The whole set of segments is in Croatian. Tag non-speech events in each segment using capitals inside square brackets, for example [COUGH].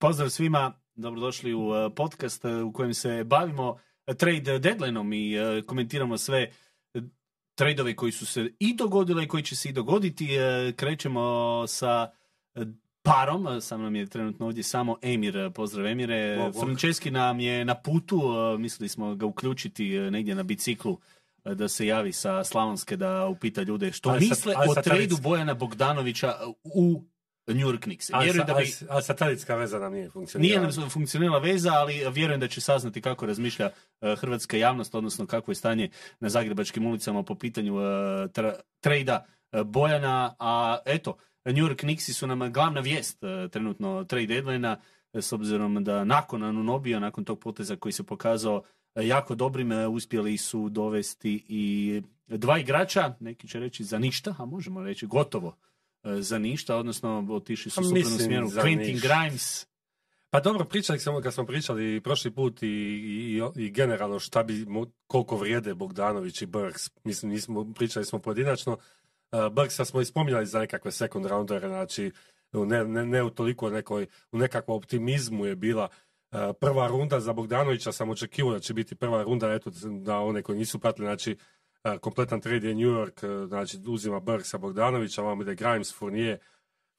Pozdrav svima, dobrodošli u uh, podcast uh, u kojem se bavimo trade deadlineom i komentiramo sve tradeove koji su se i dogodile i koji će se i dogoditi. Krećemo sa parom, sa nam je trenutno ovdje samo Emir, pozdrav Emire. Franceski nam je na putu, mislili smo ga uključiti negdje na biciklu da se javi sa Slavonske da upita ljude što misle sa, o tradu Bojana Bogdanovića u New York Knicks. Ali, da bi... ali satelitska veza nam nije funkcionirala. Nije nam funkcionirala veza, ali vjerujem da će saznati kako razmišlja uh, hrvatska javnost, odnosno kako je stanje na zagrebačkim ulicama po pitanju uh, tra, trejda uh, Bojana. A eto, New York Knicksi su nam glavna vijest trenutno trade deadline s obzirom da nakon Anunobija, nakon tog poteza koji se pokazao jako dobrim, uspjeli su dovesti i dva igrača, neki će reći za ništa, a možemo reći gotovo E, za ništa, odnosno otišli su pa suprotno smjeru. Quentin Grimes. Pa dobro, pričali smo kad smo pričali prošli put i, i, i generalno šta bi, koliko vrijede Bogdanović i Burks. Mislim, nismo, pričali smo pojedinačno. Uh, Burksa smo i spominjali za nekakve second roundere, znači ne, ne, ne u toliko nekoj, u nekakvom optimizmu je bila uh, prva runda za Bogdanovića sam očekivao da će biti prva runda, eto da one koji nisu pratili, znači E, kompletan trade je New York, e, znači uzima Burksa Bogdanovića, vam ide Grimes, Fournier,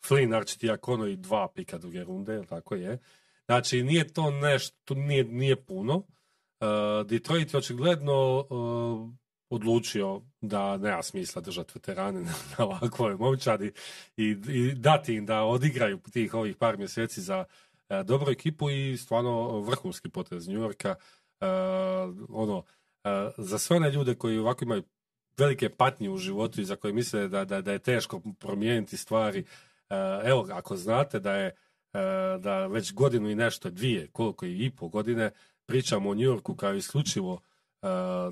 Flynn, Architiakono i dva pika druge runde, tako je. Znači, nije to nešto, nije, nije puno. Uh, Detroit je očigledno uh, odlučio da nema smisla držati veterane [LAUGHS] na ovakvoj momčadi i, i dati im da odigraju tih ovih par mjeseci za uh, dobru ekipu i stvarno vrhunski potez New Yorka. ono, za sve one ljude koji ovako imaju velike patnje u životu i za koje misle da, da, da je teško promijeniti stvari, evo, ako znate da je da već godinu i nešto, dvije, koliko i po godine, pričamo o New Yorku kao isključivo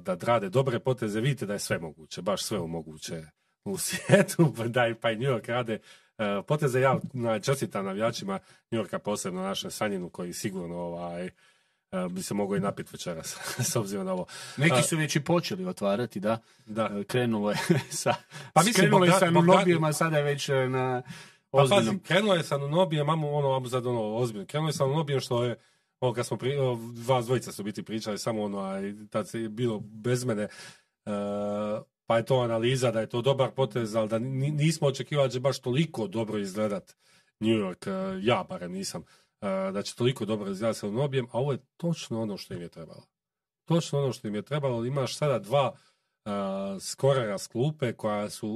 da rade dobre poteze, vidite da je sve moguće, baš sve moguće u [LAUGHS] svijetu, da i pa i New York rade poteze. Ja čestitam navijačima New Yorka, posebno našem Sanjinu koji sigurno ovaj, bi se mogao i napiti večeras, [LAUGHS] s obzirom na ovo. Neki su već i počeli otvarati, da. da. E, krenulo je [LAUGHS] sa, pa mislim, krenulo je sa nobijema, sada je već e, na pa pazi, krenulo je sa nobijem, imamo ono, imamo sad ono, ozbiljno. Krenulo je sa nobijem što je, ovo kad smo, pri, vas dvojica su biti pričali, samo ono, a tad se bilo bez mene, uh, pa je to analiza da je to dobar potez, ali da nismo očekivali da će baš toliko dobro izgledat New York, uh, ja barem nisam da će toliko dobro izgledati sa onobijem, a ovo je točno ono što im je trebalo. Točno ono što im je trebalo. Imaš sada dva uh, skorera s klupe koja su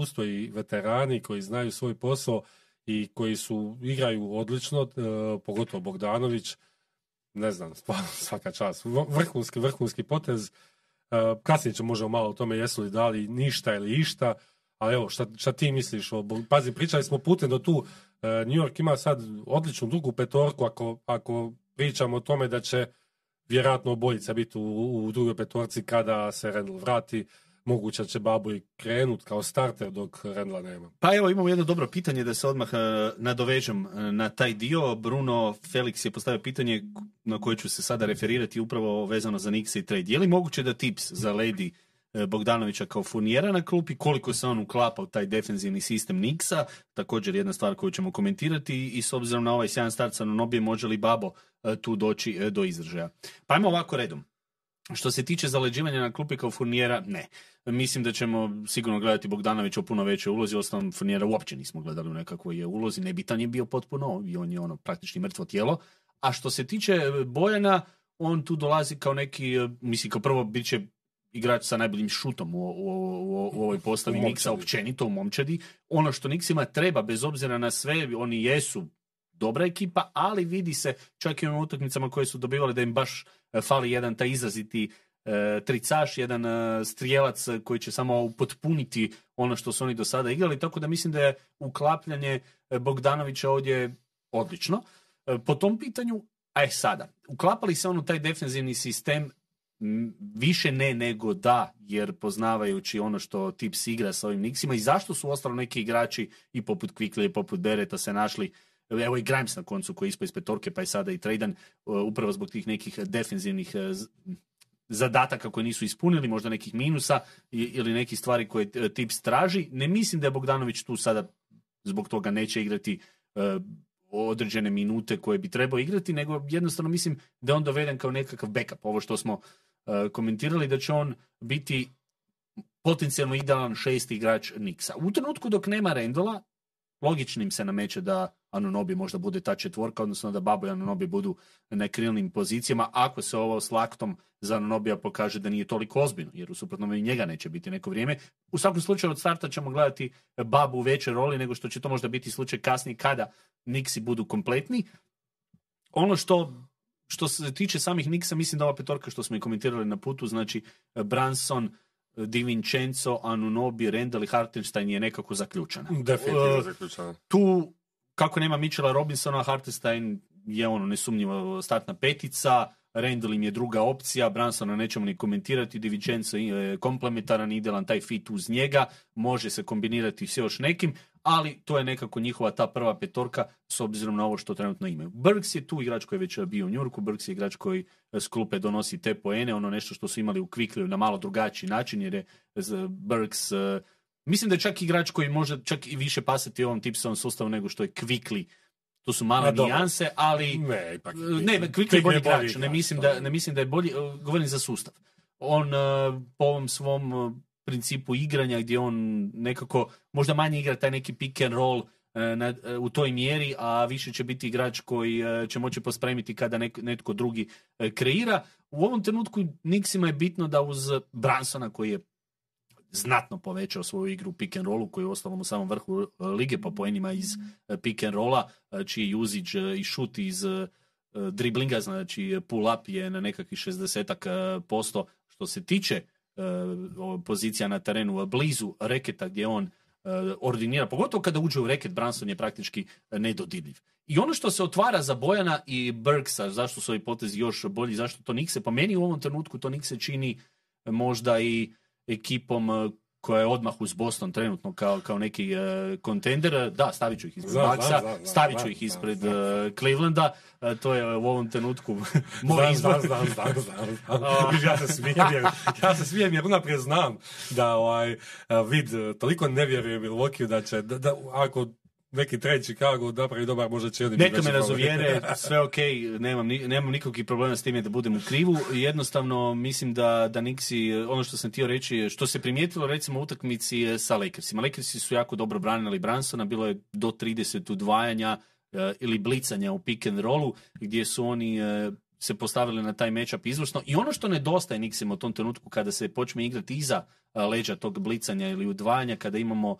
ustoji veterani koji znaju svoj posao i koji su igraju odlično, uh, pogotovo Bogdanović, ne znam, [LAUGHS] svaka čast. Vrhunski, vrhunski potez. Uh, kasnije ćemo možemo malo o tome jesu li dali ništa ili išta, ali evo, šta, šta ti misliš? O, pazi, pričali smo putem do tu New York ima sad odličnu dugu petorku ako, ako pričamo o tome da će vjerojatno obojica biti u, u drugoj petorci kada se Randall vrati moguće će Babu i krenut kao starter dok Rendla nema. Pa evo imamo jedno dobro pitanje da se odmah e, nadovežem e, na taj dio. Bruno Felix je postavio pitanje na koje ću se sada referirati upravo vezano za Nixa i trade. Je li moguće da tips za Lady E, Bogdanovića kao furnijera na klupi, koliko se on uklapa u taj defensivni sistem Niksa, također jedna stvar koju ćemo komentirati i s obzirom na ovaj sjajan start sa Nobije, može li Babo e, tu doći e, do izražaja. Pa ajmo ovako redom. Što se tiče zaleđivanja na klupi kao furnijera, ne. Mislim da ćemo sigurno gledati Bogdanovića u puno većoj ulozi, osnovom furnijera uopće nismo gledali u nekakvoj je ulozi, nebitan je bio potpuno i on je ono praktički mrtvo tijelo. A što se tiče Bojana, on tu dolazi kao neki, mislim kao prvo bit će igrač sa najboljim šutom u, u, u, u ovoj postavi Niksa općenito u momčadi. Ono što Niksima treba, bez obzira na sve, oni jesu dobra ekipa, ali vidi se čak i u utakmicama koje su dobivali da im baš e, fali jedan taj izraziti e, tricaš, jedan e, strijelac koji će samo potpuniti ono što su oni do sada igrali, tako da mislim da je uklapljanje e, Bogdanovića ovdje odlično. E, po tom pitanju, a je sada, uklapali se on u taj defensivni sistem više ne nego da, jer poznavajući ono što Tips igra sa ovim Nixima i zašto su ostalo neki igrači i poput Quickly i poput Bereta se našli evo i Grimes na koncu koji je ispao iz petorke pa je sada i tradan upravo zbog tih nekih defensivnih e, zadataka koje nisu ispunili, možda nekih minusa ili nekih stvari koje Tips traži. Ne mislim da je Bogdanović tu sada zbog toga neće igrati e, određene minute koje bi trebao igrati, nego jednostavno mislim da je on doveden kao nekakav backup. Ovo što smo e, komentirali, da će on biti potencijalno idealan šesti igrač Niksa. U trenutku dok nema Rendola, logičnim se nameće da Anunobi možda bude ta četvorka, odnosno da Babo i Anunobi budu na krilnim pozicijama, ako se ovo s laktom za Anunobija pokaže da nije toliko ozbiljno, jer u suprotnom i njega neće biti neko vrijeme. U svakom slučaju od starta ćemo gledati Babu u većoj roli nego što će to možda biti slučaj kasnije kada Nixi budu kompletni. Ono što što se tiče samih Nixa, mislim da ova petorka što smo i komentirali na putu, znači Branson, Di Vincenzo, Anunobi, Randall i Hartenstein je nekako zaključana. Definitivno zaključana. Tu, kako nema Mitchella Robinsona, Hartenstein je ono nesumnjivo startna petica, Randall im je druga opcija, Bransona nećemo ni komentirati, Di Vincenzo je komplementaran, idealan taj fit uz njega, može se kombinirati s još nekim, ali to je nekako njihova ta prva petorka s obzirom na ovo što trenutno imaju. Burks je tu igrač koji je već bio u Njurku, Burks je igrač koji s klupe donosi te poene, ono nešto što su imali u Kvikliju na malo drugačiji način, jer je Burks Mislim da je čak igrač koji može čak i više pasati ovom tipsovom sustavu nego što je Kvikli. To su male nijanse, ali... Ne, ipak. Ne, Kvikli je bolji igrač. Ne mislim, da, ne mislim da je bolji... Govorim za sustav. On po ovom svom principu igranja gdje on nekako možda manje igra taj neki pick and roll e, u toj mjeri, a više će biti igrač koji e, će moći pospremiti kada netko drugi e, kreira. U ovom trenutku Nixima je bitno da uz Bransona koji je znatno povećao svoju igru pick and rollu koji je ostalom u samom vrhu lige po poenima iz pick and rolla, čiji usage i šut iz driblinga, znači pull up je na nekakvih 60 posto što se tiče uh, pozicija na terenu blizu reketa gdje on uh, ordinira, pogotovo kada uđe u reket, Branson je praktički nedodidljiv. I ono što se otvara za Bojana i Burksa, zašto su ovi potezi još bolji, zašto to Nikse, po meni u ovom trenutku to Nikse čini možda i ekipom koja je odmah uz Boston trenutno kao, kao neki uh, kontender. Da, stavit ću ih ispred Bucksa, stavit ću ih ispred uh, Clevelanda. Uh, to je u ovom trenutku [LAUGHS] moj izbor. Znam, znam, znam, [LAUGHS] ja se smijem jer, ja se smijem jer unaprijed znam da ovaj, vid toliko ne vjerujem Milwaukee da će, da, da, ako neki trade Chicago napravi dobar, možda će Neka me razuvjere, [LAUGHS] sve ok, nemam, nemam nikakvih problema s time da budem u krivu. Jednostavno, mislim da, da Nixi, ono što sam htio reći, što se primijetilo recimo u utakmici sa Lakersima. Lakersi su jako dobro branili Bransona, bilo je do 30 udvajanja uh, ili blicanja u pick and rollu, gdje su oni uh, se postavili na taj matchup izvrsno. I ono što nedostaje Nixima u tom trenutku kada se počne igrati iza uh, leđa tog blicanja ili udvajanja, kada imamo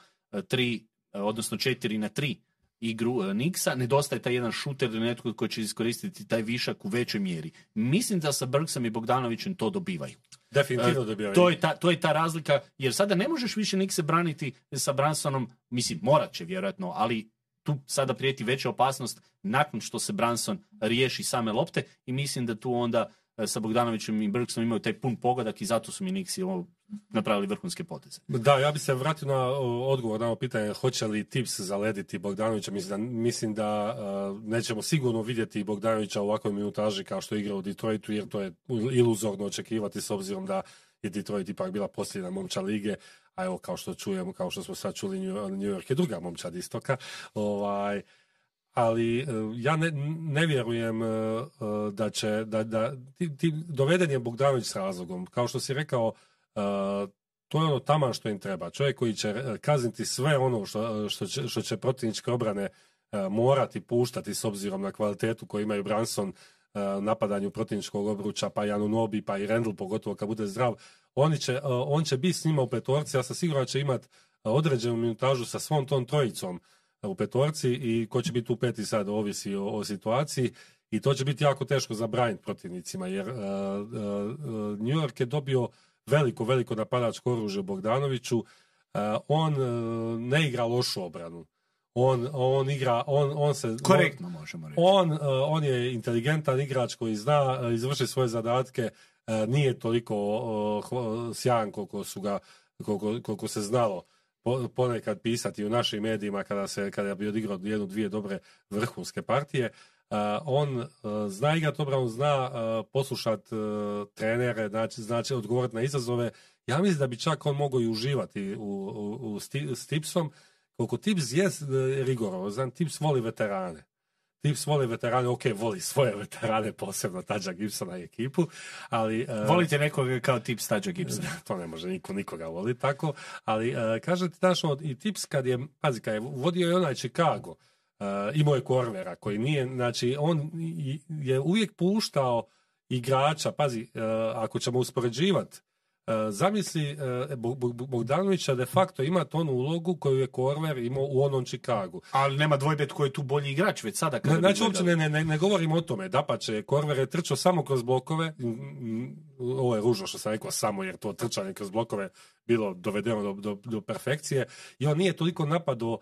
tri odnosno 4 na 3 igru e, Nixa, nedostaje taj jedan šuter ili netko koji će iskoristiti taj višak u većoj mjeri. Mislim da sa Brksom i Bogdanovićem to dobivaju. Definitivno e, dobivaju. To je, ta, to je ta razlika, jer sada ne možeš više Nixe braniti sa Bransonom, mislim, morat će vjerojatno, ali tu sada prijeti veća opasnost nakon što se Branson riješi same lopte i mislim da tu onda sa Bogdanovićem i Brksom imaju taj pun pogodak i zato su mi Nixi napravili vrhunske poteze. Da, ja bi se vratio na odgovor na ovo pitanje hoće li Tips zalediti Bogdanovića. Mislim da, mislim da nećemo sigurno vidjeti Bogdanovića u ovakvoj minutaži kao što igra u Detroitu, jer to je iluzorno očekivati s obzirom da je Detroit ipak bila posljedna momča lige, a evo kao što čujemo, kao što smo sad čuli, New York je druga momčad istoka. Ovaj, ali e, ja ne, ne vjerujem e, e, da će, da, da ti, ti, doveden je Bogdanović s razlogom. Kao što si rekao, to je ono taman što im treba. Čovjek koji će kazniti sve ono što, što će, što će protivničke obrane morati puštati s obzirom na kvalitetu koju imaju Branson napadanju protivničkog obruča, pa i Anunobi, pa i Randall, pogotovo kad bude zdrav. Oni će, on će biti s njima u petorci, ja sam siguran će imati određenu minutažu sa svom tom trojicom u petorci i ko će biti u peti sad ovisi o, o situaciji i to će biti jako teško zabraniti protivnicima jer uh, uh, New York je dobio veliko, veliko napadačko oružje Bogdanoviću. Uh, on ne igra lošu obranu. On, on igra, on, on se... Korektno možemo reći. On, on je inteligentan igrač koji zna izvršiti svoje zadatke, nije toliko sjajan koliko su ga, koliko, koliko se znalo ponekad pisati u našim medijima kada se kada bi odigrao jednu, dvije dobre vrhunske partije. on zna igrati obranu, zna poslušat trenere, znači, znači odgovoriti na izazove. Ja mislim da bi čak on mogao i uživati u, u, u s Tipsom. Koliko Tips je rigorozan, Tips voli veterane. Tips voli veterane, ok, voli svoje veterane, posebno Tađa Gibsona i ekipu, ali... e, Volite nekoga kao tip Stađa Gibsona? [LAUGHS] to ne može niko nikoga voli tako, ali uh, kaže ti znaš, i tips kad je, pazi, kad je vodio je onaj Chicago, uh, imao je Korvera koji nije, znači on i- je uvijek puštao igrača, pazi, uh, ako ćemo uspoređivati, uh, zamisli uh, Bog- Bog- Bogdanovića de facto ima onu ulogu koju je Korver imao u onom Chicagu. Ali nema dvojbe tko je tu bolji igrač već sada. kada znači, uopće ne, ne, ne, govorim o tome. Dapače, Korver je trčao samo kroz blokove. Mm, mm, Ovo je ružno što sam rekao samo, jer to trčanje kroz blokove bilo dovedeno do, do, do perfekcije. I on nije toliko napadao uh,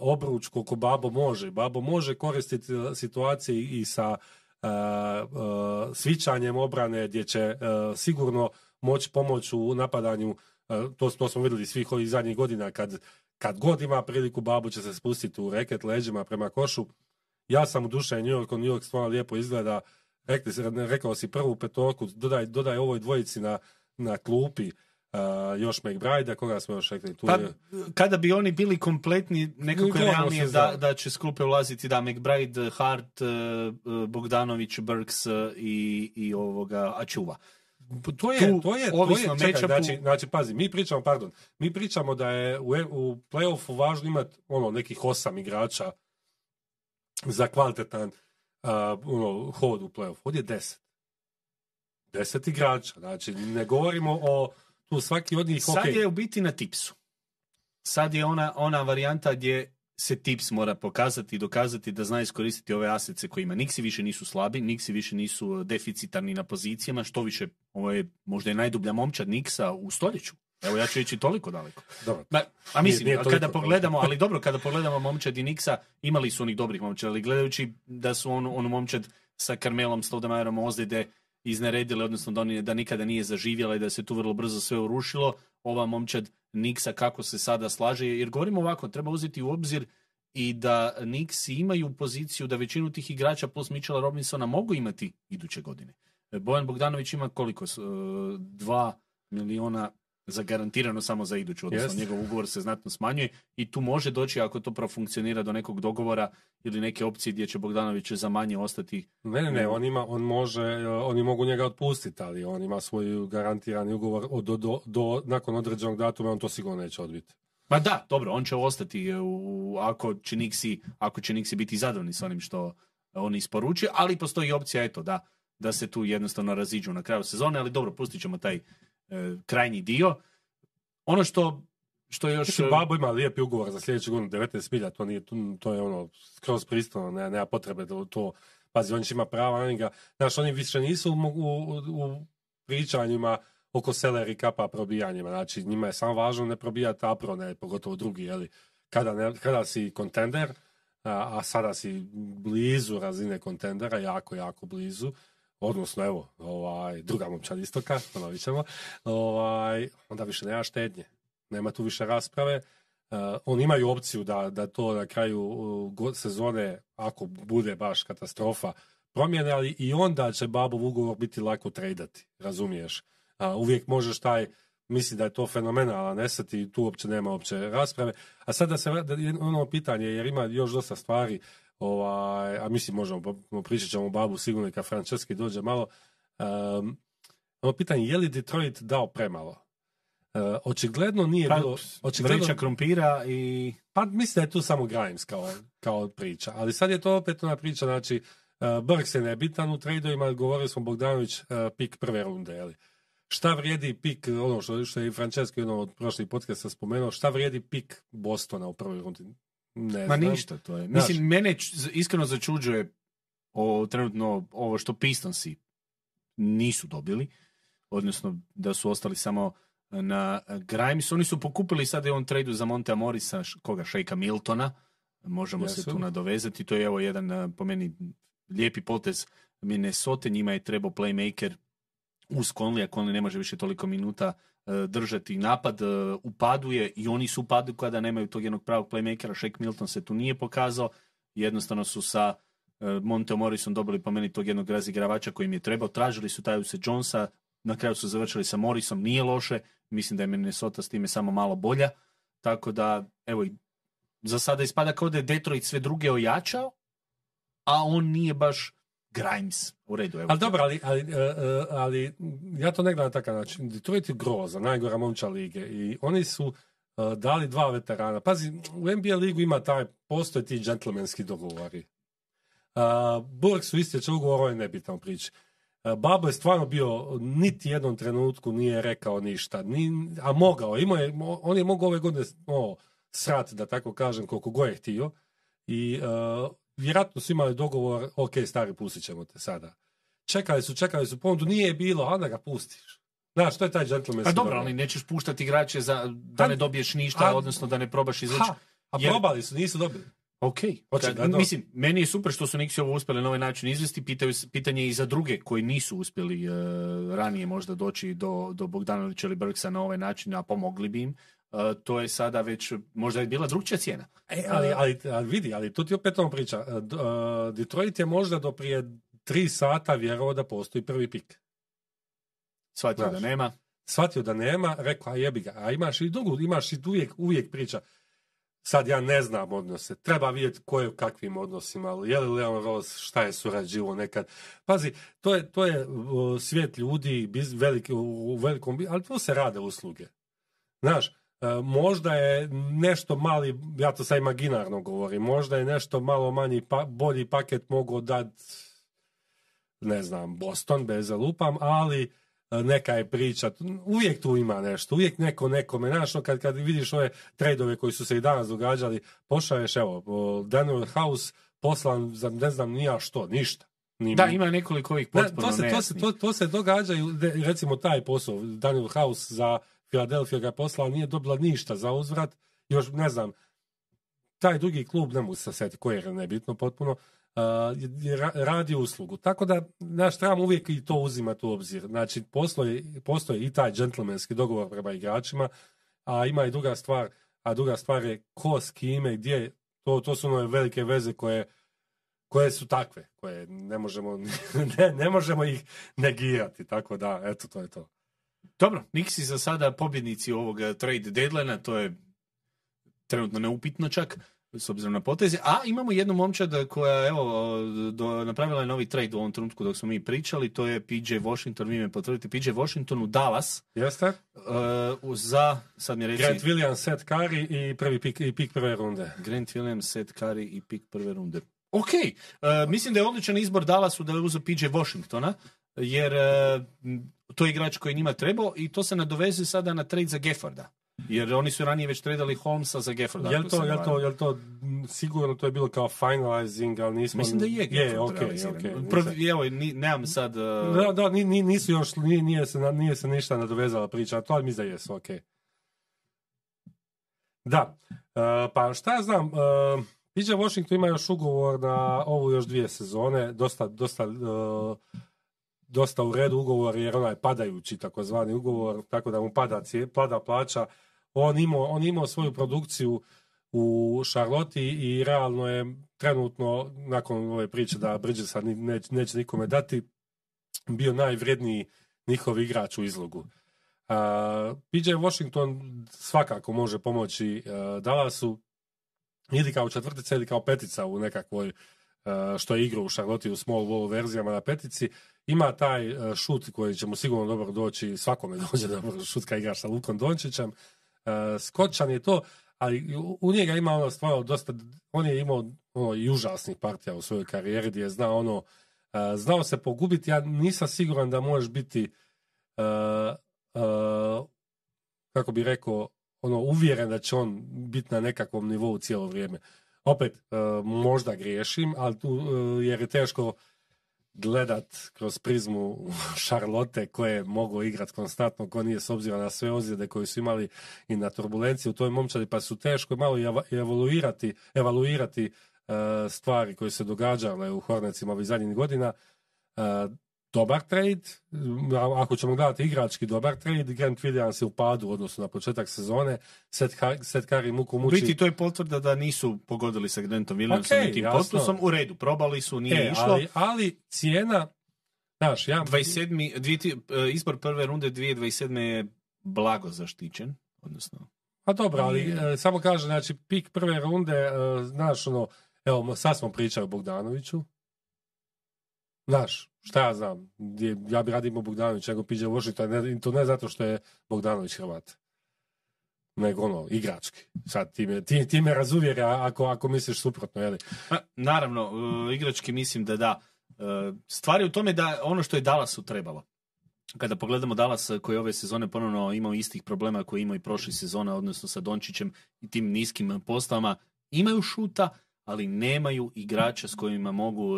obruč koliko Babo može. Babo može koristiti situacije i sa uh, uh, svičanjem obrane gdje će uh, sigurno moći pomoći u napadanju. Uh, to, to smo vidjeli svih ovih zadnjih godina kad kad god ima priliku babu će se spustiti u reket leđima prema košu. Ja sam u duše New York, New York stvarno lijepo izgleda. Rekli, rekao si prvu petorku, dodaj, dodaj ovoj dvojici na, na klupi uh, još McBride, koga smo još rekli? Tu Pa, je, kada bi oni bili kompletni, nekako je realnije da, da će s klupe ulaziti da McBride, Hart, eh, Bogdanović, Burks i, i ovoga Ačuva. To je, tu, to je, to je, čekaj, matchupu- znači, znači, pazi, mi pričamo, pardon, mi pričamo da je u, u playoffu važno imati ono, nekih osam igrača za kvalitetan uh, ono, hod u playoffu. Ovdje je deset. Deset igrača, znači ne govorimo o tu svaki od njih, Sad ok, je u biti na tipsu. Sad je ona, ona varijanta gdje se tips mora pokazati i dokazati da zna iskoristiti ove asece koje ima. Niksi više nisu slabi, Niksi više nisu eh, deficitarni na pozicijama, što više, ovo je možda je najdublja momčad Niksa u stoljeću. Evo ja ću ići toliko daleko. dobro. Ma, a mislim, Nije- nije kada pogledamo, ali dobro, kada pogledamo momčad i Niksa, imali su onih dobrih momčad, ali gledajući da su onu, onu momčad sa Karmelom Stoudemajerom ozljede izneredili, odnosno da, oni, da nikada nije zaživjela i da se tu vrlo brzo sve urušilo, ova momčad Niksa kako se sada slaže, jer govorimo ovako, treba uzeti u obzir i da Nixi imaju poziciju da većinu tih igrača plus Mitchella Robinsona mogu imati iduće godine. Bojan Bogdanović ima koliko? E, Dva miliona zagarantirano samo za iduću, odnosno Jest. njegov ugovor se znatno smanjuje i tu može doći ako to profunkcionira do nekog dogovora ili neke opcije gdje će Bogdanović za manje ostati. Ne, ne, ne, on ima, on može, eh, oni mogu njega otpustiti, ali on ima svoj garantirani ugovor od, do, do, do- nakon određenog datuma, on to sigurno neće odbiti. Ma da, dobro, on će ostati e, u, ako će Nixi, ako će Nixi biti zadovoljni s onim što on isporučuje, ali postoji opcija, eto, da, da se tu jednostavno raziđu na kraju sezone, ali dobro, pustit ćemo taj e, krajnji dio. Ono što, što je još... Mislim, e, Babo ima lijepi ugovor za sljedeću godinu, 19 milja, to, nije, to, to je ono, skroz pristojno, ne, nema potrebe da to, pazi, on će ima prava, oni ga, znaš, oni više nisu u, u, u pričanjima oko seleri kapa probijanjima, znači njima je samo važno ne probijati apro, ne, pogotovo drugi, jeli, kada, ne, kada si kontender, a, a sada si blizu razine kontendera, jako, jako blizu, odnosno evo, ovaj, druga momčad istoka, ponovit ćemo, ovaj, onda više nema štednje nema tu više rasprave. Uh, oni imaju opciju da, da to na kraju uh, sezone, ako bude baš katastrofa, promjene, ali i onda će Babov ugovor biti lako tradati, razumiješ? Uh, uvijek možeš taj, misli da je to fenomenalan eset i tu uopće nema uopće rasprave. A sada se vra- da ono pitanje, jer ima još dosta stvari, ovaj, a mislim možemo, pričat ćemo o Babu sigurno i kad Franceski dođe malo. Um, ono pitanje, je li Detroit dao premalo? Uh, očigledno nije pa, bilo... Očigledno, vreća krompira i... pa mislim da je tu samo Grimes kao, kao priča. Ali sad je to opet ona priča, znači, uh, Burks je nebitan u tradeovima, govorili smo Bogdanović, uh, pik prve runde, jeli. Šta vrijedi pik, ono što, što je i Francesco jedno od prošlih podcasta spomenuo, šta vrijedi pik Bostona u prvoj rundi? Ne Ma znam. ništa, to je. Znaš. Mislim, mene č- iskreno začuđuje o, trenutno ovo što Pistonsi nisu dobili, odnosno da su ostali samo na Grimes. Oni su pokupili sad je on tradu za Monte Morisa, koga, Šejka Miltona, možemo se Jesu. tu nadovezati. To je evo jedan po meni lijepi potez Minnesota, njima je trebao playmaker uz Conley, a Conley ne može više toliko minuta e, držati napad, e, upaduje i oni su u padu kada nemaju tog jednog pravog playmakera, Shake Milton se tu nije pokazao, jednostavno su sa e, Monte Morrisom dobili po meni tog jednog razigravača koji im je trebao, tražili su taj se Jonesa, na kraju su završili sa Morrisom, nije loše, mislim da je Minnesota s time samo malo bolja, tako da, evo, za sada ispada kao da je Detroit sve druge ojačao, a on nije baš Grimes. U redu, evo. Ali dobro, ali, ali, e, e, ali ja to ne gledam na takav način. Detroit je groza, najgora momča lige i oni su e, dali dva veterana. Pazi, u NBA ligu ima taj, postoje ti džentlmenski dogovori. Burg su istječe ugovor, ovo je nebitan prič. Babo je stvarno bio, niti jednom trenutku nije rekao ništa, ni, a mogao, imao je, on je mogao ove godine o, srat, da tako kažem, koliko god je htio. I vjerojatno su imali dogovor, ok, stari, pustit ćemo te sada. Čekali su, čekali su pondu, nije bilo, a da ga pustiš. Znaš, to je taj džentlmenski A dobro, ali nećeš puštati igrače za, da ne dobiješ ništa, odnosno da ne probaš izvući. A probali su, nisu dobili. Ok, mislim, meni je super što su Nixi ovo uspjeli na ovaj način izvesti, Pitaju, pitanje i za druge koji nisu uspjeli uh, ranije možda doći do, do Bogdanovića ili Brksa na ovaj način, a pomogli bi im. Uh, to je sada već, možda je bila drugčija cijena. E, ali, ali, ali, vidi, ali tu ti opet on priča. Uh, Detroit je možda do prije tri sata vjerovao da postoji prvi pik. Shvatio da nema. Shvatio da nema, rekao, a jebi ga. A imaš i drugu, imaš i uvijek, uvijek priča. Sad ja ne znam odnose. Treba vidjeti ko je u kakvim odnosima. Je li Leon Ross, šta je surađivo nekad. Pazi, to je, to je svijet ljudi veliki, u velikom... Ali to se rade usluge. Znaš, e, možda je nešto mali, ja to sad imaginarno govorim, možda je nešto malo manji, pa, bolji paket mogao dati ne znam, Boston, bez lupam, ali neka je priča, uvijek tu ima nešto, uvijek neko nekome, znaš, kad, kad vidiš ove trejdove koji su se i danas događali, pošalješ, evo, Daniel House poslan za ne znam nija što, ništa. da, ima nekoliko ovih potpuno to se, to, se, to, to se događa, recimo taj posao, Daniel House za Philadelphia ga poslao, nije dobila ništa za uzvrat, još ne znam, taj drugi klub, ne mogu se sjetiti koji je nebitno potpuno, radi uslugu. Tako da, naš trebamo uvijek i to uzimati u obzir. Znači, postoji, postoji i taj džentlmenski dogovor prema igračima, a ima i druga stvar, a druga stvar je ko s kime, gdje, to, to su one velike veze koje, koje su takve, koje ne možemo, [LAUGHS] ne, ne možemo ih negirati, tako da, eto, to je to. Dobro, Nixi za sada pobjednici ovog trade deadline to je trenutno neupitno čak s obzirom na poteze. A imamo jednu momčad koja evo do, napravila je novi trade u ovom trenutku dok smo mi pričali, to je PJ Washington, vi me potvrdite, PJ Washington u Dallas. Jeste? Uh, za, sad mi reći... Grant Williams, Seth Curry i prvi pik, i pik prve runde. Grant Williams, Seth Curry i pik prve runde. Ok, uh, mislim da je odličan izbor Dallasu da je uzeo PJ Washingtona, jer uh, to je igrač koji njima trebao i to se nadovezuje sada na trade za Gefforda. Jer oni su ranije već tradali Holmesa za Gefforda. Jel to, jel to, jel to, sigurno to je bilo kao finalizing, ali nismo... Mislim da je Gafford je, okay, okay. Prvi, evo, ni, nemam sad... Uh... Da, da, nisu još, nije, nije, se, nije se ništa nadovezala priča, to ali mislim da jesu, ok. Da, uh, pa šta ja znam, uh, PJ Washington ima još ugovor na ovu još dvije sezone, dosta, dosta uh, dosta u redu ugovor jer onaj padajući takozvani ugovor, tako da mu pada, pada plaća. On imao, on imao svoju produkciju u Šarloti i realno je trenutno, nakon ove priče da Bridgesa neće, neće nikome dati, bio najvredniji njihov igrač u izlogu. Uh, PJ Washington svakako može pomoći uh, Dallasu ili kao četvrtica ili kao petica u nekakvoj što je igrao u Charlotte u small ball verzijama na petici, ima taj e, šut koji će mu sigurno dobro doći, svakome [LAUGHS] dođe dobro šut kad igra sa Lukom Dončićem. E, skočan je to, ali u njega ima ono stvarno dosta, on je imao ono, i užasnih partija u svojoj karijeri gdje je znao ono, e, znao se pogubiti, ja nisam siguran da možeš biti kako bi rekao, ono, uvjeren da će on biti na nekakvom nivou cijelo vrijeme. Opet, možda griješim, ali tu, jer je teško gledat kroz prizmu [LAUGHS] Šarlote koje mogu igrat konstantno, ko nije s obzirom na sve ozljede koje su imali i na turbulenciju u toj momčadi, pa su teško malo i evaluirati, evaluirati stvari koje se događale u Hornecima ovih zadnjih godina. Dobar trade, ako ćemo gledati igrački dobar trade, Grant Williams je u padu u odnosu na početak sezone, Seth, Seth Curry muku muči. Biti to je potvrda da nisu pogodili sa Grantom Williamsom okay, i tim potpusom, u redu, probali su, nije e, išlo. Ali, ali cijena, znaš, ja... 27. Dvije, e, izbor prve runde 2027. je blago zaštićen, odnosno... Pa dobro, ali e, samo kaže, znači, pik prve runde, e, znaš, ono, evo, sad smo pričali o Bogdanoviću, Znaš, šta ja znam, ja bi radimo Bogdanović, nego piđe Washington, to ne zato što je Bogdanović Hrvat, nego ono, igrački. Sad ti me, ti, ti me razuvjeri ako, ako misliš suprotno, jeli? Pa, naravno, e, igrački mislim da da. E, Stvar je u tome da ono što je Dallasu trebalo. Kada pogledamo Dallas e, koji ove sezone ponovno imao istih problema koje je imao i prošle sezone, odnosno sa Dončićem i tim niskim postavama, imaju šuta, ali nemaju igrača s kojima mogu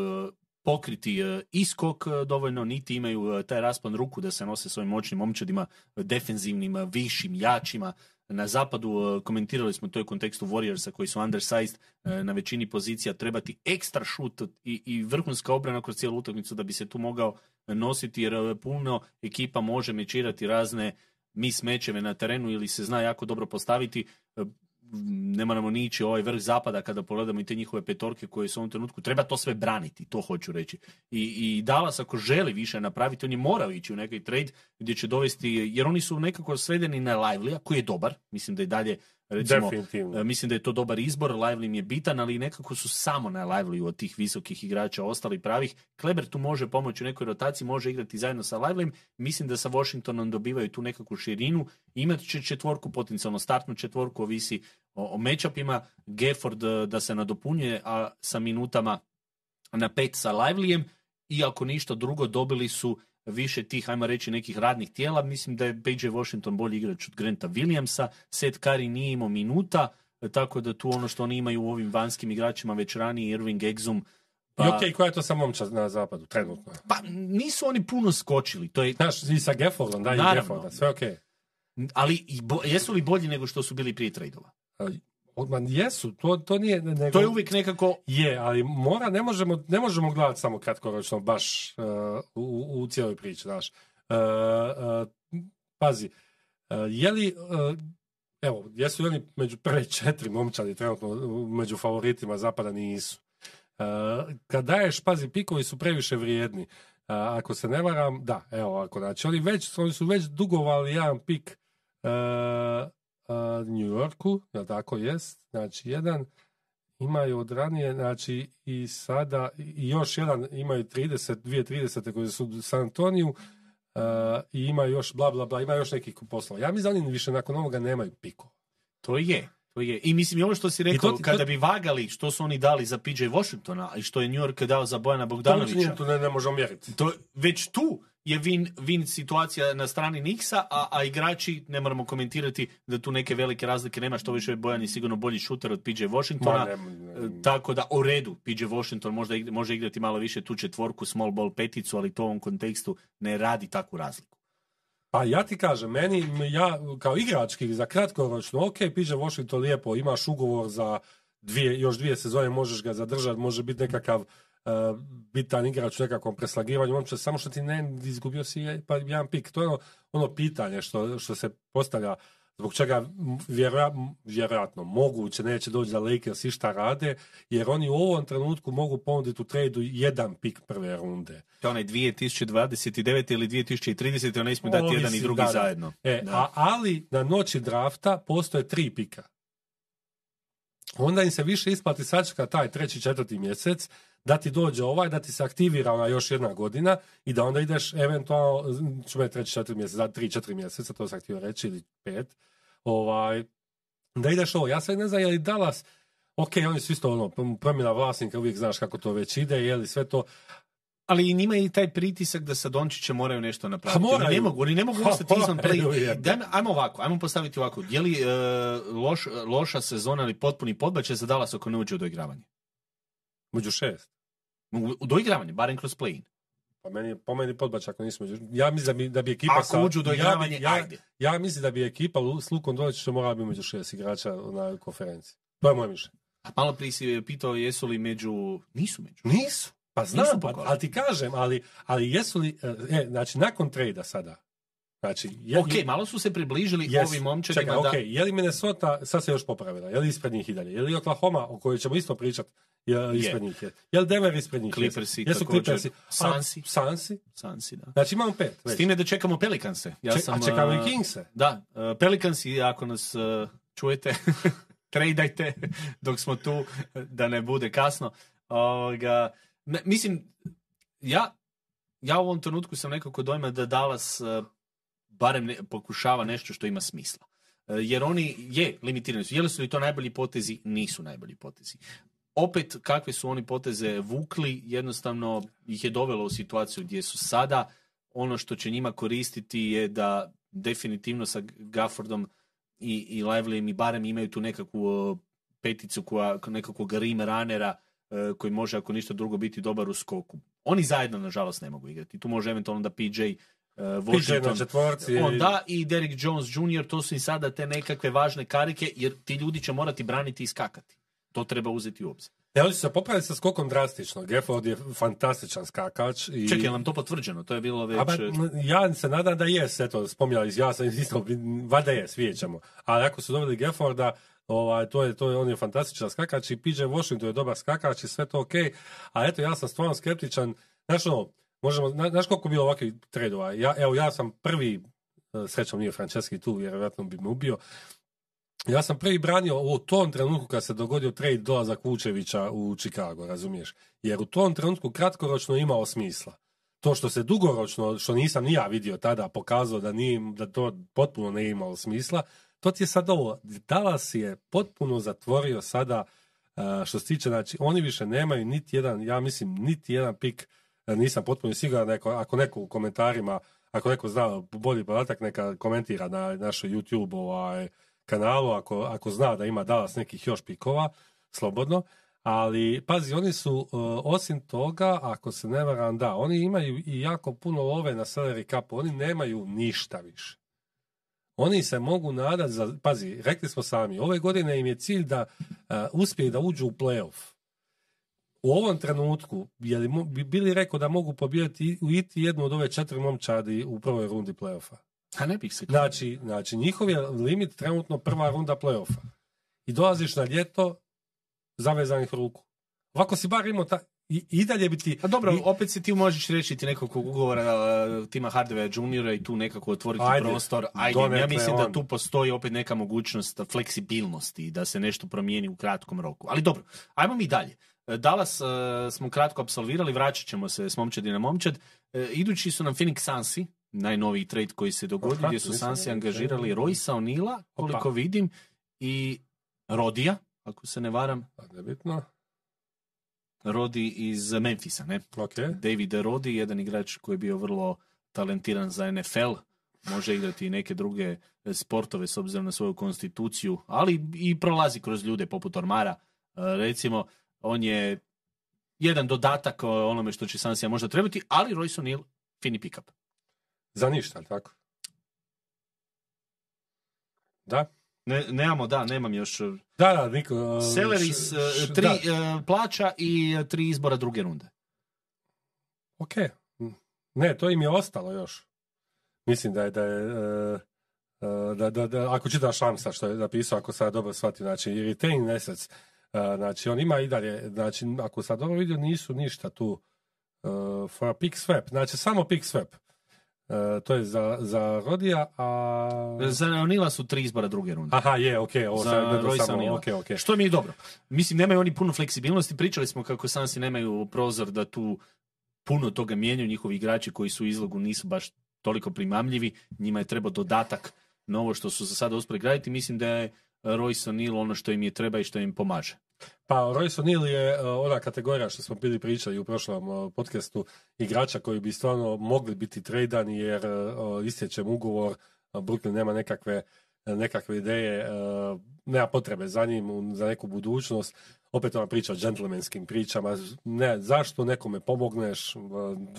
pokriti e, i skok e, dovoljno, niti imaju e, taj raspon ruku da se nose svojim moćnim momčadima, defenzivnim, višim, jačima. Na zapadu komentirali smo to u kontekstu Warriorsa koji su undersized na većini pozicija trebati ekstra šut i, i vrhunska obrana kroz cijelu utakmicu da bi se tu mogao nositi jer puno ekipa može mečirati razne mis mečeve na terenu ili se zna jako dobro postaviti ne moramo ni ići u ovaj vrh zapada kada pogledamo i te njihove petorke koje su u ovom trenutku, treba to sve braniti, to hoću reći. I, i Dallas ako želi više napraviti, on je ići u neki trade gdje će dovesti, jer oni su nekako svedeni na Lively, koji je dobar, mislim da i dalje recimo, Definitivno. E, Mislim da je to dobar izbor, Lively im je bitan, ali nekako su samo na Lively od tih visokih igrača ostali pravih. Kleber tu može pomoći u nekoj rotaciji, može igrati zajedno sa Livelyem. Mislim da sa Washingtonom dobivaju tu nekakvu širinu. Imat će četvorku, potencijalno startnu četvorku, ovisi o, o matchupima. Gafford e, da se nadopunjuje, a sa minutama na pet sa Livelyem. I ako ništa drugo, dobili su više tih, ajmo reći, nekih radnih tijela. Mislim da je PJ Washington bolji igrač od Granta Williamsa. Seth Curry nije imao minuta, tako da tu ono što oni imaju u ovim vanskim igračima već ranije, Irving Exum, I pa, okej, koja je to sa momčad na zapadu, trenutno? pa nisu oni puno skočili, to je, Znaš, i sa Gaffordom, da, i. Gafforda, sve okej. ali i bo- jesu li bolji nego što su bili prije trejdova? Ma jesu, to, to nije... Nego, To je uvijek nekako, Je, ali mora, ne možemo, ne možemo gledati samo kratkoročno baš uh, u, u cijeloj priči, znaš. Uh, uh, pazi, uh, je li, uh, evo, jesu li oni među prve četiri momčadi trenutno među favoritima zapada nisu. Uh, kad daješ, pazi, pikovi su previše vrijedni. Uh, ako se ne varam, da, evo ako znači, oni, već, oni su već dugovali jedan pik uh, New Yorku, jel tako jest? Znači, jedan imaju od ranije, znači i sada, i još jedan imaju 30, 2030. koji su u San Antoniju uh, i ima još bla bla bla, ima još nekih poslova. Ja da oni više nakon ovoga nemaju piko. to je. To je. I mislim, i ovo što si rekao, to ti- kada to- bi vagali što su oni dali za PJ Washingtona i što je New York dao za Bojana To Bogdanovića, tu ne, ne možemo mjeriti. to, već tu je win, win situacija na strani Nixa, a, a igrači, ne moramo komentirati da tu neke velike razlike nema, što više Bojan je sigurno bolji šuter od PJ Washingtona. Ma, ne, ne, E, Tako da, u redu, PJ Washington možda igra- može igrati malo više tu četvorku, small ball peticu, ali to u ovom kontekstu ne radi takvu razliku. Pa ja ti kažem, meni, ja kao igrački za kratkoročno, ok, piše Washington lijepo, imaš ugovor za dvije, još dvije sezone, možeš ga zadržati, može biti nekakav uh, bitan igrač u nekakvom preslagivanju, on će, samo što ti ne izgubio si je, pa jedan pik. To je ono, ono pitanje što, što se postavlja zbog čega m, vjerojatno moguće neće doći da Lakers išta rade, jer oni u ovom trenutku mogu ponuditi u tradu jedan pik prve runde. To onaj 2029. ili 2030. On ne smije dati jedan i drugi da, da. zajedno. E, Da. a, ali na noći drafta postoje tri pika. Onda im se više isplati sačeka taj treći, četvrti mjesec, da ti dođe ovaj, da ti se aktivira ona još jedna godina i da onda ideš eventualno, ću me treći, četiri mjeseca, da, tri, četiri mjeseca, to sam htio reći, ili pet, ovaj, da ideš ovo. Ja sad ne znam je li Dallas, ok, oni su isto ono, promjena vlasnika, uvijek znaš kako to već ide, je li sve to, Ali i njima je i taj pritisak da sa Dončićem moraju nešto napraviti. Pa moraju. Oni ne mogu, oni ne mogu Pa ostati izvan play. Dajme- Ajmo ovako, ajmo postaviti ovako. Je li e, loš, loša sezona ili potpuni podbačaj za Dallas ako ne uđe u doigravanje? među šest. U, barem kroz play-in. Pa meni po meni podbač ako nismo. Ja mislim da bi, da bi ekipa Ako sa... uđu u doigravanje, ja, bi- ja, ajde. ja mislim da bi ekipa s Lukom Dončićem morala biti među šest igrača na konferenciji. To je moje mišljenje. A malo prije si pitao jesu li među... Nisu među. Nisu. Pa znam, Nisu pa, ali ti kažem, ali, ali jesu li... E, znači, nakon trejda sada, znači... Je, ok, malo su se približili jesu. ovim momčadima Čekaj, da... ok, je li Minnesota, sad se još popravila, je li ispred njih i dalje? Je li Oklahoma, o kojoj ćemo isto pričati, je ispred njih? Je, je li Denver ispred njih? Clippersi Jesu također, Clippersi. A, Sansi. Sansi. Sansi, da. Znači imamo pet. S Već. time da čekamo Pelikanse. Ja Ček- sam, a čekamo i Kingse. Da, uh, Pelikansi, ako nas uh, čujete, [LAUGHS] trejdajte dok smo tu, da ne bude kasno. Ovoga, ne, mislim, ja, ja u ovom trenutku sam nekako dojma da Dallas e, barem ne, pokušava nešto što ima smisla. Jer oni je limitirani su. Jeli su li to najbolji potezi? Nisu najbolji potezi. Opet, kakve su oni poteze vukli, jednostavno ih je dovelo u situaciju gdje su sada. Ono što će njima koristiti je da definitivno sa Gaffordom i, i Livelyem i barem imaju tu nekakvu peticu koja, nekakvog rim ranera uh, koji može ako ništa drugo biti dobar u skoku. Oni zajedno nažalost ne mogu igrati. Tu može eventualno da PJ uh, Washington, četvorci. on da i Derek Jones Jr. to su i sada te nekakve važne karike jer ti ljudi će morati braniti i skakati. To treba uzeti u obzir. Ne, oni su se popravili sa skokom drastično. Gafford je fantastičan skakač. I... Čekaj, je nam to potvrđeno? To je bilo već... Aba, ja se nadam da jes, eto, spominjali, ja sam isto, vada jes, vidjet ćemo. Ali ako su dobili Gafforda, ovaj, to je, to je, on je fantastičan skakač i PJ Washington je dobar skakač i sve to ok. A eto, ja sam stvarno skeptičan. Znaš ono, možemo, znaš koliko bilo ovakvih tradova? Ja, evo, ja sam prvi, e, srećom nije Franceski tu, vjerojatno bi me ubio, ja sam prvi branio u tom trenutku kad se dogodio trade dolazak Vučevića u Chicago, razumiješ? Jer u tom trenutku kratkoročno imao smisla. To što se dugoročno, što nisam ni ja vidio tada, pokazao da, nije, da to potpuno ne imalo smisla, to ti je sad ovo. Dallas je potpuno zatvorio sada što se tiče, znači oni više nemaju niti jedan, ja mislim, niti jedan pik, nisam potpuno siguran, neko, ako neko u komentarima, ako neko zna bolji podatak, neka komentira na našoj YouTube ovaj, kanalu ako, ako zna da ima Dallas nekih još pikova, slobodno. Ali, pazi, oni su, uh, osim toga, ako se ne varam, da, oni imaju i jako puno love na salary capu, oni nemaju ništa više. Oni se mogu nadati za, pazi, rekli smo sami, ove godine im je cilj da uh, uspije da uđu u playoff. U ovom trenutku, je li bi bili rekao da mogu pobijati u iti jednu od ove četiri momčadi u prvoj rundi playoffa? A ne bih se... Znači, znači, njihov je limit trenutno prva runda playoffa. I dolaziš na ljeto zavezanih ruku. Ovako si bar imao ta, i, i dalje bi ti... A dobro, i... opet si ti možeš reći ti nekog ugovora uh, tima Hardware juniora i tu nekako otvoriti Ajde, prostor. Ajde, ja mislim on. da tu postoji opet neka mogućnost fleksibilnosti da se nešto promijeni u kratkom roku. Ali dobro, ajmo mi dalje. Dallas uh, smo kratko apsolvirali, vraćat ćemo se s momčadi na momčad. Uh, idući su nam Phoenix Sunsi, najnoviji trade koji se dogodio, gdje su Sansi angažirali Roysa O'Neila, koliko vidim, i Rodija, ako se ne varam. Nebitno. Rodi iz Memfisa, ne? Okay. David Rodi, jedan igrač koji je bio vrlo talentiran za NFL, može igrati i neke druge sportove s obzirom na svoju konstituciju, ali i prolazi kroz ljude poput Ormara. E, recimo, on je jedan dodatak onome što će Sansija možda trebati, ali Royce O'Neal fini pick-up. Za ništa, tako? Da? Ne, nemamo, da, nemam još. Uh, da, da, niko... Uh, Celeris, uh, tri da. plaća i tri izbora druge runde. Ok. Ne, to im je ostalo još. Mislim da je, da je da, da, da, ako čitaš Šamsa što je napisao, ako sad dobro shvatio, znači retain assets, znači on ima i dalje, znači ako sad dobro vidio nisu ništa tu uh, for a pick swap, znači samo pick swap. E, to je za, za Rodija, a... Za Neonila su tri izbora druge runde. Aha, je, ok. Ovo za Roysa okay, okay. Što mi je dobro. Mislim, nemaju oni puno fleksibilnosti. Pričali smo kako Sansi nemaju prozor da tu puno toga mijenjaju. Njihovi igrači koji su u izlogu nisu baš toliko primamljivi. Njima je trebao dodatak na ovo što su za sada uspjeli graditi. Mislim da je Royce O'Neal ono što im je treba i što im pomaže. Pa Royce O'Neal je uh, ona kategorija što smo bili pričali u prošlom uh, podcastu igrača koji bi stvarno mogli biti tradani jer uh, istječe ugovor, Brooklyn nema nekakve nekakve ideje, nema potrebe za njim, za neku budućnost. Opet ona priča o džentlmenskim pričama. Ne, zašto nekome pomogneš,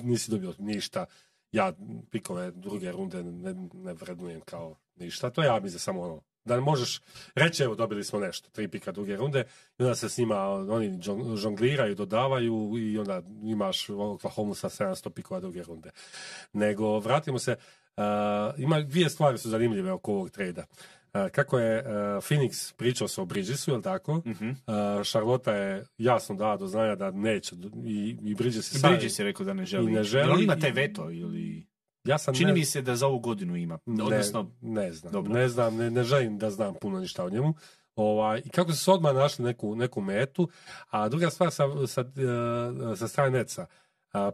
nisi dobio ništa. Ja pikove druge runde ne, ne vrednujem kao ništa. To ja mislim samo ono, da možeš reći evo dobili smo nešto, tri pika druge runde i onda se s njima oni žongliraju, dodavaju i onda imaš Oklahoma sa 700 pikova druge runde. Nego vratimo se, uh, ima dvije stvari su zanimljive oko ovog trejda. Uh, kako je uh, Phoenix pričao se o Bridgesu, je li tako? Uh, Charlotte je jasno dala do znanja da neće i, i Bridges je... Bridges je rekao da ne želi. I ne želi. Ili ima taj veto ili... Ja sam Čini ne... mi se da za ovu godinu ima. Odnosno, ne, ne znam, dobro. ne znam, ne, ne želim da znam puno ništa o njemu. Ovaj, I kako su se odmah našli neku, neku metu. A druga stvar sa, sa, eh, sa strane Neca.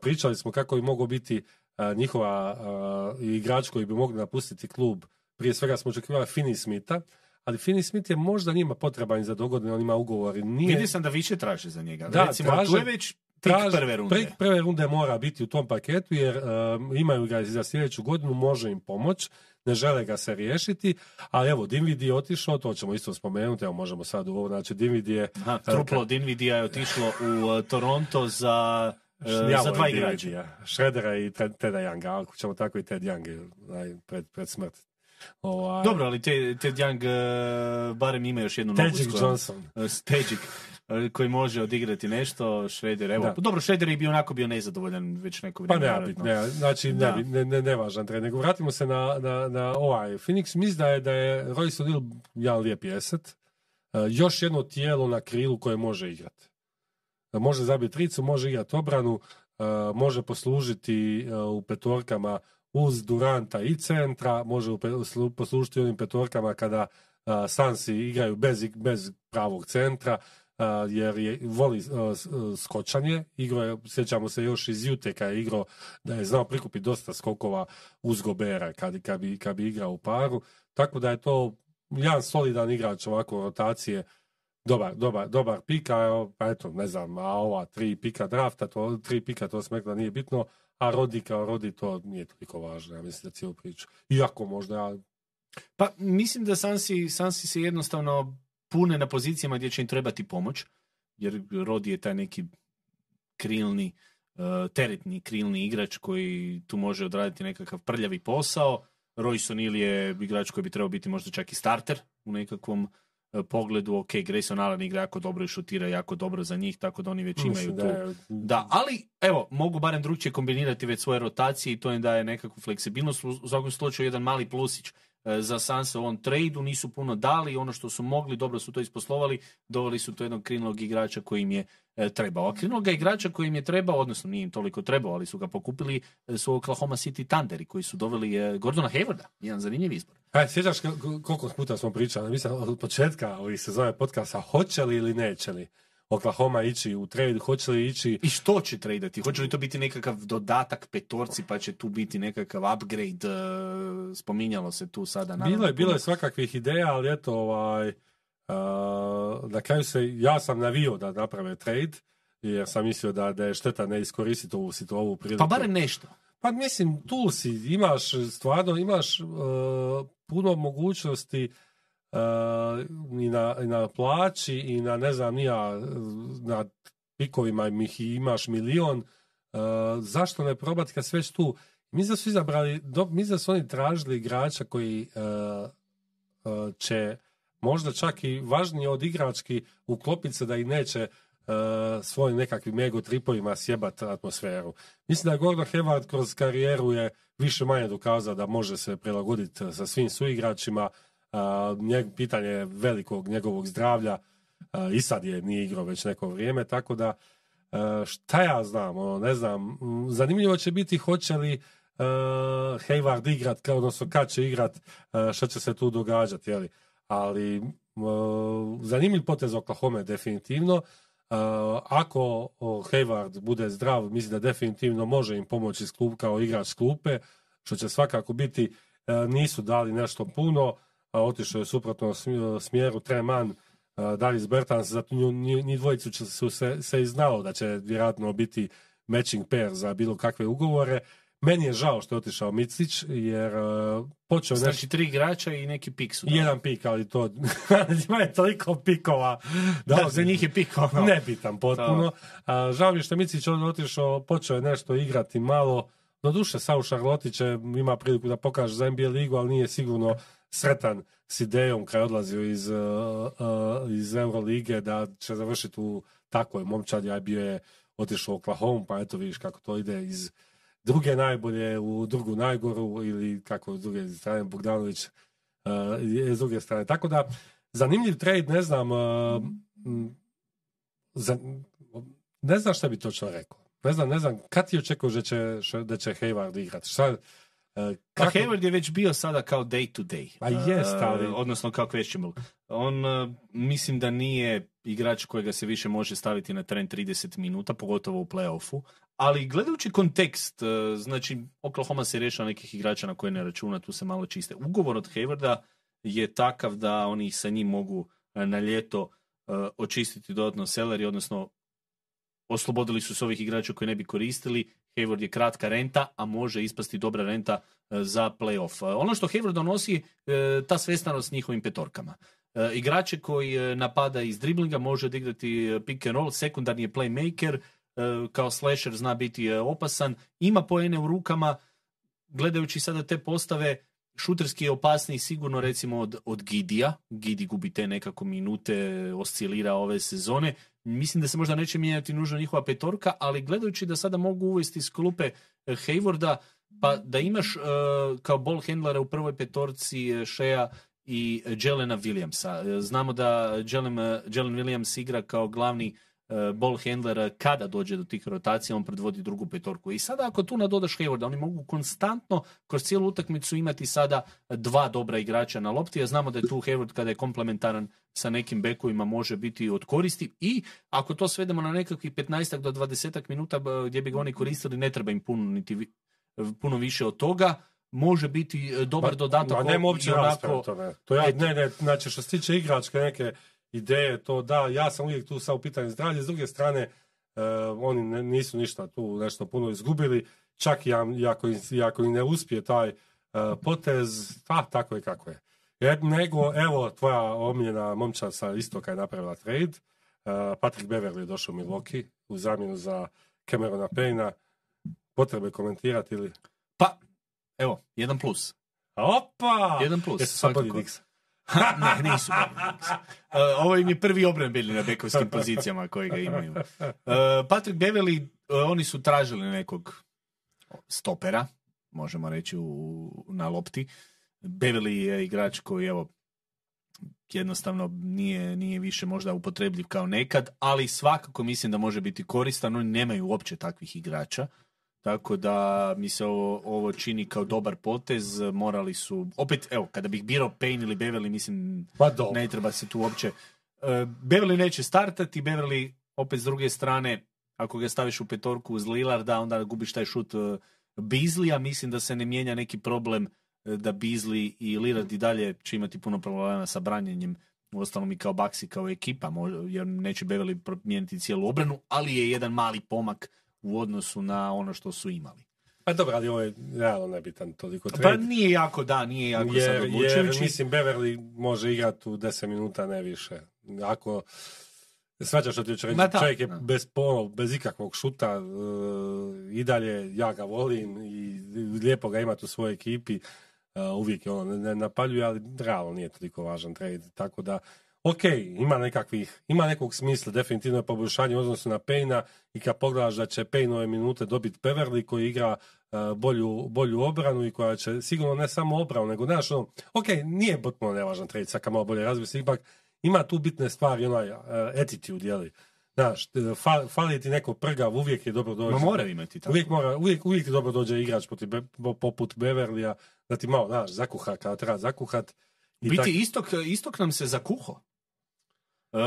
Pričali smo kako bi mogao biti a, njihova a, igrač koji bi mogli napustiti klub. Prije svega smo očekivali Finney Smitha, ali Finney Smith je možda njima potreban za dogodine, on ima ugovor. Nije, Vidio sam da više traže za njega. Da, Recimo, traže- tu je već pik traže- prve runde. prve runde mora biti u tom paketu jer um, imaju ga za sljedeću godinu, može im pomoć, ne žele ga se riješiti, ali evo, Dinvidi je otišao, to ćemo isto spomenuti, evo možemo sad u ovo, znači Dinvidi je Aha, truplo od Nvidia je otišlo u uh, Toronto za, uh, Šnjavo za dva Dinvidija. igrača. Shreddera i Ted- Teda Younga, ako ćemo tako i Ted Young pred, pred smrt. Ovaj, Dobro, ali Ted, Ted Young uh, barem ima još jednu nogu. Johnson. Uh, koji može odigrati nešto, Šreder, evo. Da. Dobro, Šreder je bio onako bio nezadovoljan već neko Pa vrijeme. ne, vjerojatno. ne, znači Da. ne, bi- ne, ne, nevažan tren. Nego vratimo se na, na, na ovaj. Phoenix misli da je, da je Royce O'Neal jedan lijep jeset. E, još jedno tijelo na krilu koje može igrati. E, može zabiti tricu, može igrati obranu, e, može poslužiti u petorkama uz Duranta i centra, može pe- poslužiti u onim petorkama kada Sansi igraju bez, bez pravog centra, jer je, voli skočanje. Igro je, sjećamo se još iz Juteka je igrao da je znao prikupiti dosta skokova uz Gobera kad, kad, bi, kad bi igrao u paru. Tako da je to jedan solidan igrač ovako rotacije dobar, dobar, dobar pik, a evo, pa eto, ne znam, a ova tri pika drafta, to, tri pika to smo rekli da nije bitno, a Rodi kao Rodi to nije toliko važno, ja mislim da cijelu priču. Iako možda, ja, Pa mislim da Sansi, Sansi se jednostavno pune na pozicijama gdje će im trebati pomoć, jer Rodi je taj neki krilni, uh, teretni krilni igrač koji tu može odraditi nekakav prljavi posao. Royce O'Neal je igrač koji bi trebao biti možda čak i starter u nekakvom uh, pogledu. Ok, Grayson Allen igra jako dobro i šutira jako dobro za njih, tako da oni već imaju mislim tu da da, ali evo, mogu barem drugčije kombinirati već svoje rotacije i to im daje nekakvu fleksibilnost. U, svakom slučaju jedan mali plusić e, za Sanse u ovom tradu, nisu puno dali, ono što su mogli, dobro su to isposlovali, doveli su to jednog krilnog igrača koji im je e, trebao. A krilnog igrača koji im je trebao, odnosno nije im toliko trebao, ali su ga pokupili, e, su Oklahoma City Thunderi koji su doveli e, Gordona Haywarda, jedan zanimljiv izbor. Aj, sjećaš kol- koliko puta smo pričali, mislim od početka ovih sezone podcasta, hoće li ili neće li Oklahoma ići u trade, hoće li ići I što će tradati? Hoće li to biti nekakav dodatak petorci, pa će tu biti nekakav upgrade? e, spominjalo se tu sada. naravno, Bilo je, bilo je svakakvih ideja, ali eto, ovaj, uh, na kraju se, ja sam navio da naprave trade, jer sam mislio da, da je šteta ne iskoristiti ovu situ, ovu priliku. Pa barem nešto. Pa mislim, tu si, imaš stvarno, imaš uh, puno mogućnosti uh, i, na, i na plaći i na, ne znam, nija, na pikovima ih imaš milion. Uh, zašto ne probati kad već tu? Mislim da su izabrali, do, da su oni tražili igrača koji uh, će možda čak i važnije od igrački uklopiti se da i neće uh, svojim nekakvim ego tripovima sjebat atmosferu. Mislim da Gordon Hayward kroz karijeru je više manje dokazao da može se prilagoditi sa svim suigračima. Pitanje je velikog njegovog zdravlja. I sad je nije igrao već neko vrijeme, tako da šta ja znam, ono, ne znam. Zanimljivo će biti hoće li Hayward igrat, kao odnosno kad će igrat, šta će se tu događati, jeli. Ali zanimljiv potez Oklahoma definitivno. Ako Hayward bude zdrav, mislim da definitivno može im pomoći klub, kao igrač s klupe, što će svakako biti, nisu dali nešto puno, a otišao je suprotno smjeru Treman, uh, Darius Bertans, za nju, nji, njih dvojicu su se, se i znalo da će vjerojatno biti matching pair za bilo kakve ugovore. Meni je žao što je otišao Micić, jer uh, počeo nešto Znači tri igrača i neki pik su. i jedan pik, ali to [LAUGHS] ima je toliko pikova. Da, za njih je pik. ono. Nebitan potpuno. A, žao mi je što je Micić otišao, počeo je nešto igrati malo. Do duše, Sau Šarlotiće ima priliku da pokaže za NBA ligu, ali nije sigurno sretan s idejom kad je odlazio iz, uh, uh, iz Eurolige da će završiti u takvoj momčadi, a bio je otišao u Oklahoma, pa eto vidiš kako to ide iz druge najbolje u drugu najgoru ili kako s druge strane Bogdanović uh, je s druge strane. Tako da, zanimljiv trade, ne znam, za, ne znam šta bi točno rekao. Ne znam, ne znam, kad ti očekuješ da će, da će Hayward igrati? Šta, E, Pa kako- Hayward je već bio sada kao day to day. Pa jest, ali- E, odnosno kao questionable. On e, mislim da nije igrač kojega se više može staviti na tren 30 minuta, pogotovo u playoffu. Ali gledajući kontekst, e, znači Oklahoma se rješava nekih igrača na koje ne računa, tu se malo čiste. Ugovor od Haywarda je takav da oni sa njim mogu e, na ljeto e, očistiti dodatno salary, odnosno oslobodili su se ovih igrača koji ne bi koristili. Hayward je kratka renta, a može ispasti dobra renta e, za playoff. E, Ono što Hayward donosi, e, ta svestanost s njihovim petorkama. Igrače koji napada iz driblinga može odigrati pick and roll, sekundarni je playmaker, kao slasher zna biti opasan, ima poene u rukama, gledajući sada te postave, šuterski je opasniji sigurno recimo od, od Gidija. Gidi gubi te nekako minute, oscilira ove sezone. Mislim da se možda neće mijenjati nužno njihova petorka, ali gledajući da sada mogu uvesti iz klupe eh, Haywarda, pa da imaš eh, kao ball handlera u prvoj petorci eh, Shea i Jelena Williamsa. Eh, Znamo da Jelen, eh, Jelen Williams igra kao glavni eh, ball handler kada dođe do tih rotacija, on predvodi drugu petorku. I sada ako tu nadodaš Haywarda, oni mogu konstantno kroz cijelu utakmicu imati sada dva dobra igrača na lopti, a znamo da je tu Hayward kada je komplementaran sa nekim bekovima može biti od koristi i ako to svedemo na nekakvih 15 do 20 minuta gdje bi ga oni koristili, ne treba im puno, niti vi- puno više od toga, može biti e, dobar Ma- dodatak. Ma nema uopće onako-. To ja, ne, ne, znači što se tiče igračke neke ideje, to da, ja sam uvijek tu sa u pitanju zdravlja, s druge strane, e, oni ne- nisu ništa tu nešto puno izgubili, čak i, i ako, i ako im ne uspije taj e, potez, a tako je kako je. E, nego, evo, tvoja omiljena momčad sa istoka je napravila trade, e, Patrick Beverly je došao u Milwaukee u zamjenu za Camerona Payna, potrebe komentirati ili... Pa, evo, jedan plus. Opa! Jedan plus, Jesu svakako. [LAUGHS] Ne, nisu. Uh, [LAUGHS] ovo im je prvi obranbeni na bekovskim pozicijama koje ga imaju. Uh, Patrick Beverly, uh, oni su tražili nekog stopera, možemo reći, u, na lopti. Beverly je igrač koji, evo, jednostavno nije, nije više možda upotrebljiv kao nekad, ali svakako mislim da može biti koristan. Oni nemaju uopće takvih igrača. Tako da mi se ovo, ovo čini kao dobar potez. Morali su, opet, evo, kada bih birao Payne ili Beverly, mislim, Pa ne treba se tu uopće... Uh, Beverly neće startati, Beverly opet s druge strane, ako ga staviš u petorku uz Lillarda, onda gubiš taj šut uh, Beasley-a. Mislim da se ne mijenja neki problem uh, da Beasley i Lillard i dalje će imati puno problema sa branjenjem uostalom i kao Baxi kao ekipa, jer neće Beverly promijeniti cijelu obranu, ali je jedan mali pomak u odnosu na ono što su imali. Pa dobro, ali ovo je realno nebitan toliko Pa trade. nije jako, da, nije jako sad jer, jer, odlučujući. mislim, Beverly može igrati u 10 minuta, ne više. Ako svađaš što ti hoću reći, da, čovjek je da. bez, polo, bez ikakvog šuta, e, i dalje ja ga volim i lijepo ga imati u svojoj ekipi, e, uvijek je ono ne, ne napaljuje, ali realno nije toliko važan trade, tako da ok, ima nekakvih, ima nekog smisla, definitivno je poboljšanje u odnosu na Payna i kad pogledaš da će Payne minute dobiti Beverly koji igra e, bolju, bolju obranu i koja će sigurno ne samo obranu, nego znaš ono, ok, nije potpuno nevažan trade, sad kad malo bolje razmisli, ipak ima tu bitne stvari, onaj uh, attitude, jeli. Znaš, t- fa- fali ti neko prgav, uvijek je dobro doći. Ma moraju imati tako. Uvijek, mora, uvijek, uvijek ti dobro dođe igrač protiv, Be- po- poput Beverlija, da ti malo, znaš, zakuha kada treba zakuhat. I biti tak- istok, istok nam se zakuho. Uh,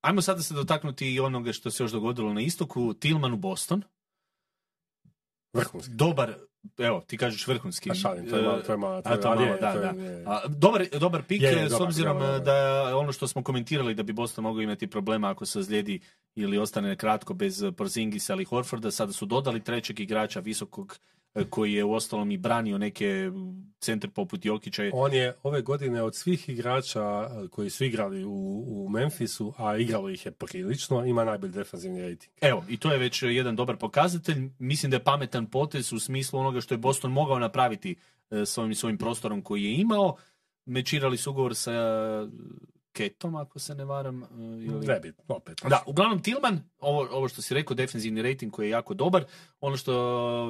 ajmo sada se dotaknuti i onoga što se još dogodilo na istoku. Tilman u Boston. vrhunski. Dobar, evo, ti kažeš vrhunski. A šalim, to je malo, to je malo, A, to malo, je, da, to je- da. je- A, dobar, dobar pik, Je, je, s dobar, obzirom dobar, da ono što smo komentirali da bi Boston mogao imati problema ako se ozlijedi ili ostane kratko bez Porzingisa ili Horforda, sada su dodali trećeg igrača visokog koji je uostalom i branio neke centre poput Jokića. On je ove godine od svih igrača eh, koji su igrali u, u Memphisu, a igralo ih je prilično, ima najbolji defensivni rating. Evo, i to je već jedan dobar pokazatelj. Mislim da je pametan potez u smislu onoga što je Boston mogao napraviti e, s ovim svojim prostorom koji je imao. Mečirali su ugovor sa e, Ketom, ako se ne varam. e, ili... Opet. Da, uglavnom Tilman, ovo, ovo što si rekao, defensivni rating koji je jako dobar, ono što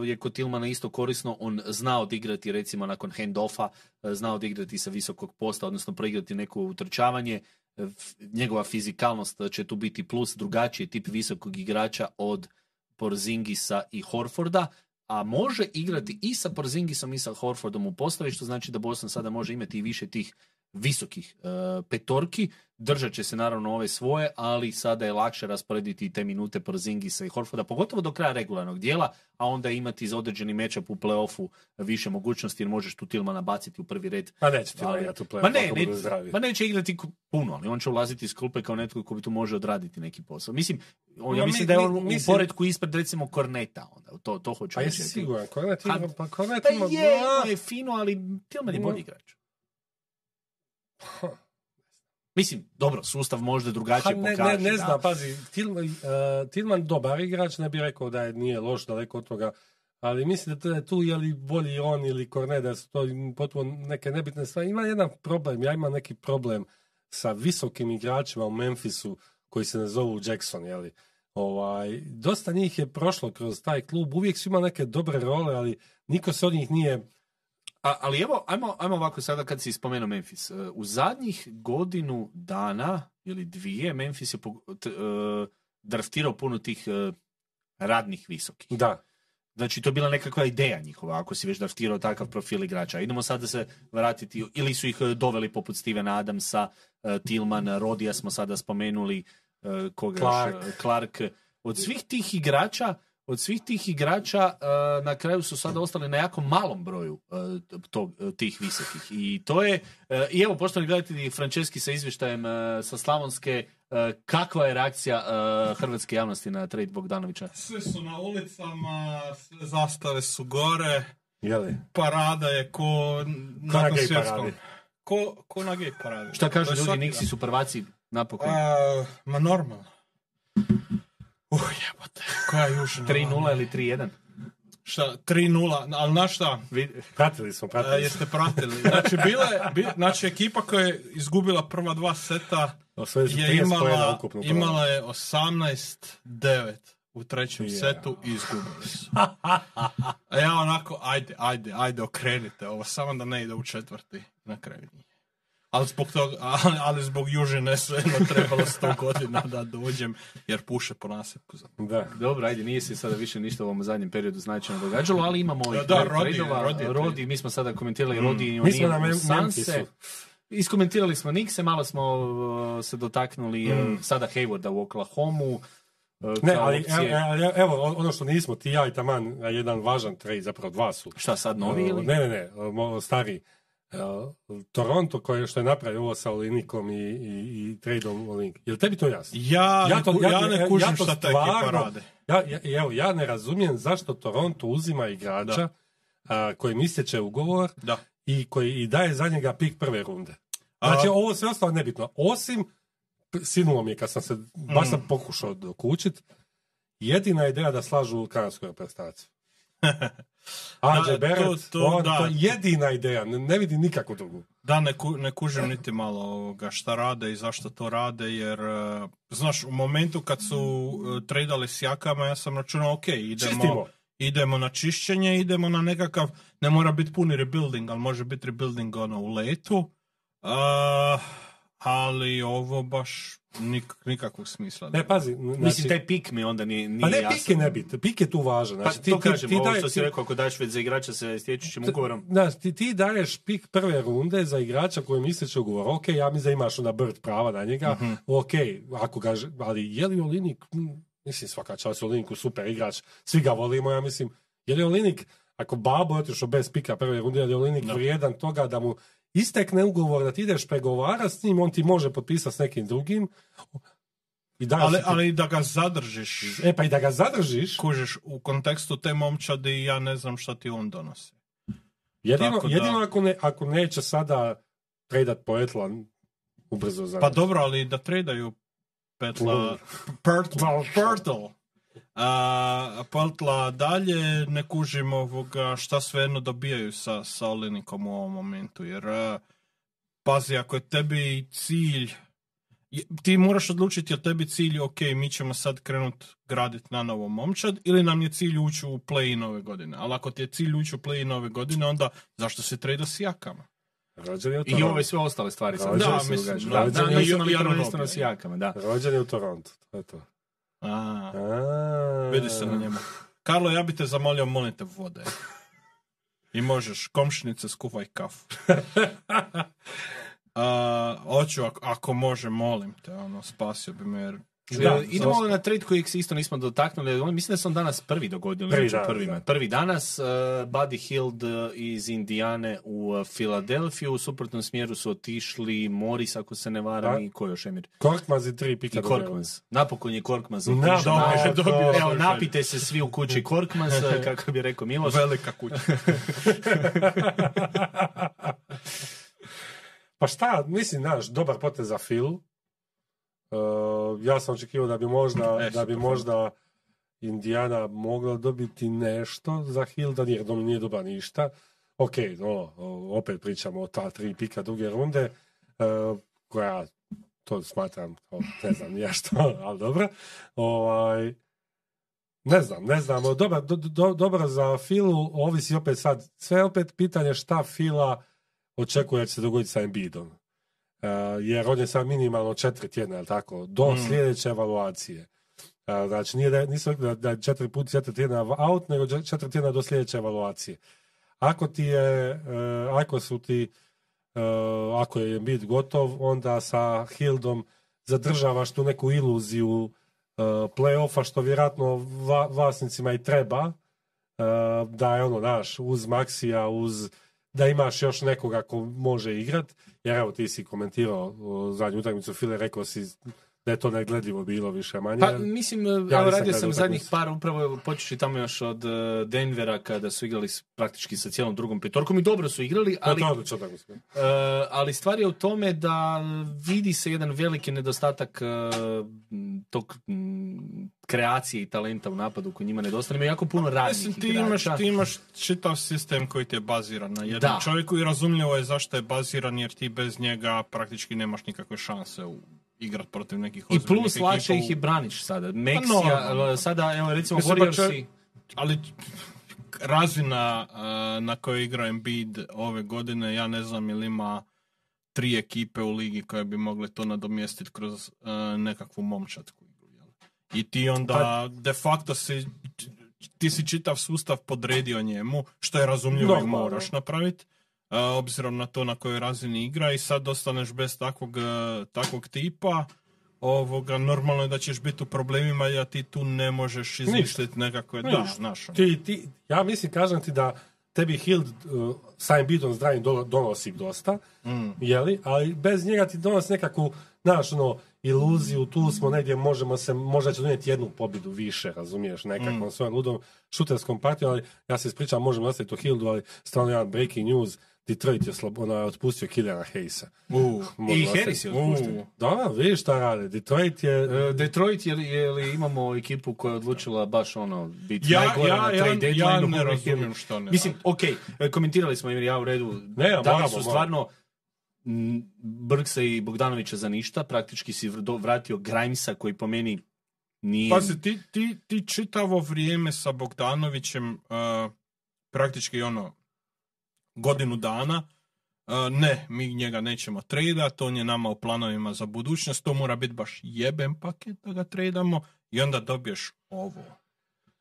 je kod Tilmana isto korisno, on zna odigrati recimo nakon handoffa, e, zna odigrati sa visokog posta, odnosno proigrati neko utrčavanje, E, njegova fizikalnost će tu biti plus, drugačiji tip visokog igrača od Porzingisa i Horforda, a može igrati i sa Porzingisom i sa Horfordom u postavi, što znači da Boston sada može imati i više tih visokih e, petorki. Držat će se naravno ove svoje, ali sada je lakše rasporediti te minute Porzingisa i Horforda, pogotovo do kraja regularnog dijela, a onda imati za određeni matchup u playoffu više mogućnosti, jer možeš tu Tilmana baciti u prvi red. Pa neće ti Ali- igrati u play Ma ne, ne, ma neće igrati puno, ali on će ulaziti iz klupe kao netko ko bi tu može odraditi neki posao. Mislim, on, ja mislim mi- da je mi- on u mislim- poredku ispred recimo Korneta, onda, to, to hoću Pa jesi siguran, Kornet Pa- igra, pa Kornet Pa ima... je, je fino, ali Tilman je bolji igrač. [LAUGHS] Mislim, dobro, sustav možda drugačije Ha, ne, pokaže. ne, ne da. znam, pazi, Tilman, uh, Tilman dobar igrač, ne bih rekao da je, nije loš daleko od toga, ali mislim da je tu je li bolji on ili Kornet, da su to potpuno neke nebitne stvari. Ima jedan problem, ja imam neki problem sa visokim igračima u Memphisu koji se ne zovu Jackson, jeli. Ovaj, dosta njih je prošlo kroz taj klub, uvijek su imali neke dobre role, ali niko se od njih nije A, ali evo, ajmo, ajmo ovako sada kad si spomenuo Memphis. E, U zadnjih godinu dana ili dvije Memphis je e, draftirao puno tih e, radnih visokih. da, Znači, to je bila nekakva ideja njihova, ako si već draftirao takav profil igrača. Idemo sada se vratiti, ili su ih doveli poput Stevena Adamsa, Tillman, Rodija smo sada spomenuli, koga još, Clark. e, Clark. Od svih tih igrača, od svih tih igrača e, na kraju su sada ostali na jako malom broju e, tog, e, tih visokih. I to je, i evo, poštovani gledatelji, Franceski sa izvještajem sa Slavonske, kakva je reakcija hrvatske javnosti na trade Bogdanovića? Svi su na ulicama, sve zastave su gore, jeli. parada je ko Ko na gej paradi. Ko, ko na gej paradi. Šta kažu ljudi, dan. su prvaci napokon. A, ma normalno. Uh, jebote, koja južna. 3-0 ili 3-1? Šta, 3-0, ali na šta? Pratili smo, E, pratili smo. jeste pratili. Znači, bile, bi, znači, ekipa koja je izgubila prva dva seta je 30 poena imala, imala je 18-9 u trećem Ja. setu i izgubili su. [LAUGHS] A ja onako, ajde, ajde, ajde, okrenite ovo, samo da ne ide u četvrti na kraju. Ali zbog toga, ali, ali zbog Južine svejedno trebalo 100 godina da dođem, jer puše po nasipku. za- Da. Dobro, ajde, nije se sada više ništa u ovom zadnjem periodu značajno događalo, ali imamo ovih Da, trade- Rodi. Rodi je Rodi, mi smo sada komentirali Rodi i Mem- Sanse. Iskomentirali smo Nixe, malo smo uh, se dotaknuli uh, sada Haywarda u Oklahomu. uh, Ne, kao ali opcije. evo, evo, ono što nismo, ti ja i taman, jedan važan trade, zapravo dva su. Šta sad, novi Uh, ili? Ne, ne, ne, stari. Toronto koje što je napravio ovo sa Olinikom i, i, i tradeom Olink. Je li tebi to jasno? Ja, Ja ne, to- ja- ja, ne kužim ja šta ta ekipa rade. Ja, ja, evo, ja ne razumijem zašto Toronto uzima igrača a, kojim istječe ugovor Da. i koji i daje za njega pik prve runde. A- Znači, ovo sve ostalo nebitno. Osim, sinulo mi je kad sam se, baš sam pokušao dokučit, jedina je ideja da slažu kanadsku reprezentaciju. [LAUGHS] Anđe Da, Beret, to- to to je jedina ideja, ne, ne vidim nikakvu drugu. Da, ne, ku, ne kužim niti malo ovoga šta rade i zašto to rade, jer, e, znaš, u momentu kad su uh, tradali s jakama, ja sam računao, ok, idemo, Čistimo. idemo na čišćenje, idemo na nekakav, ne mora biti puni rebuilding, ali može biti rebuilding ono u letu, A, ali ovo baš nik, nikakvog smisla. Ne, pazi, znači, Mislim, taj pik mi onda nije, nije pa ne, jasan. pik je nebit, pik je tu važan. Pa Znači, to kažem, ovo daj- što si ti- rekao, ako daš već za igrača sa stječućim ugovorom, Znaš, ti, ti daješ pik prve runde za igrača kojem ističe ugovor. Ok, ja mi da imaš onda bird prava na njega. Mhm. Ok, ako ga, ali je li Olinik, mislim svaka čast Oliniku super igrač, svi ga volimo, ja mislim. Je li Olinik, ako Babo je otišao bez pika prve runde, je li Olinik Da. vrijedan toga da mu istekne ugovor, da ti ideš pregovara s njim, on ti može potpisati s nekim drugim. I daš ali, ti- ali da ga zadržiš, E pa i da ga zadržiš, kužiš, u kontekstu te momčadi, ja ne znam šta ti on donosi. jedino, da- jedino ako, ne, ako neće sada predat Poetla ubrzo za Pa dobro, ali da tradaju Petla, Pertl, Pertl. A, Pertla dalje ne kužim ovoga šta svejedno dobijaju sa, sa Olinikom u ovom momentu, jer a, pazi, ako je tebi cilj ti moraš odlučiti je tebi cilj, ok, mi ćemo sad krenut graditi na novo momčad, ili nam je cilj ući u play ove godine. Ali ako ti je cilj ući u play ove godine, onda zašto se trade s jakama? Rođen i ove sve ostale stvari. sad Rođen da, mislim, da, da, s jakama, da. A, vidi se na njemu. Karlo, ja bi te zamolio, molim te vode. I možeš, komšnice, skuvaj kafu. [LAUGHS] A, hoću, ako, ako može, molim te, ono, spasio bi me, jer Da, idemo na trade se isto nismo dotaknuli. On, mislim da se on danas prvi dogodio. Prvi danas, prvima. da. Prvi danas. Uh, Buddy Hield uh, iz Indijane u uh, Filadelfiju. U suprotnom smjeru su otišli Morris, ako se ne varam, Da. i ko još, Emir? Korkmaz i tri pika I dobio. Korkmaz. Napokon je Korkmaz Da, otišao. dobro, Evo, dobro, Evo, dobro. napite se svi u kući Korkmaz, [LAUGHS] kako bi rekao Miloš. velika kuća. [LAUGHS] Pa šta, mislim, znaš, dobar potez za Phil. Uh, ja sam očekivao da bi možda, [LAUGHS] E, da bi možda Indiana mogla dobiti nešto za Hill, da nije, nije doba ništa. Ok, no, opet pričamo o ta tri pika druge runde, uh, koja to smatram, o, ne znam ja što, [LAUGHS] ali dobro. Ovaj, ne znam, ne znam, dobar, do, do, dobro za Filu, ovisi opet sad, sve opet pitanje šta Fila očekuje da će se dogoditi sa Embiidom. Uh, jer on je sad minimalno četiri tjedna, jel tako, do Mm. sljedeće evaluacije. Uh, znači, nije da, nisu rekli da, da je četiri put četiri tjedna out, nego čet- četiri tjedna do sljedeće evaluacije. Ako ti je, uh, ako su ti, ako je Embiid gotov, onda sa Hildom zadržavaš tu neku iluziju play-offa, što vjerojatno va- vlasnicima i treba, da je ono, naš, uz Maxija, uz da imaš još nekoga ko može igrat, jer evo ti si komentirao zadnju utakmicu File, rekao si da je to negledljivo bilo više manje. Pa, mislim, evo, nisam radio sam zadnjih par, upravo počeši tamo još od eh, Denvera, kada su igrali praktički sa cijelom drugom petorkom i dobro su igrali, ali... ali To utakmica. E, ali stvar je u tome da vidi se jedan veliki nedostatak e, m, tog m, kreacije i talenta u napadu koji njima nedostaje. Ima jako puno radnih Mislim, ti igrača. imaš, ti imaš čitav sistem koji ti je baziran na jednom Da. čovjeku i razumljivo je zašto je baziran jer ti bez njega praktički nemaš nikakve šanse u igrat protiv nekih I plus lakše ih je braniš sada. Meksija, normalno. sada, evo recimo, Mislim, pa Warriorsi... ali razina a, na kojoj igra Embiid ove godine, ja ne znam ili ima tri ekipe u ligi koje bi mogle to nadomjestiti kroz a, nekakvu jel? I ti onda Pa- de facto si ti si čitav sustav podredio njemu, što je razumljivo i Normalno. moraš napraviti, obzirom na to na kojoj razini igra i sad ostaneš bez takvog, a, takvog tipa, ovoga, normalno je da ćeš biti u problemima jer ti tu ne možeš izmišljati nekakve, da, znaš, ono. Ti, ti, ja mislim, kažem ti da tebi Hild uh, sa Embiidom zdravim do- donosi dosta, Mm. jeli, ali bez njega ti donosi nekakvu, znaš, ono, iluziju, tu smo negdje, možemo se, možda će donijeti jednu pobjedu više, razumiješ, nekakvom svojom ludom šuterskom partijom, ali ja se ispričam, možemo nastaviti o Hildu, ali stvarno jedan breaking news, Detroit je slob, ona je otpustio Killera Hayesa. U, [LAUGHS] Možemo I. Harris je otpušten. Da, vidiš šta rade. Detroit je... E, Detroit, je je li imamo ekipu koja je odlučila baš ono biti Ja- najgore ja- na ja- trade ja deadline-u, ne razumijem što ne Mislim, ok, e, komentirali smo jer ja u redu. Ne, da moramo, su stvarno Brksa i Bogdanovića za ništa, praktički si vratio Grimesa koji po meni nije... Pazi, ti, ti, ti čitavo vrijeme sa Bogdanovićem uh, praktički ono godinu dana uh, ne, mi njega nećemo tradat, on je nama u planovima za budućnost, to mora biti baš jeben paket da ga tradamo i onda dobiješ ovo.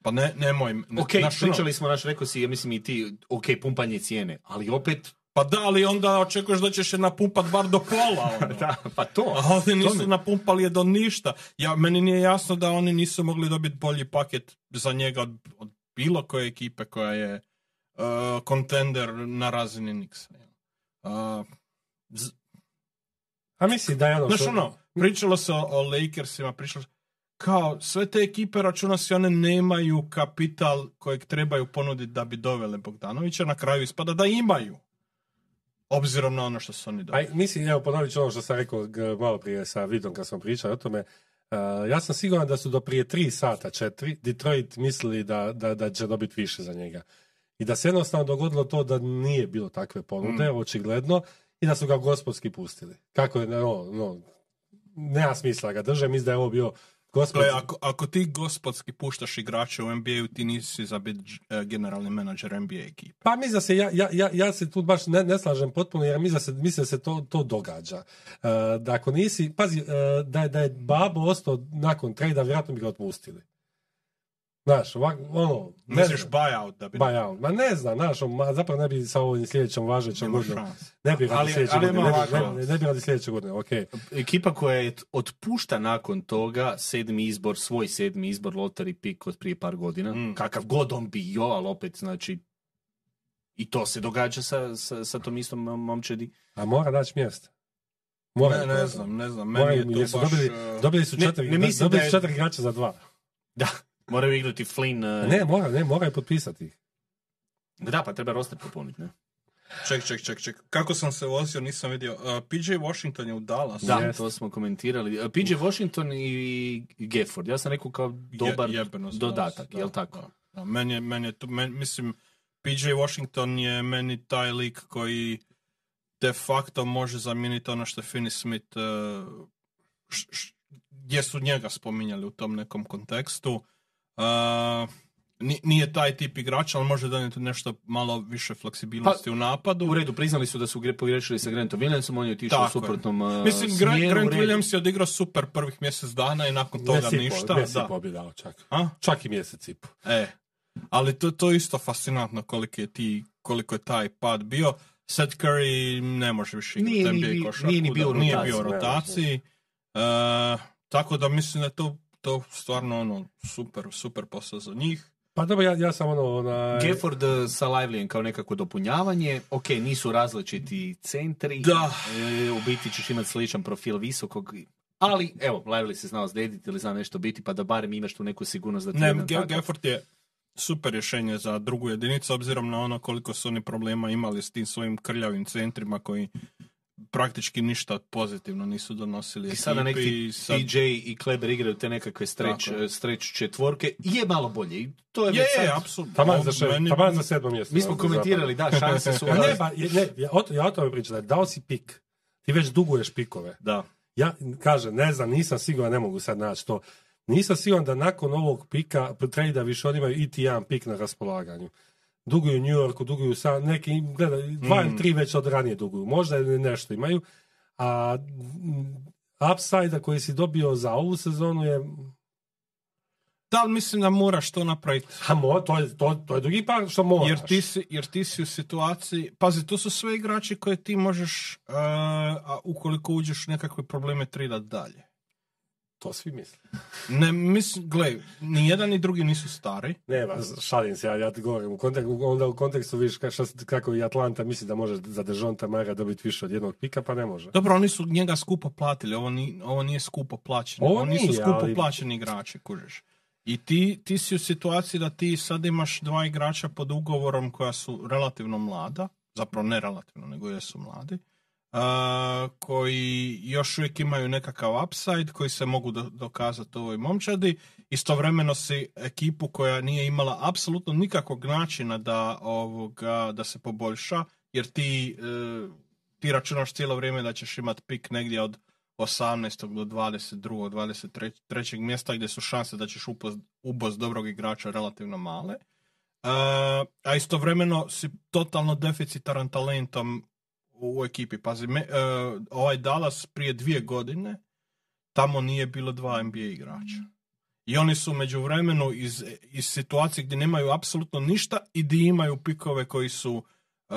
Pa ne, nemoj... Ne, Ok, ono, pričali smo, naš, rekao si, ja mislim i ti, ok, pumpanje cijene, ali opet, Pa da, ali onda očekuješ da ćeš je napumpat bar do pola. [LAUGHS] Ono. da, pa to. A oni nisu napumpali je do ništa. Ja, meni nije jasno da oni nisu mogli dobiti bolji paket za njega od, od bilo koje ekipe koja je kontender na razini Nixa. Uh, z- A misli da je ono... Znaš ono, pričalo se o, o Lakersima, pričalo se, kao sve te ekipe računa se one nemaju kapital kojeg trebaju ponuditi da bi dovele Bogdanovića, na kraju ispada da imaju. Obzirom na ono što su oni dobili. mislim, evo, ponovit ću ono što sam rekao g- malo prije sa Vidom kad smo pričali o tome. Uh, ja sam siguran da su do prije tri sata, četiri, Detroit mislili da, da, da će dobiti više za njega. I da se jednostavno dogodilo to da nije bilo takve ponude, očigledno, i da su ga gospodski pustili. Kako je, no, no, nema smisla ga drže, mislim da je ovo bio gospod... Gle, ako, ako ti gospodski puštaš igrače u NBA-u, ti nisi za biti eh, generalni menadžer NBA ekipe. Pa mislim da se, ja, ja, ja, ja se tu baš ne, ne slažem potpuno, jer mislim da se, mislim da se to, to događa. Uh, da ako nisi, pazi, uh, da, je, da je Babo ostao nakon trejda, vjerojatno bi ga otpustili. Znaš, ovak, ono, ne Misliš buyout da bi... Buyout. Ma ne znam, znaš, on, ma zapravo ne bi sa ovim sljedećom važećom godinom. Ne bi radi sljedeće godine. Ne, ne, ne bi radi sljedeće godine, okej. Ekipa koja je otpušta nakon toga sedmi izbor, svoj sedmi izbor lottery pick od prije par godina, Mm. kakav god on bio, ali opet znači i to se događa sa, sa, sa tom istom momčadi. A mora naći mjesto. Mora, Ne, ne znam, ne znam. Meni je to baš... dobili, eh, dobili su Ne, četiri, ne mislim dobili su četiri igrača za dva. Da, moraju igrati Flynn. uh, Ne, mora, ne, moraju potpisati ih. Da, pa treba roster popuniti, ne? Ček, ček, ček, ček. Kako sam se vozio, nisam vidio. Uh, PJ Washington je u Dallas. Da, Jest. to smo komentirali. Uh, PJ Washington i Gafford. Ja sam rekao kao dobar Je, dodatak, nas, jel da, tako? Da, da. Meni je, meni je to, men, mislim, PJ Washington je meni taj lik koji de facto može zamijeniti ono što je Finney Smith, uh, š- š- gdje su njega spominjali u tom nekom kontekstu. Uh, ni- nije taj tip igrača, ali može donijeti nešto malo više fleksibilnosti u napadu. U redu, priznali su da su gre- pogrešili sa Grantom Williamsom, on je otišao u suprotnom uh, Mislim, Grant, smjeru, Grant. Williams je odigrao super prvih mjesec dana i nakon toga Mjesec ništa. mjesec da. bi dao čak. A? Čak i mjesec i pol. E, ali to, to je isto fascinantno koliko je, ti, koliko je taj pad bio. Seth Curry ne može više igrati Nije ni NBA bi- košarku, nije ni bio u da, nije rotaciji, bio u rotaciji. E, tako da mislim da je to, to stvarno ono super, super posao za njih. Pa dobro, ja, ja sam ono... Onaj, Gafford uh, sa Livelyem kao nekako dopunjavanje. Ok, nisu različiti centri. Da. E, u biti ćeš imati sličan profil visokog. Ali, evo, Lively se znao zdediti ili zna nešto biti, pa da barem imaš tu neku sigurnost da ti Ne, jedan takav- Gafford je super rješenje za drugu jedinicu, obzirom na ono koliko su oni problema imali s tim svojim krljavim centrima koji praktički ništa pozitivno nisu donosili I sada neki i sad- PJ i Kleber igraju te nekakve streć, je. streć četvorke. Je malo bolje. I to je, Je, već je, sad- apsolutno. Taman za, šest, Meni- taman za sedmo mjesto. Mi smo komentirali, da, šanse su... [LAUGHS] Pa ne, pa, je- ne, ja, o, ja o tome pričam, dao si pik. Ti već duguješ pikove. Da. Ja, kažem, ne znam, nisam siguran, ne mogu sad naći to. Nisam siguran da nakon ovog pika, trejda više oni imaju iti jedan pik na raspolaganju. Duguju u New Yorku, duguju sa neki, gledaj, dva ili tri već od ranije duguju. Možda nešto imaju. A mm, upside koji si dobio za ovu sezonu je Da, ali mislim da moraš to napraviti. a mo, to, je, to, to je drugi par što moraš. Jer ti, si, jer ti si u situaciji, pazi, to su sve igrači koje ti možeš, uh, a ukoliko uđeš u nekakve probleme, tridat dalje. To svi misle. Ne, mislim, gle, ni jedan ni drugi nisu stari. Ne, ba, šalim se, ja, ja ti govorim, u kontekstu, onda u kontekstu vidiš ka, kako i Atlanta misli da može za Dejonta Mara dobiti više od jednog pika, pa ne može. Dobro, oni su njega skupo platili, ovo, ni, ovo nije skupo plaćeni. Ovo nisu nije, skupo ali- plaćeni igrači, kužiš. I ti, ti si u situaciji da ti sad imaš dva igrača pod ugovorom koja su relativno mlada, zapravo ne relativno, nego jesu mladi, a, koji još uvijek imaju nekakav upside, koji se mogu do- dokazati ovoj momčadi. Istovremeno si ekipu koja nije imala apsolutno nikakvog načina da, ovoga, da se poboljša, jer ti, e, ti računaš cijelo vrijeme da ćeš imati pik negdje od 18. do 22. 23. mjesta gdje su šanse da ćeš uboz dobrog igrača relativno male. Uh, a istovremeno si totalno deficitaran talentom u, ekipi. Pazi, me, uh, ovaj Dallas prije dvije godine tamo nije bilo dva NBA igrača. I oni su među vremenu iz, iz situacije gdje nemaju apsolutno ništa i gdje imaju pikove koji su uh,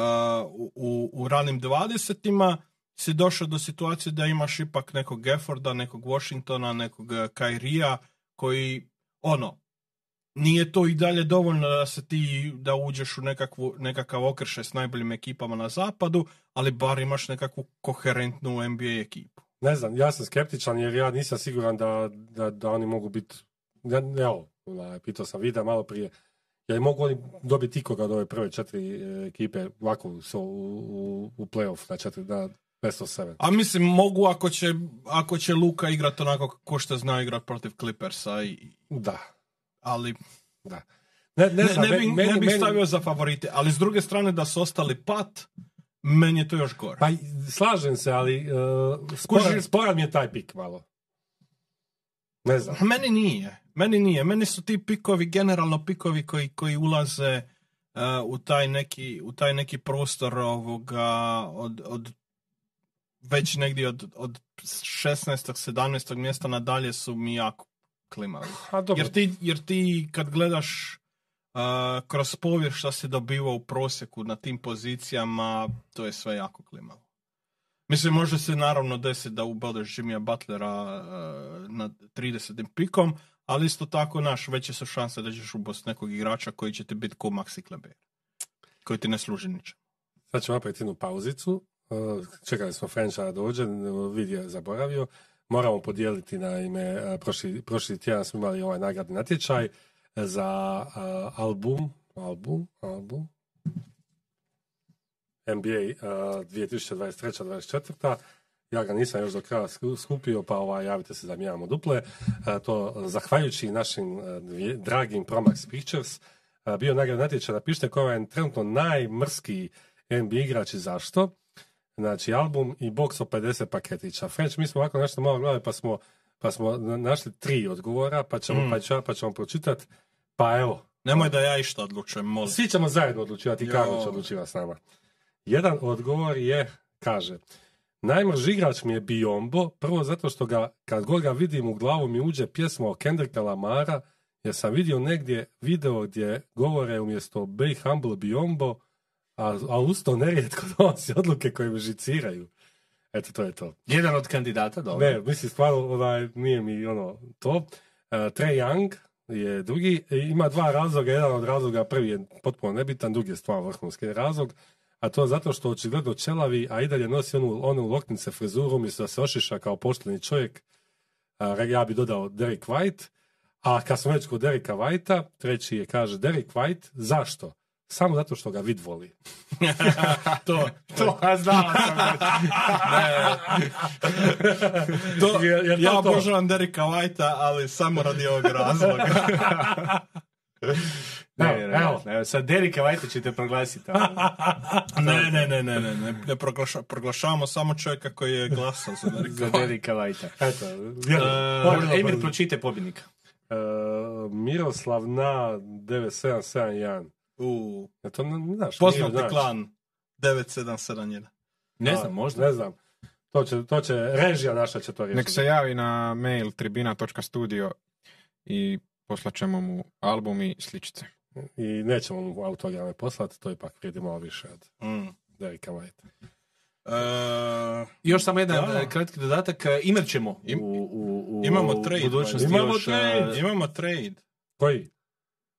u, u, ranim dvadesetima si došao do situacije da imaš ipak nekog Gefforda, nekog Washingtona, nekog uh, Kairija koji ono nije to i dalje dovoljno da se ti da uđeš u nekakvu, nekakav okršaj s najboljim ekipama na zapadu, ali bar imaš nekakvu koherentnu NBA ekipu. Ne znam, ja sam skeptičan jer ja nisam siguran da, da, da oni mogu biti, ja, evo, onaj, pitao sam Vida malo prije, jer mogu oni dobiti ikoga od ove prve četiri e, ekipe ovako so, u, u, u playoff na četiri, na best of seven. A mislim, mogu ako će, ako će Luka igrat onako ko što zna igrat protiv Clippersa, i, Da, ali da. Ne, ne, ne, znam, ne, bi, meni- ne bih meni- stavio za favorite, ali s druge strane da su ostali pat, meni je to još gore. Pa slažem se, ali uh, sporan, Kuži- sporan je taj pik malo. Ne znam. Meni nije. Meni nije. Meni su ti pikovi, generalno pikovi koji, koji ulaze uh, u, taj neki, u taj neki prostor ovoga od, od već negdje od, od 16. 17. mjesta nadalje su mi jako klimavi. A dobro, Jer ti, jer ti kad gledaš a, kroz povijest šta se dobiva u prosjeku na tim pozicijama, to je sve jako klimavo. Mislim, može se naravno desiti da ubodeš Jimmya Butlera a, na 30. pikom, ali isto tako, naš, veće su šanse da ćeš ubost nekog igrača koji će ti biti ko Maxi Kleber. Koji ti ne služi ničem. sad ćemo napraviti jednu pauzicu. E, Čekali smo Frencha da dođe, vid je zaboravio. Moramo podijeliti naime, e, prošli, prošli tjedan smo imali ovaj nagradni natječaj za e, album, album, album, NBA 2023-2024. Ja ga nisam još do kraja sku- skupio, pa ovaj, javite se da mijenjamo duple. E, To zahvaljujući našim e, dragim Promax Pictures e, bio nagradni natječaj. Napišite koji je trenutno najmrskiji NBA igrač i zašto. Znači, album i box od 50 paketića. French, mi smo ovako nešto malo gledali, pa smo, pa smo na- našli tri odgovora, pa ćemo, Mm. pa ja- pa ćemo pročitati. Pa evo, Nemoj da ja išta odlučujem, molim. svi ćemo zajedno odlučivati i. Karlo će odlučivati s nama. Jedan odgovor je, kaže, najmrži igrač mi je Biombo, prvo zato što ga, kad god ga vidim u glavu mi uđe pjesma o Kendricka Lamara, jer sam vidio negdje video gdje govore umjesto Be Humble Biombo, a, a usto nerijetko donosi odluke koje me žiciraju. Eto, to je to. Jedan od kandidata, dobro. Ne, mislim, stvarno, onaj, nije mi ono to. Uh, Trey Young je drugi, E, ima dva razloga, jedan od razloga, prvi je potpuno nebitan, drugi je stvarno vrhunski razlog, a to zato što očigledno čelavi, a i dalje nosi onu, onu loknice frizuru, umjesto da se ošiša kao pošteni čovjek, a, ja bi dodao Derek White, a kad smo već kod Dereka Whitea, treći je, kaže, Derek White, zašto? Samo zato što ga vid voli. [LAUGHS] to, To, a znao sam već. to, ja obožavam Derika Whitea, ali samo radi ovog razloga. [LAUGHS] Ne, Evo, ne, evo. ne, sad Derika Vajta ćete proglasiti. ali- [LAUGHS] ne, ne, ne, ne, ne, ne, ne proglaša- proglašavamo samo čovjeka koji je glasao za Derika Za Whitea. Derika Vajta. Eto, bilo Emir, pročite pobjednika. E, Miroslav na 9771. U, Ja to ne, ne znaš. poznati nije, znaš. klan 9771. Ne A, znam, možda. Ne znam. To će, to će, režija naša će to riješiti. Nek se javi na mail tribina.studio i poslaćemo mu album i sličice. I nećemo mu autograme poslati, to ipak vrijedi malo više od Mm. Derika White. E, Još samo jedan Da. e, kratki dodatak. e, Imat ćemo u, Im- u, u Imamo u trade, budućnosti. Imamo još, trade. imamo trade. Koji?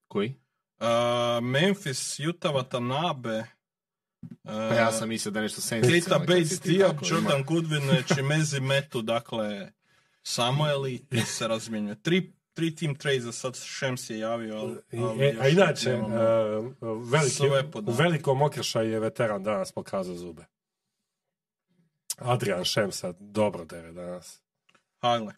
Koji? Uh, Memphis, Utah, Watanabe. Uh, Pa ja sam mislio da nešto sen. Keita Bates, Diop, Jordan Goodwin, [LAUGHS] Chimezi Metu, dakle, samo elite se razmjenjuje. Tri, tri team trade za sad Shams je javio, ali, ali e, a inače, e, veliki, u velikom okršaju je veteran danas pokazao zube. Adrian Šemsa dobro dere danas. Hajle.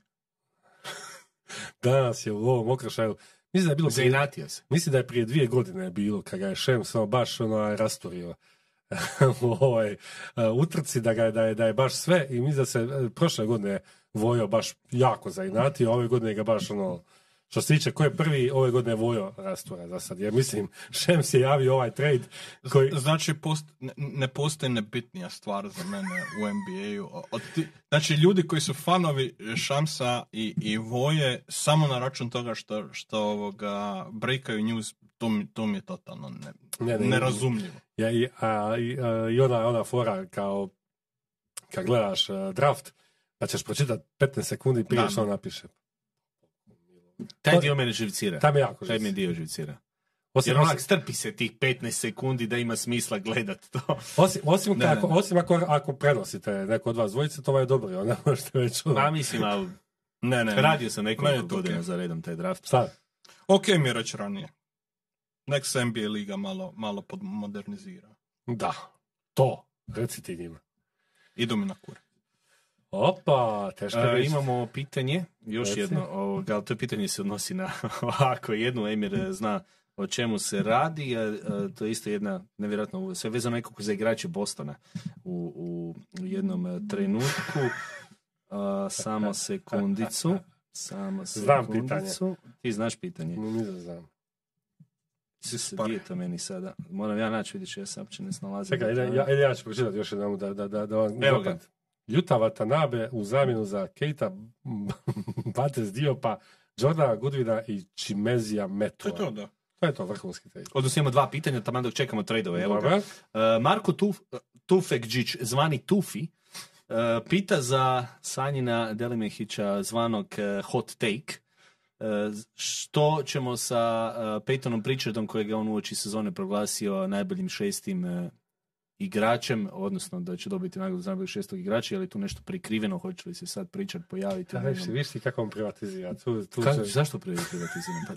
[LAUGHS] Danas je u ovom okršaju, mislim da je bilo prije, se. mislim da je prije dvije godine bilo, kad ga je Šems baš ono, rasturio [LAUGHS] u ovoj e, utrci, da, ga, je- da, je, da je baš sve i mislim da se e, prošle godine Vojo baš jako zainatio, a ove godine ga baš ono, što se tiče ko je prvi, ove godine Vojo rastura za sad, jer mislim, [LAUGHS] Šems je javio ovaj trade koji, Znači, post, ne, ne postoji nebitnija stvar za mene u NBA-u. Od ti- Znači, ljudi koji su fanovi Šamsa i, i Voje samo na račun toga što, što ovoga, breakaju news, to mi, to mi je totalno ne, Ne, ne, nerazumljivo. Ja, i, a, i, a, i ona, ona fora kao kad gledaš draft, da ćeš pročitati 15 sekundi prije što on napiše. Taj dio mene živcira. Tam je jako Taj živ. dio živcira. Osim, Jer onak strpi se tih 15 sekundi da ima smisla gledat to. osim, osim, Ne, ako, ne. osim ako, ako prenosite neko od vas dvojice, to vam je dobro, onda možete već... Ma mislim, ali Ne, ne. radio sam nekoliko godina okej. za redom taj draft. Sad, Ok mi je reći ranije. Nek se NBA liga malo, malo podmodernizira. da, to, reci ti njima. Idu mi na kur. Opa, teško reći. imamo pitanje, još Reci. jedno, ovoga, ali to pitanje se odnosi na [LAUGHS] ovako jednu, Emir e, zna o čemu se radi, a, a, to je isto jedna, nevjerojatno, sve vezano nekako za igrače Bostona u, u jednom e, trenutku. A, samo sekundicu. Samo [LAUGHS] Znam sekundicu. Ti znaš pitanje. Nisam znam. Gdje je to meni sada? Moram ja naći, vidiš, ja se uopće ne snalazim. Čekaj, ja, ja ću pročitati još jednom da, da, da, da vam Evo ga. Juta Watanabe u zamjenu za Keita [LAUGHS] Bates Diopa Jordana Goodwina i Chimezija To Metua. je to, da. To je to, vrhunski trade. Odnosno imamo dva pitanja, tamo dok čekamo tradeove. Evo ga. E, Marko Tuf, Tufekđić, zvani Tufi, e, pita za Sanjina Delimehića zvanog e, Hot Take. Što ćemo sa Peytonom Pritchardom kojeg je on uoči sezone proglasio najboljim šestim igračem, odnosno da će dobiti nagradu za najboljeg šestog igrača, je li tu nešto prikriveno, hoće li se sad Pritchard pojaviti? Ja, viš, viš ti kako on privatizira. Tu, tu Ka- će- zašto privatiziram? Pa,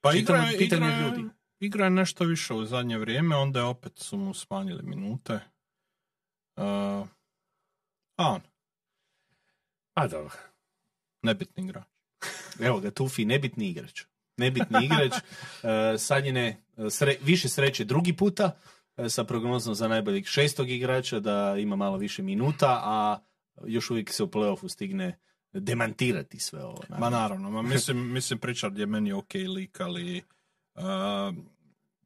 Pa igra, igra, je- ljudi. igra je nešto više u zadnje vrijeme, onda je opet su mu smanjili minute. Uh, a on, A dobro. nebitni igra. Evo ga, Tufi, nebitni igrač. Nebitni igrač. [LAUGHS] E, Sanjine, sre, više sreće drugi puta sa prognozom za najboljeg šestog igrača, da ima malo više minuta, a još uvijek se u playoffu stigne demantirati sve ovo. Ma naravno, ma mislim, mislim Pritchard je meni ok lik, ali uh,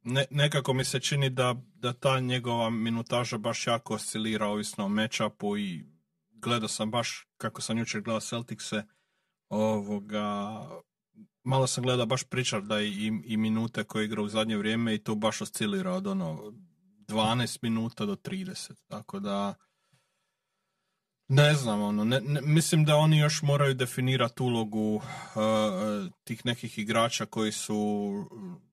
ne, nekako mi se čini da, da ta njegova minutaža baš jako oscilira ovisno o matchupu i gledao sam baš kako sam jučer gledao Celticse ovoga malo sam gledao baš Pritcharda i, i minute koje igra u zadnje vrijeme i to baš oscilira od ono 12 minuta do 30, tako da ne znam, ono, ne, ne- mislim da oni još moraju definirati ulogu uh, tih nekih igrača koji su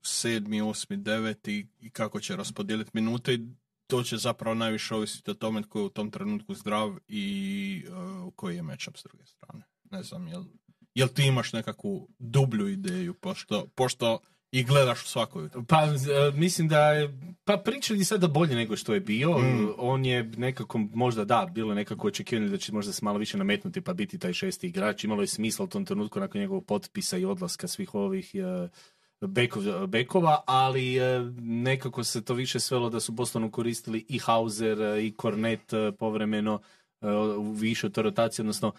sedmi, osmi, deveti i kako će raspodijeliti minute i to će zapravo najviše ovisiti o tome tko je u tom trenutku zdrav i uh, koji je matchup s druge strane. Ne znam, jel, jel ti imaš nekakvu dublju ideju, pošto, pošto i gledaš svako jutro? Pa e, mislim da je, pa pričali sada bolje nego što je bio. Mm. On je nekako, možda da, bilo je nekako očekivanje da će možda se malo više nametnuti pa biti taj šesti igrač. Imalo je smisla u tom trenutku nakon njegovog potpisa i odlaska svih ovih e, bekov- bekova, ali e, nekako se to više svelo da su Bostonu koristili i Hauser i Kornet povremeno u više to rotacije, odnosno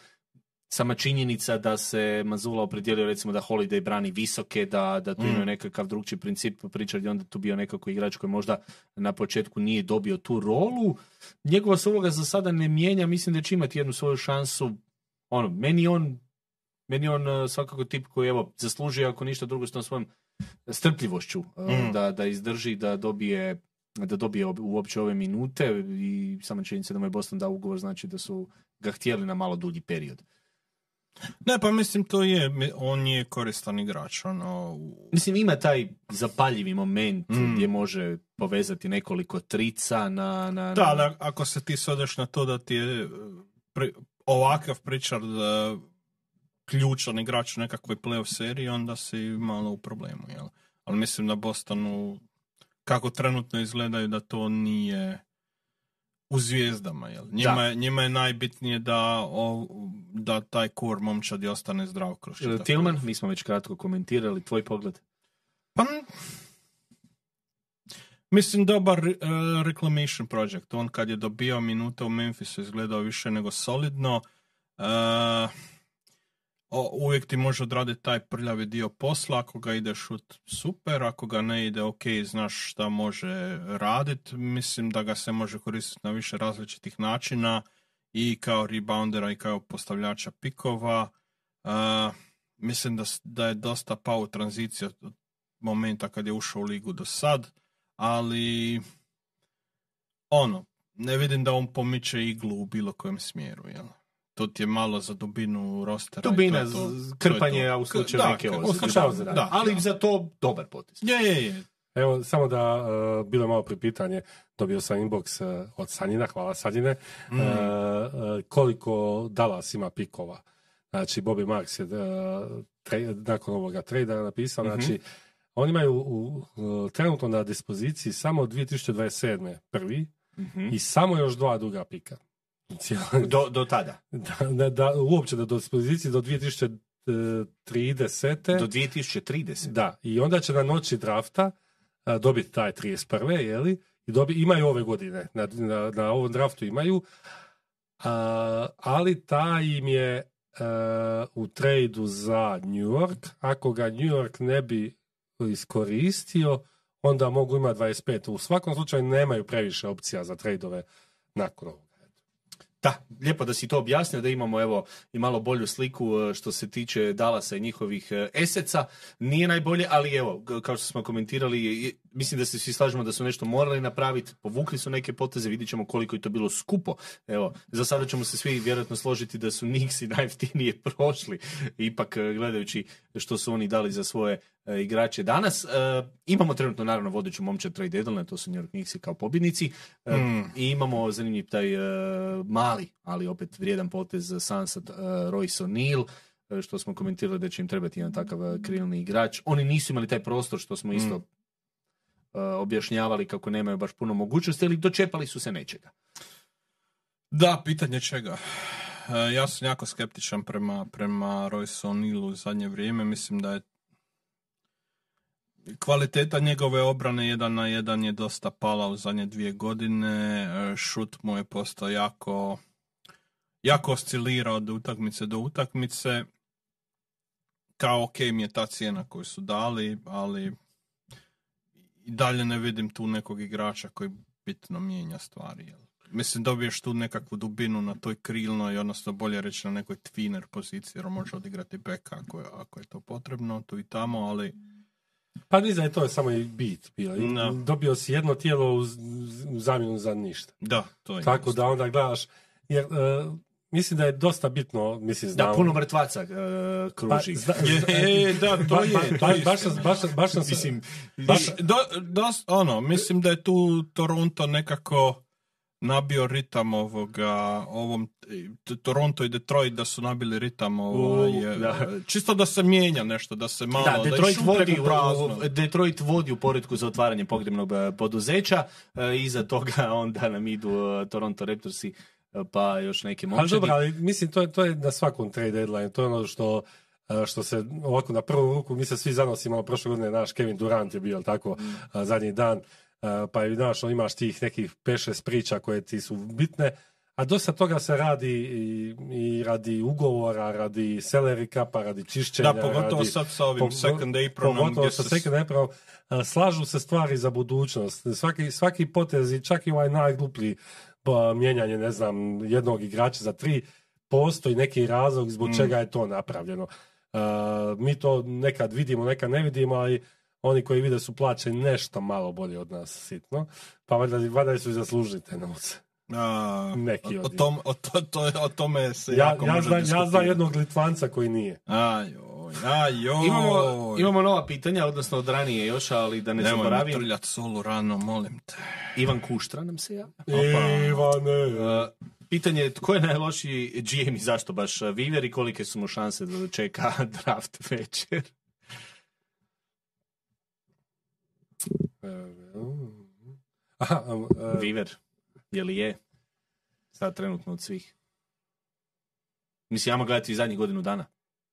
sama činjenica da se Mazula opredijelio recimo da Holiday brani visoke, da, da tu Mm. imaju nekakav drugčiji princip, Pritchard je onda tu bio nekako igrač koji možda na početku nije dobio tu rolu. Njegova se uloga za sada ne mijenja, mislim da će imati jednu svoju šansu. Ono, meni on meni on uh, svakako tip koji evo zaslužuje ako ništa drugo s tom svojom strpljivošću uh, Mm. da, da izdrži, da dobije da dobije ob- uopće ove minute i sama činjenica da mu je Boston dao ugovor znači da su ga htjeli na malo dulji period. Ne, pa mislim to je, on je koristan igrač, ono, Mislim, ima taj zapaljivi moment Mm. gdje može povezati nekoliko trica na... na, Da, na- ali ako se ti sodeš na to da ti je e, pri, ovakav Pritchard e, ključan igrač u nekakvoj playoff seriji, onda si malo u problemu, jel? Ali mislim da Bostonu, kako trenutno izgledaju, da to nije u zvijezdama, jel? Njima, je, njima je najbitnije da, o, da taj kor momčadi ostane zdrav kroz čitav Tillman, mi smo već kratko komentirali, tvoj pogled. Pa, mislim, dobar uh, reclamation project. On kad je dobio minute u Memphisu izgledao više nego solidno. Uh, o, uvijek ti može odraditi taj prljavi dio posla. Ako ga ide šut, super. Ako ga ne ide, ok, znaš šta može raditi. Mislim da ga se može koristiti na više različitih načina i kao reboundera i kao postavljača pikova. Uh, mislim da, da je dosta pao u tranziciju od momenta kad je ušao u ligu do sad, ali ono, ne vidim da on pomiče iglu u bilo kojem smjeru, jel? To ti je malo za dubinu rostera. Dubina, to to. krpanje, to. a u slučaju Da, neke ozljede. slučaju- Da, da, ali da. za to dobar potez. Je, je, je. Evo, samo da, uh, bilo je malo pripitanje, dobio sam inbox uh, od Sanjina, hvala Sanjine, Mm. uh, koliko Dallas ima pikova. Znači, Bobby Marks je uh, tre- nakon ovoga trejda napisao, Mhm. znači, oni imaju u, u- trenutno na dispoziciji samo 2027. prvi Mhm. i samo još dva duga pika. Do, do tada, da, da, da, uopće da do dispoziciji do 2030. do 2030. Da, i onda će na noći drafta a, dobiti taj 31. jeli? I dobi, imaju ove godine, na, na, na ovom draftu imaju, a, ali taj im je a, u tradu za New York, ako ga New York ne bi iskoristio, onda mogu imati 25. U svakom slučaju nemaju previše opcija za tradove nakon ovoga. Da, lijepo da si to objasnio, da imamo evo i malo bolju sliku e, što se tiče Dalasa i njihovih e, eseca. Nije najbolje, ali evo, kao što smo komentirali, mislim da se svi slažemo da su nešto morali napraviti, povukli su neke poteze, vidjet ćemo koliko je to bilo skupo. Evo, za sada ćemo se svi vjerojatno složiti da su Nixi najjeftinije [LAUGHS] prošli, ipak e, gledajući što su oni dali za svoje e, igrače danas. E, imamo trenutno naravno vodeću momčad trade deadline, to su New York Knicksi kao pobjednici. E, Mm. I imamo zanimljiv taj mali, ali opet vrijedan potez za Sunsat uh, Royce O'Neal, što smo komentirali da će im trebati jedan takav krilni igrač. Oni nisu imali taj prostor što smo isto Mm. Objašnjavali kako nemaju baš puno mogućnosti, ali dočepali su se nečega. Da, pitanje čega. E, ja sam jako skeptičan prema, prema Royce O'Nealu u zadnje vrijeme. Mislim da je kvaliteta njegove obrane jedan na jedan je dosta pala u zadnje dvije godine. E, Šut mu je postao jako jako oscilirao od utakmice do utakmice. Kao ok mi je ta cijena koju su dali, ali i dalje ne vidim tu nekog igrača koji bitno mijenja stvari. jel? Mislim, dobiješ tu nekakvu dubinu na toj krilnoj, odnosno bolje reći na nekoj tweener poziciji, jer može odigrati beka ako je, ako je to potrebno, tu i tamo, ali Pa je to je samo i bit. I Da. Dobio si jedno tijelo u, zamjenu za ništa. da, to je Tako da onda gledaš, jer e, mislim da je dosta bitno, mislim, Da, znam, puno mrtvaca pa, kruži. zna- [LAUGHS] Je, e, da, to ba- je, baš baš, baš Mislim, baš- Do, dos- ono, mislim da je tu Toronto nekako nabio ritam ovoga, ovom, Toronto i Detroit da su nabili ritam ovaj, e, da. čisto da se mijenja nešto, da se malo, da, da, Detroit, šuplje vodi, u Detroit vodi u poredku za otvaranje pogrebnog e, poduzeća, iza toga [LAUGHS] onda nam idu Toronto Raptorsi, pa još neke Ali momčadi. dobro, ali mislim to je, to je na svakom trade deadline, to je ono što e, što se ovako na prvu ruku, mi se svi zanosimo, prošle godine naš Kevin Durant je bio tako a, zadnji dan, a, pa i znaš, ono, imaš tih nekih 5-6 priča koje ti su bitne, a dosta toga se radi i, i radi ugovora, radi salary capa, radi čišćenja, Da, pogotovo radi, sad sa ovim po- second apronom pogotovo sa se... second apron, slažu se stvari za budućnost. Svaki, svaki potez i čak i ovaj najgluplji pa, mijenjanje, ne znam, jednog igrača za tri, postoji neki razlog zbog Mm. čega je to napravljeno. A, mi to nekad vidimo, nekad ne vidimo, ali oni koji vide su plaćeni nešto malo bolje od nas sitno, pa valjda, valjda su i zaslužili te novce. A, Neki o, od tom, o, to, to, o tome se Ja, jako ja, može znam, ja znam jednog Litvanca koji nije. Ajoj, ajoj. Imamo, imamo nova pitanja, odnosno od ranije još, ali da ne Nemoj zaboravim. trljat solu rano, molim te. Ivan Kuštra nam se javlja. Ivane! Uh, pitanje je tko je najlošiji GM i zašto baš Viver i kolike su mu šanse da čeka [LAUGHS] draft večer. Aha, um, uh, Viver, je li je? Sad trenutno od svih. Mislim, ajmo gledati i zadnjih godinu dana.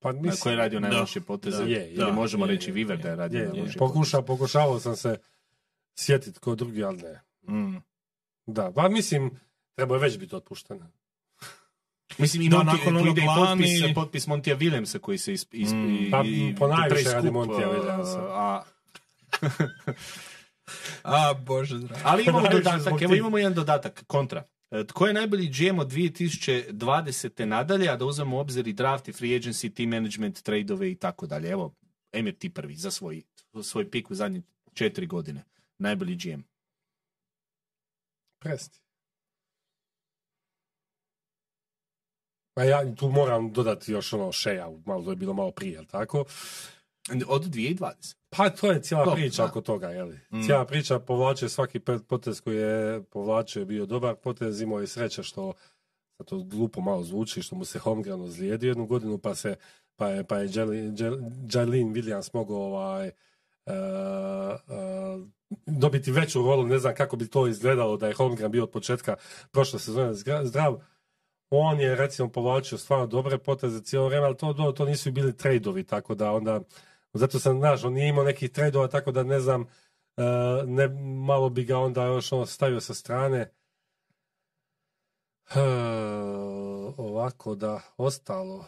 Pa mislim, koje je radio da, najlošije poteze. da, je, ili možemo je, reći je, Viver je. da je radio je, najlošije pokuša, pokušavao sam se sjetiti ko drugi, ali ne. Mm. Da, pa mislim, treba je već biti otpušten. [LAUGHS] Mislim, i Da, Monti, nakon onog ide i lani- potpis, potpis Montija Williamsa koji se is, is, Mm. i, Pa, ponajviše preskup, radi Montija uh, Williamsa. A, [LAUGHS] A, bože zdrav. ali imamo dodatak, evo imamo jedan dodatak, kontra. E, Tko je najbolji GM od 2020. nadalje, a da uzmemo u obzir i draft i free agency, team management, tradeove i tako dalje. Evo, Emir ti prvi za svoj, svoj pik u zadnje četiri godine. Najbolji GM. Presti. Pa ja tu moram dodati još ono šeja, malo to je bilo malo prije, jel tako? Od 2020. Pa to je cijela Dobro, priča da. oko toga, je li? Mm. Cijela priča povlače svaki potez koji je povlačio je bio dobar potez, imao je sreće što sad to glupo malo zvuči, što mu se Holmgren ozlijedio jednu godinu, pa se pa je, pa je Jalen Jalen Williams mogao ovaj, e, e, dobiti veću rolu, ne znam kako bi to izgledalo da je Holmgren bio od početka prošle sezone zdrav. On je recimo povlačio stvarno dobre poteze cijelo vrijeme, ali to, to, to nisu bili trejdovi, tako da onda zato sam, znaš, on nije imao nekih trejdova, tako da ne znam, e, ne, malo bi ga onda još ono stavio sa strane. E, ovako da, ostalo.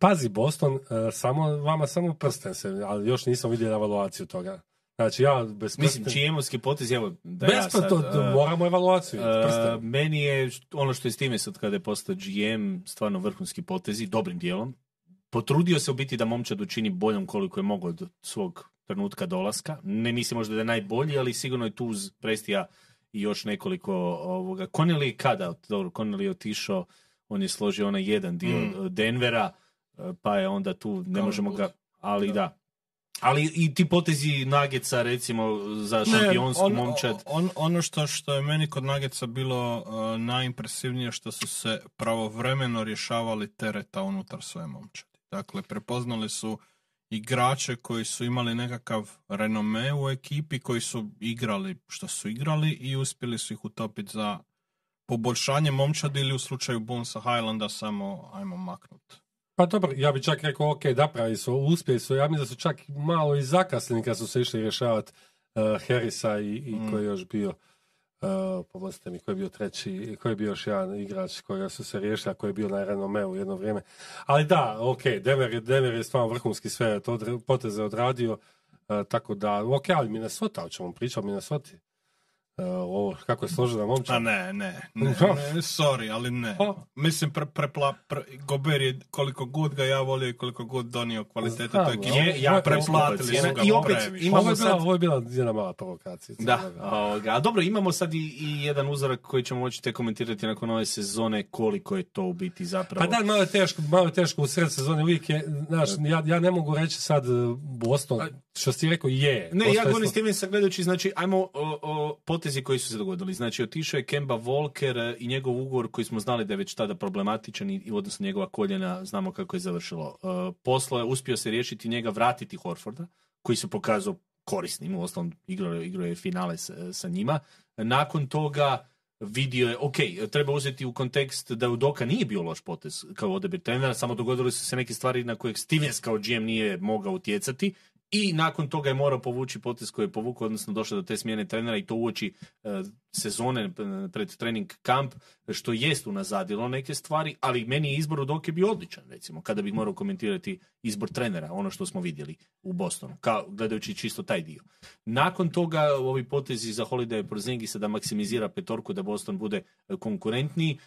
Pazi, Boston, e, samo, vama samo prsten se, ali još nisam vidio evaluaciju toga. Znači ja bez Mislim, GM-ovski potez, evo, da ja Bez pa sad, uh, moramo evaluaciju. Uh, meni je ono što je Steven sad kada je postao GM stvarno vrhunski potezi, dobrim dijelom. Potrudio se u biti da momčad učini boljom koliko je mogao od svog trenutka dolaska. Ne mislim možda da je najbolji, ali sigurno je tu uz Prestija i još nekoliko ovoga. Connelly je kada? Dobro, Connelly je otišao, on je složio onaj jedan dio Mm. Denvera, uh, pa je onda tu, ne Kao možemo Bud. ga, ali da. Da. Ali i ti potezi Nageca, recimo, za šampionsku on- momčad. On, ono što, što je meni kod Nageca bilo uh, najimpresivnije što su se pravovremeno rješavali tereta unutar svoje momčadi. Dakle, prepoznali su igrače koji su imali nekakav renome u ekipi, koji su igrali što su igrali i uspjeli su ih utopiti za poboljšanje momčadi ili u slučaju Bonesa Highlanda samo ajmo maknut. Pa dobro, ja bi čak rekao, ok, napravi su, uspjeli su, ja mislim da su čak malo i zakasnili kad su se išli rješavati uh, Harrisa i, i Mm. koji je još bio, uh, pomozite mi, koji je bio treći, koji je bio još jedan igrač kojega su se riješili, a koji je bio na renomeu jedno vrijeme. Ali da, ok, Denver je, Denver je stvarno vrhunski sve to odre- poteze odradio, uh, tako da, ok, ali Minnesota, o čemu pričam, Minnesota, ovo, kako je složena momčad. A ne, ne, ne, [LAUGHS] ne, sorry, ali ne. Pa. Mislim, pre, prepla, pre, Gober je koliko god ga ja volio i koliko god donio toj ali ekipi, Je, jako preplatili su ga. I opet imamo ovo, je bila, sad- ovo je bila jedna mala provokacija. Da, ovoga. a dobro, imamo sad i, i jedan uzorak koji ćemo moći te komentirati nakon ove sezone, koliko je to u biti zapravo. Pa da, malo je teško, malo je teško u sred sezone, uvijek je, znaš, ja, ja ne mogu reći sad uh, Boston, što si rekao, je. Ne, ja govorim smo- Stevensa gledajući, znači, ajmo o, o potezi koji su se dogodili. Znači, otišao je Kemba Walker e, i njegov ugovor koji smo znali da je već tada problematičan i, odnosno njegova koljena, znamo kako je završilo. Uh, poslo je uspio se riješiti njega, vratiti Horforda, koji se pokazao korisnim, u osnovom igrao, igrao je finale sa, sa njima. Nakon toga vidio je, ok, treba uzeti u kontekst da Udoka nije bio loš potez kao odabir trenera, samo dogodile su se neke stvari na kojeg Stevens kao GM nije mogao utjecati i nakon toga je morao povući potez koji je povukao, odnosno došao do te smjene trenera i to uoči e, sezone e, pred trening kamp, što jest unazadilo neke stvari, ali meni je izbor Udoke bio odličan, recimo, kada bih morao komentirati izbor trenera, ono što smo vidjeli u Bostonu, kao, gledajući čisto taj dio. Nakon toga ovi potezi za Holiday Porzingisa da maksimizira petorku, da Boston bude konkurentniji,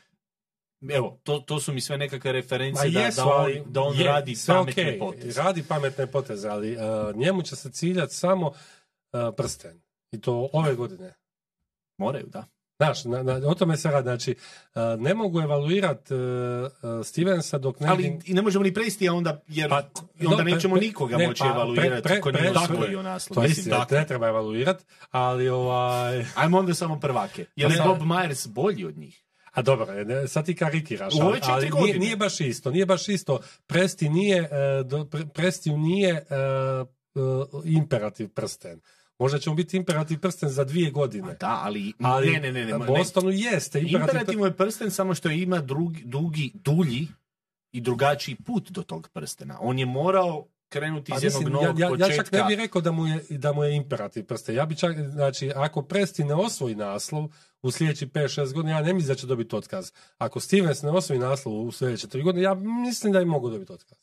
Evo, to, to su mi sve nekakve reference da, jesu, da on, da on je, radi pametne okej, poteze. Radi pametne poteze, ali uh, njemu će se ciljati samo uh, prsten. I to ove godine. Moraju, da. Znaš, na, na, o tome se radi. Znači, uh, ne mogu evaluirati uh, uh, Stevensa dok ne Ali i ne možemo ni presti, a onda, jer Pa, onda no, pre- nećemo pre- nikoga ne, moći pa, evaluirati pre- pre- nije pre- osvojio pre- naslov. To je Mislim, ne treba evaluirati, ali ovaj... Ajmo onda samo prvake. Je li Pa Bob Myers bolji od njih? A dobro, ne, sad ti karikiraš, ali, ali nije, nije baš isto, nije baš isto. Presti nije, e, Prestiju nije e, e, imperativ prsten. Možda će mu biti imperativ prsten za dvije godine. Da, ali, Ali ne, ne, ne, ne, ne. Bostonu jeste imperativ, Imperativ je prsten samo što ima drugi, dugi, dulji i drugačiji put do tog prstena. On je morao krenuti Pa iz jednog mislim, ja, novog ja, ja početka. čak ne bih rekao da mu je, da mu je imperativ prsten. Ja bi čak, znači, ako Presti ne osvoji naslov u sljedećih 5-6 godina, ja ne mislim da će dobiti otkaz. Ako Stevens ne osvoji naslov u sljedeće 3 godine, ja mislim da i mogu dobiti otkaz.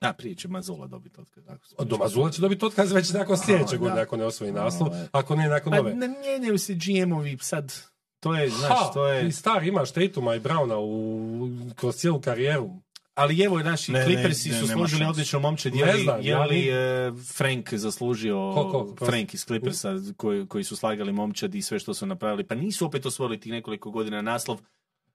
Da, prije će Mazula dobiti otkaz. Od Domazula će dobiti otkaz već nakon sljedeće godine, ako ne osvoji naslov, ako ne nakon Pa ove. ne mijenjaju se GM-ovi sad. To je, znaš, Ha, to je... i star imaš Tatuma i Browna u, kroz cijelu karijeru. Ali evo, naši Ne, ne, Clippersi ne, su nema složili šanse. odlično momčad. Ne Je li, znam, je li e, Frank zaslužio, Ko, ko, prosti? Frank iz Clippersa koji, koji su slagali momčad i sve što su napravili? Pa nisu opet osvojili tih nekoliko godina naslov.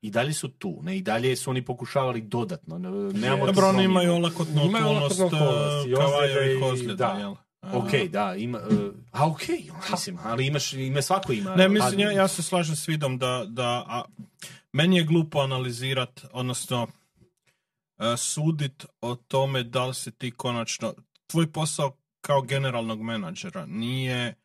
I dalje su tu, ne? I dalje su oni pokušavali dodatno. Ne, nemamo Dobro, oni imaju olakotnu Imaju okolnost olakotnu okolnost, i uh, da. jel? Ok, da, ima, e, a ok, mislim, ali imaš, ima svako ima. Ne, mislim, ja, ja se slažem s Vidom da, da a, meni je glupo analizirat, odnosno e, sudit o tome da li si ti konačno, tvoj posao kao generalnog menadžera nije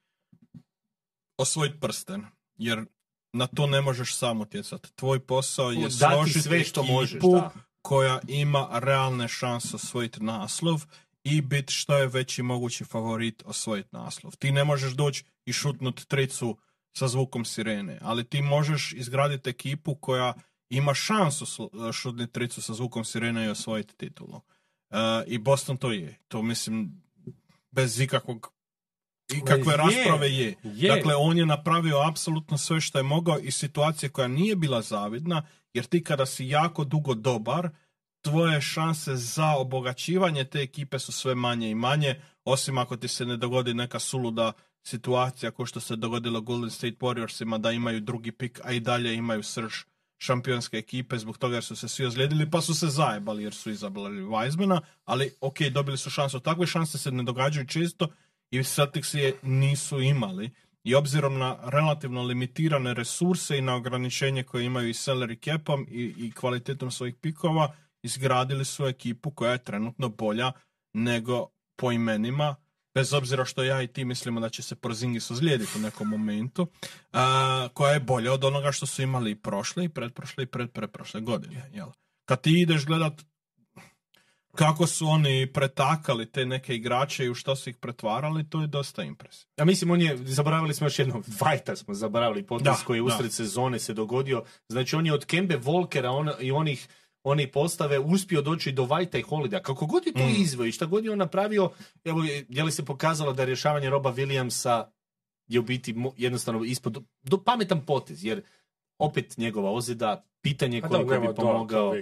osvojiti prsten, jer na to ne možeš sam utjecati. Tvoj posao je složiti sve što ekipu možeš, da. koja ima realne šanse osvojiti naslov i biti što je veći mogući favorit osvojiti naslov. Ti ne možeš doći i šutnut tricu sa zvukom sirene, ali ti možeš izgraditi ekipu koja ima šansu sl- šutniti tricu sa zvukom sirene i osvojiti titulu. E, I Boston to je. To mislim bez ikakvog i kakve je, rasprave je. je. Dakle, on je napravio apsolutno sve što je mogao i situacije koja nije bila zavidna, jer ti kada si jako dugo dobar, tvoje šanse za obogaćivanje te ekipe su sve manje i manje, osim ako ti se ne dogodi neka suluda situacija kao što se dogodilo Golden State Warriorsima da imaju drugi pik, a i dalje imaju srž šampionske ekipe zbog toga jer su se svi ozlijedili pa su se zajebali jer su izabrali Weizmana, ali ok, dobili su šansu. Takve šanse se ne događaju često i Celtics je nisu imali. I obzirom na relativno limitirane resurse i na ograničenje koje imaju i salary capom i, i kvalitetom svojih pikova, izgradili su ekipu koja je trenutno bolja nego po imenima, bez obzira što ja i ti mislimo da će se Porzingis ozlijediti u nekom momentu, a, koja je bolja od onoga što su imali i prošle i pretprošle i predpreprošle godine. Jel? Kad ti ideš gledat kako su oni pretakali te neke igrače i u što su ih pretvarali, to je dosta impresivno. Ja mislim, on je, zaboravili smo još jedno, Vajta smo zaboravili, Da, koji je usred da. sezone se dogodio. Znači, on je od Kembe Volkera on, i onih oni postave uspio doći do Vajta i Holida. Kako god je to Mm. izveo i šta god je on napravio, evo, je li se pokazalo da rješavanje Roba Williamsa je u biti jednostavno ispod, do, pametan potez, jer opet njegova ozljeda, pitanje A koliko dobro, bi pomogao.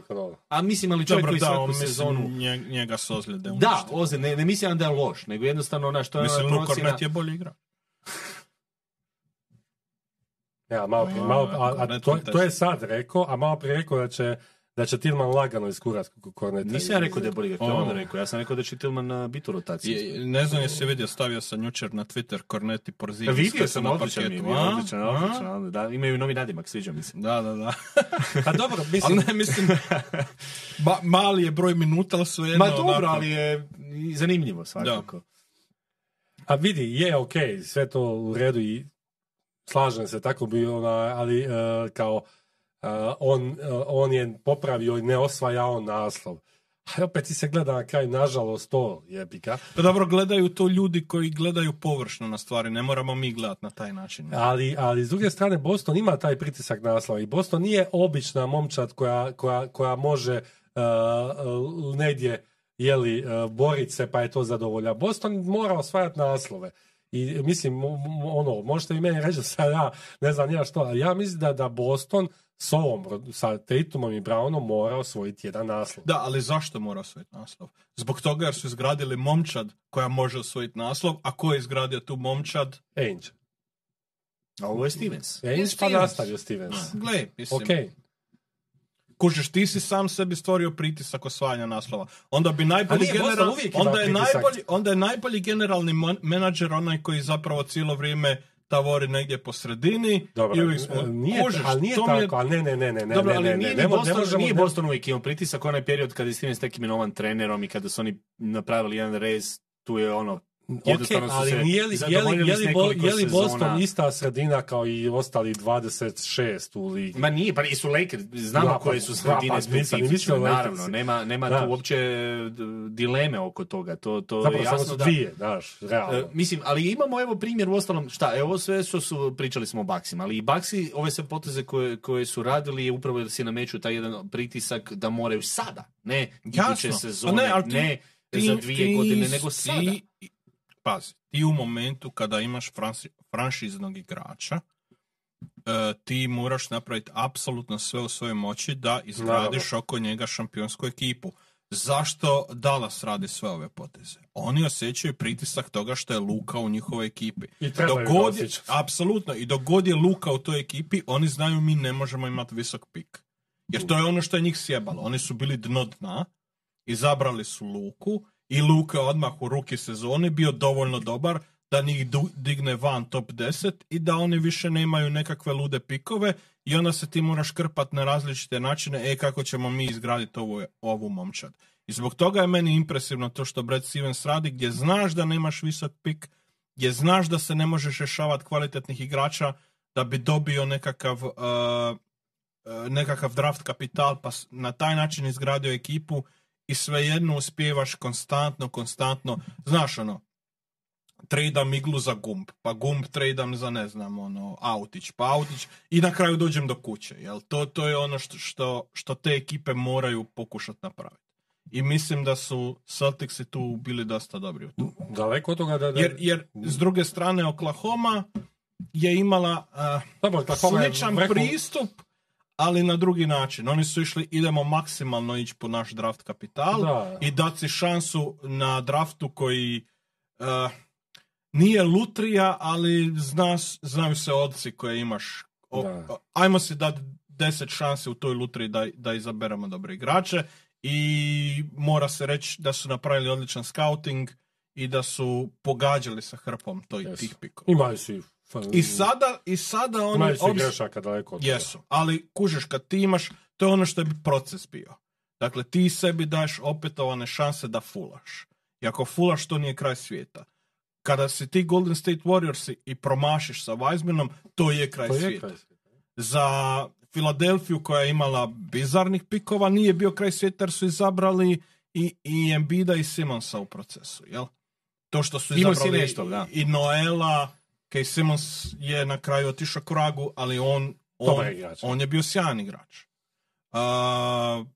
A mislim, ali čovjek Dobro, koji svaku mislim, sezonu... nje- njega su ozljede Da, uništile. ozljed, ne, ne mislim da je loš, nego jednostavno ona što je Mislim, ona procjena- je bolji igrač. Ja, malo, prije- A, malo, a, a to, to je sad rekao, a malo prije rekao da će, da će Tilman lagano iskurat Korneta. Nisam ja rekao da je bolji igrač, to je on rekao. Ja sam rekao da će Tillman uh, biti u rotaciji. Je- ne znam jesi vidio, stavio sam jučer na Twitter Kornet i Porzingis. Ja, vidio sam, odličan mi je, a? odličan, A? odličan, da, imaju novi nadimak, sviđa mi se. Da, da, da. [LAUGHS] Pa dobro, Ali mislim, ne, mislim, [LAUGHS] ba- mali je broj minuta, ali su jedno Ma dobro, onako- ali je zanimljivo svakako. a vidi, je ok, sve to u redu i slažem se, tako bi ona, ali e, kao e, on, e, on je popravio i ne osvajao naslov. A opet ti se gleda na kraj, nažalost, to je pika. Pa dobro, gledaju to ljudi koji gledaju površno na stvari, ne moramo mi gledati na taj način. Ali, ali s druge strane, Boston ima taj pritisak naslova i Boston nije obična momčad koja, koja, koja može uh, negdje jeli, uh, borit se pa je to zadovolja. Boston mora osvajati naslove. I mislim, ono, možete vi meni reći da sad ja ne znam ja što, ali ja mislim da, da Boston s ovom, sa Tatumom i Brownom mora osvojiti jedan naslov. Da, ali zašto mora osvojiti naslov? Zbog toga jer su izgradili momčad koja može osvojiti naslov, a ko je izgradio tu momčad? Ainge. A ovo je Stevens. Ainge pa nastavio Stevens. Gle, mislim, Ok. kužiš, ti si sam sebi stvorio pritisak osvajanja naslova. Onda bi najbolji general, onda je pritisak. najbolji, onda je najbolji generalni menadžer onaj koji zapravo cijelo vrijeme tavori negdje po sredini Dobro, i uvijek smo, e, nije, kužiš, ali nije mi je- tako, ali ne, ne, ne, ne, ne, Dobro, ne, ali ne, ne, ne, mo- Boston, ne možemo, nije ne- Boston uvijek imao pritisak, onaj period kada je Stevens tek imenovan trenerom i kada su oni napravili jedan rez, tu je ono, jednostavno su ali nije li, je li, je li, Bo- je li sezona. Boston ista sredina kao i ostali 26 u ligi? Ma nije, pa nisu Lakers, znamo Da, pa- koje su sredine pa specifične, naravno, nema, nema Da. tu uopće dileme oko toga, to, to je Zapravo samo jasno su da... dvije, znaš, realno. E, mislim, ali imamo evo primjer u ostalom, šta, evo sve što su, pričali smo o Baksima, ali i Baksi, ove sve poteze koje, koje su radili je upravo da se nameću taj jedan pritisak da moraju sada, ne iduće sezone, ne, ne, ti- za ti- dvije ti godine, nego si- sada. Pazi, ti u momentu kada imaš franšiznog igrača, e, ti moraš napraviti apsolutno sve u svojoj moći da izgradiš oko njega šampionsku ekipu. Zašto Dallas radi sve ove poteze? Oni osjećaju pritisak toga što je Luka u njihovoj ekipi. I trebaju Dok ga god je- osjećati. apsolutno, i dok god je Luka u toj ekipi, oni znaju mi ne možemo imati visok pik. Jer to je ono što je njih sjebalo. Oni su bili dno dna, izabrali su Luku i Luka odmah u ruki sezone bio dovoljno dobar da njih digne van top 10 i da oni više nemaju nekakve lude pikove i onda se ti moraš krpat na različite načine, e kako ćemo mi izgraditi ovu, ovu momčad. I zbog toga je meni impresivno to što Brad Stevens radi, gdje znaš da nemaš visok pik, gdje znaš da se ne možeš rješavati kvalitetnih igrača da bi dobio nekakav uh, uh, nekakav draft kapital pa na taj način izgradio ekipu i svejedno uspijevaš konstantno, konstantno, znaš ono, tradam iglu za gumb, pa gumb tradam za ne znam, ono, autić, pa autić i na kraju dođem do kuće, jel? To, to je ono što, što, što te ekipe moraju pokušati napraviti. i mislim da su Celticsi tu bili dosta dobri u tom. Daleko od toga da... da Jer, jer s druge strane Oklahoma je imala uh, je sličan vrhu- pristup, ali na drugi način. Oni su išli, idemo maksimalno ići po naš draft kapital Da. i dati si šansu na draftu koji uh, nije lutrija, ali zna, znaju se odci koje imaš. O- Da. ajmo si dati deset šanse u toj lutriji da, da izaberemo dobre igrače i mora se reći da su napravili odličan scouting i da su pogađali sa hrpom toj, Jesu. tih pikova. Imaju svi... I sada, i sada oni... Imaju svi obz- grešaka daleko od toga. Jesu, ali kužeš kad ti imaš, to je ono što je proces bio. Dakle, ti sebi daješ opetovane šanse da fulaš. I ako fulaš, to nije kraj svijeta. Kada si ti Golden State Warriors i promašiš sa Weizmanom, to je kraj To je svijeta. kraj svijeta. Za Filadelfiju koja je imala bizarnih pikova, nije bio kraj svijeta jer su izabrali i, i Embida i Simonsa u procesu, jel? To što su si izabrali nešto, da. i Noela, Kej Simons je na kraju otišao k vragu, ali on, on, igrač. on je bio sjajan igrač. Uh,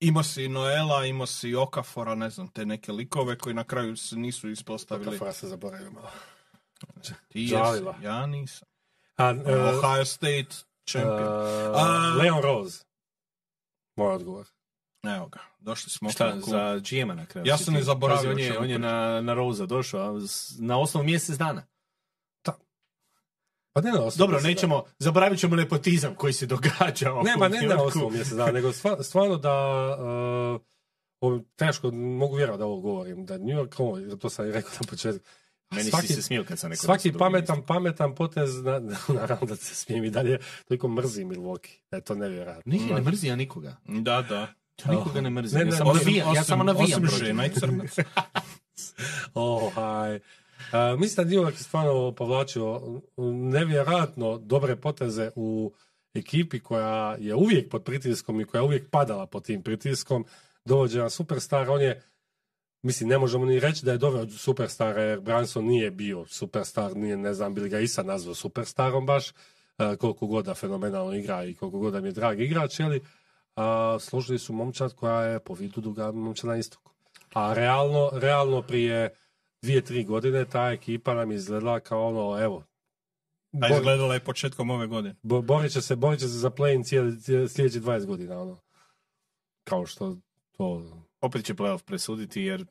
imao si Noela, imao si Okafora, ne znam, te neke likove koji na kraju se nisu ispostavili. Okafora se zaboravio malo. Ti jesi, ja nisam. A, e, Ohio State champion. A- Leon Rose. Moj odgovor. Evo ga, došli smo. Šta, oko- za GM-a na kraju? Ja sam i zaboravio On je, on je na, na Rosa došao, na osnovu mjesec dana. Pa ne na osnovu Dobro, nećemo, zaboravit ćemo nepotizam koji se događa. Ne, ma ne na osnovu mjesec dana, nego stva- stvarno da... Uh, teško, mogu vjerovati da ovo govorim, da New York, ovo, to sam i rekao na početku, Meni svaki, si se smio kad sam rekao da svaki pametan, mjesto. pametan potez, na, [LAUGHS] naravno da se smijem i dalje, toliko mrzim Milwaukee, da je to nevjerojatno. Nije, ne mrzi ja nikoga. Da, da. Ja nikoga ne mrzim. Ne, ja ne, samo osim- navijam, ja samo navijam osim žena i njih. crnac. [LAUGHS] Oh, haj. Uh, mislim da York je stvarno povlačio nevjerojatno dobre poteze u ekipi koja je uvijek pod pritiskom i koja je uvijek padala pod tim pritiskom. Dovođe jedan superstar, on je Mislim, ne možemo ni reći da je doveo superstara, jer Branson nije bio superstar, nije, ne znam, bili ga i sad nazvao superstarom baš, uh, koliko god da fenomenalno igra i koliko god da mi je drag igrač, jeli, a složili su momčad koja je po vidu druga momčad na istoku. A realno, realno prije dvije, tri godine ta ekipa nam je izgledala kao ono, evo, A izgledala je početkom ove godine. bo- borit će se, borit će se za play-in cijeli, cijeli- sljedećih 20 godina, ono. Kao što to... Opet će playoff presuditi jer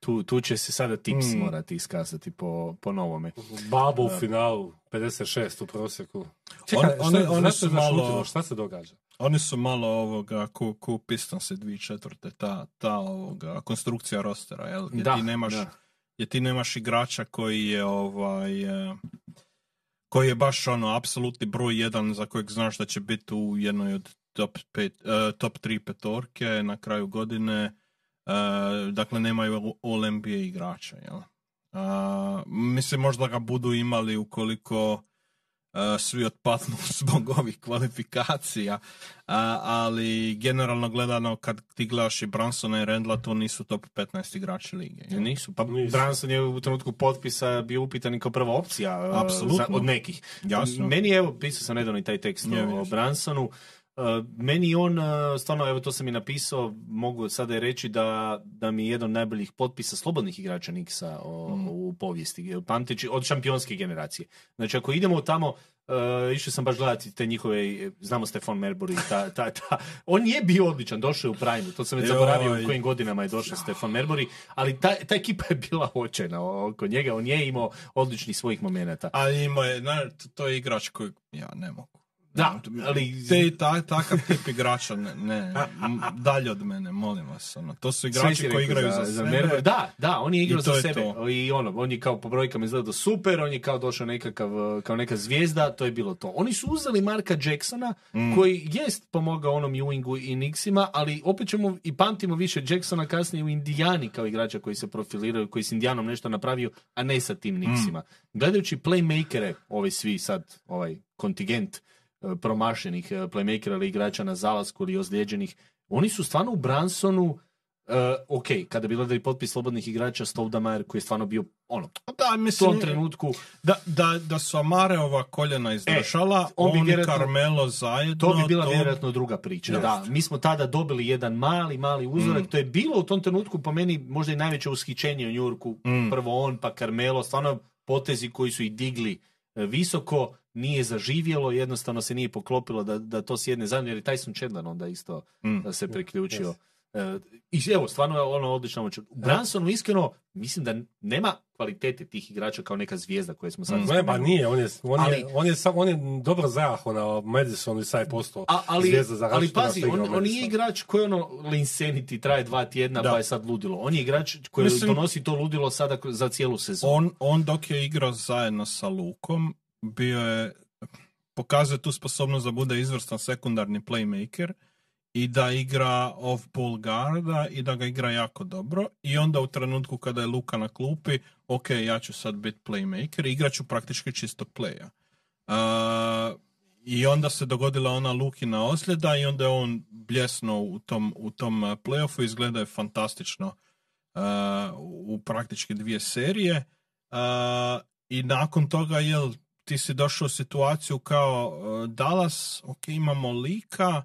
tu, tu će se sada tips Mm. morati iskazati po, po novome. Babo u finalu, 56 u prosjeku. Čekaj, šta, oni zašto su je zašutilo? malo- Šta se događa? Oni su malo ovoga, ku, ku Pistons 2004. Ta, ta ovoga, konstrukcija rostera, jel? Gdje Da, ti nemaš, da. gdje ti nemaš igrača koji je ovaj e, koji je baš ono apsolutni broj jedan za kojeg znaš da će biti u jednoj od top, pet, e, top tri petorke na kraju godine. E, dakle, nemaju all NBA igrača, jel? A, mislim, možda ga budu imali ukoliko svi otpadnu [LAUGHS] zbog ovih kvalifikacija, A, ali generalno gledano kad ti gledaš i Bransona i Rendla, to nisu top 15 igrači lige. Nisu, pa Nisu. Branson je u trenutku potpisa bio upitan i kao prva opcija uh, Apsolutno. za- od nekih. Jasno. Meni je, evo, pisao sam nedavno i taj tekst Je, o. Bransonu, uh, meni on, uh, stvarno, evo to sam i napisao, mogu sada i reći da, da mi je jedan od najboljih potpisa slobodnih igrača Niksa o, Mm. u povijesti, pamteći od šampionske generacije. Znači, ako idemo tamo, uh, išao sam baš gledati te njihove, znamo Stefan Merbury, ta, ta, ta, on je bio odličan, došao je u prime, to sam već zaboravio u kojim godinama je došao Stefan Merbury, ali ta, ta ekipa je bila očajna oko njega, on je imao odličnih svojih momenata. A ima je, na, to je igrač koji ja ne mogu. Da, ali Te, ta, takav tip igrača, ne, ne, dalje od mene, molim vas. Ono. To su igrači koji igraju za, sebe. Merbury. Da, da, on je igrao za je sebe. to. I ono, on je kao po brojkama izgledao super, on je kao došao nekakav, kao neka zvijezda, to je bilo to. Oni su uzeli Marka Jacksona, Mm. koji jest pomogao onom Ewingu i Nixima, ali opet ćemo i pamtimo više Jacksona kasnije u Indijani kao igrača koji se profiliraju, koji s Indijanom nešto napravio, a ne sa tim Nixima. Gledajući playmakere, ovi svi sad, ovaj kontingent promašenih e, playmakera ili igrača na zalasku ili ozlijeđenih, oni su stvarno u Bransonu ok, kada bi gledali potpis slobodnih igrača Stoudamire koji je stvarno bio ono, Da, u mislim, tom trenutku da, da, da su Amareova koljena izdržala, E, on on, i Carmelo zajedno, To bi bila vjerojatno druga priča. Jest. Da, mi smo tada dobili jedan mali, mali uzorak. Mm. To je bilo u tom trenutku po meni možda i najveće ushićenje u Njurku. Mm. Prvo on, pa Carmelo. Stvarno potezi koji su ih digli e, visoko, nije zaživjelo, jednostavno se nije poklopilo da, da to sjedne zajedno, jer je Tyson Chandler onda isto Mm. se priključio. E, I evo, stvarno je ono odlično moć. U Bransonu iskreno, mislim da nema kvalitete tih igrača kao neka zvijezda koje smo sad. Ne, pa nije, on je, on Ali- je, on je, sam, on je dobro zajaho na Madisonu i sad je postao A, ali, zvijezda za ali pazi, on, on nije igrač koji ono Linsanity traje dva tjedna Da. pa je sad ludilo. On je igrač koji Mislim- donosi to ludilo sada za cijelu sezonu. On, on dok je igrao zajedno sa Lukom, bio je, pokazuje tu sposobnost da bude izvrstan sekundarni playmaker i da igra off-ball guarda i da ga igra jako dobro i onda u trenutku kada je Luka na klupi, ok, ja ću sad biti playmaker i igrat ću praktički čistog playa. Uh, I onda se dogodila ona Lukina ozljeda i onda je on bljesno u tom, u tom uh, playoffu, izgleda je fantastično uh, u praktički dvije serije uh, i nakon toga jel ti si došao u situaciju kao Dallas, ok, imamo lika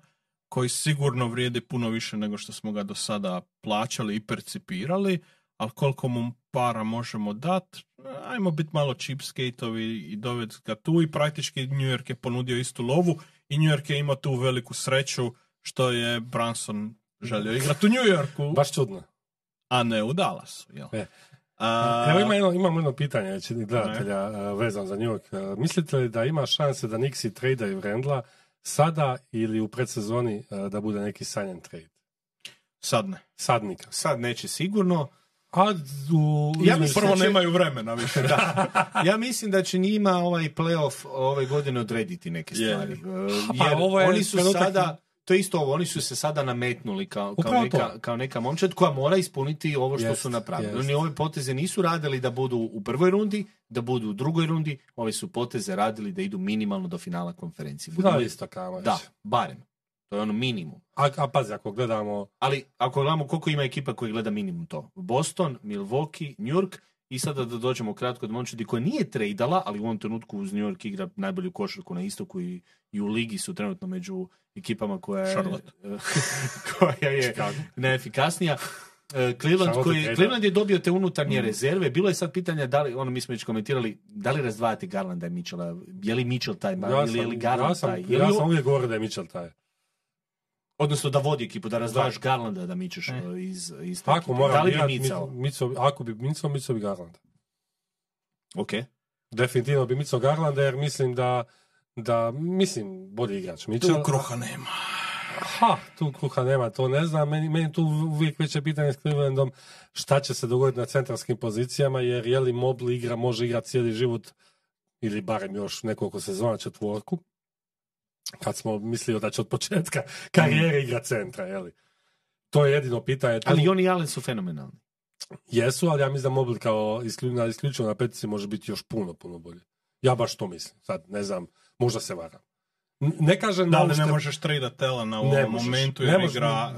koji sigurno vrijedi puno više nego što smo ga do sada plaćali i percipirali, ali koliko mu para možemo dat, ajmo biti malo cheapskateovi i dovesti ga tu i praktički New York je ponudio istu lovu i New York je imao tu veliku sreću što je Branson želio igrati u New Yorku, Baš čudno. a ne u Dallasu. Jel? E. A, Evo ima jedno, imamo jedno pitanje gledatelja a, vezano za New York. A, Mislite li da ima šanse da Nixi tradaju Rendla sada ili u predsezoni a, da bude neki sanjan trade? sad ne. Sadnika. Sad neće sigurno. A u... Ja mislim Prvo da će- nemaju vremena više. Da. [LAUGHS] Ja mislim da će njima ovaj playoff ove godine odrediti neke stvari. E, Pa, Jer ovo je oni su sada, to je isto ovo, oni su se sada nametnuli kao, kao, neka, kao neka momčad koja mora ispuniti ovo što Jest, su napravili. jest. Oni ove poteze nisu radili da budu u prvoj rundi, da budu u drugoj rundi, ove su poteze radili da idu minimalno do finala konferencije. Finalista, reći. Da, barem. To je ono minimum. A, a pazi, ako gledamo... Ali ako gledamo koliko ima ekipa koji gleda minimum to. Boston, Milwaukee, New York i sada da dođemo kratko do momčadi koja nije trejdala, ali u ovom trenutku uz New York igra najbolju košarku na istoku i, i u ligi su trenutno među ekipama koja je, [LAUGHS] koja je najefikasnija. E, Cleveland, koji, Cleveland je dobio te unutarnje rezerve. Bilo je sad pitanje, da li, ono mi smo već komentirali, da li razdvajati Garlanda i Mitchella? Je li Mitchell taj, Ja ili sam, je li Garland ja sam, taj? Li ja sam uvijek govorio da je Mitchell taj. Odnosno da vodi ekipu, da razdvajaš Garlanda da mičeš E. e, iz, iz te Ako moram Da li bi micao? Mico, ako bi Mico, Mico bi Garland. Ok. Definitivno bi Mico Garlanda jer mislim da da, mislim, bolji igrač. Mitchell, Tu kruha nema. Ha, tu kruha nema, to ne znam. Meni, meni tu uvijek već je pitanje s Clevelandom šta će se dogoditi na centrarskim pozicijama, jer je li Mobley igra, može igrati cijeli život ili barem još nekoliko sezona četvorku. Kad smo mislili da će od početka karijere igra centra, je li? To je jedino pitanje. Tu Ali oni i Allen su fenomenalni. jesu, ali ja mislim da Mobley kao isklju, na isključivo na petici može biti još puno, puno bolje. Ja baš to mislim. Sad, ne znam, možda se varam. Ne kažem Da da li ne možeš tradat Tela na ovom ne možeš, momentu ne jer možeš, igra...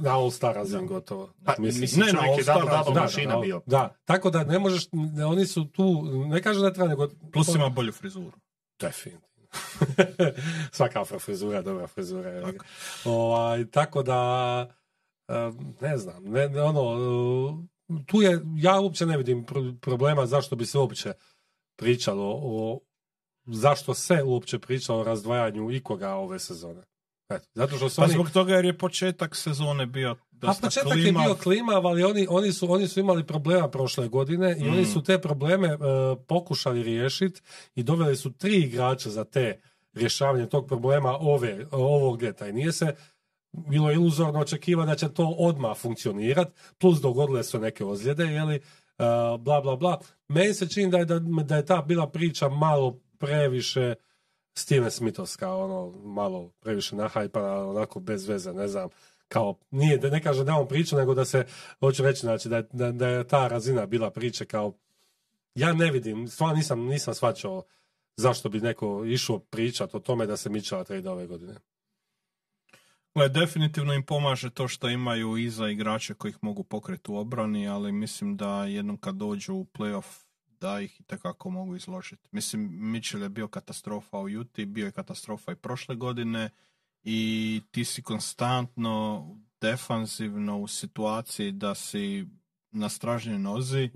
na All Star razini gotovo. Pa, mislim, ne, na All-Star double, double razini. mašina da, bio. Da, tako da ne možeš, ne, oni su tu, ne kažem da treba, nego... Plus ima bolju frizuru. Definitivno. [LAUGHS] Svaka frizura dobra frizura. je. Ovaj, tako da, ne znam, ne, ono, tu je, ja uopće ne vidim pro- problema zašto bi se uopće pričalo o, zašto se uopće pričalo o razdvajanju ikoga ove sezone. Eto, zato što su Pa oni... zbog toga jer je početak sezone bio A dosta početak klimav. je bio klimav, ali oni, oni, su, oni su imali problema prošle godine i oni Mm. su te probleme e, pokušali riješiti i doveli su tri igrača za te rješavanje tog problema ove, ovog ljeta. I nije se bilo iluzorno očekivati da će to odmah funkcionirati, plus dogodile su neke ozljede, jeli, e, bla, bla, bla. Meni se čini da je, da, da je ta bila priča malo previše Steven Smithovska, ono, malo previše nahajpana, onako bez veze, ne znam, kao, nije, da ne kaže da on priča, nego da se, hoću reći, znači, da, da, da je ta razina bila priče kao, ja ne vidim, stvarno nisam, nisam shvaćao zašto bi neko išao pričat o tome da se Mitchell trade ove godine. Gle, definitivno im pomaže to što imaju iza igrače ih mogu pokreti u obrani, ali mislim da jednom kad dođu u playoff da ih i tekako mogu izložiti. Mislim, Mitchell je bio katastrofa u Juti, bio je katastrofa i prošle godine i ti si konstantno defanzivno u situaciji da si na stražnjoj nozi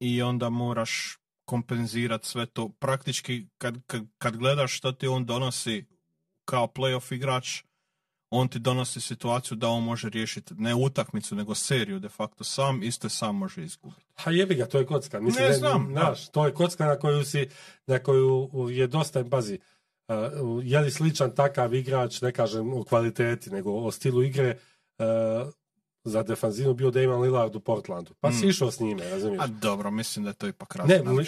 i onda moraš kompenzirati sve to. Praktički kad, kad, kad gledaš što ti on donosi kao playoff igrač, on ti donosi situaciju da on može riješiti ne utakmicu, nego seriju de facto sam, isto sam može izgubiti. Ha jebi ga, to je kocka. Mislim, Ne znam, da. Znaš, to je kocka na koju si, na koju je dosta, pazi, uh, je li sličan takav igrač, ne kažem o kvaliteti, nego o stilu igre, uh, za defanzivnu bio Damian Lillard u Portlandu. Pa si Mm. išao s njime, razumiješ? A dobro, mislim da je to ipak ne, razina li,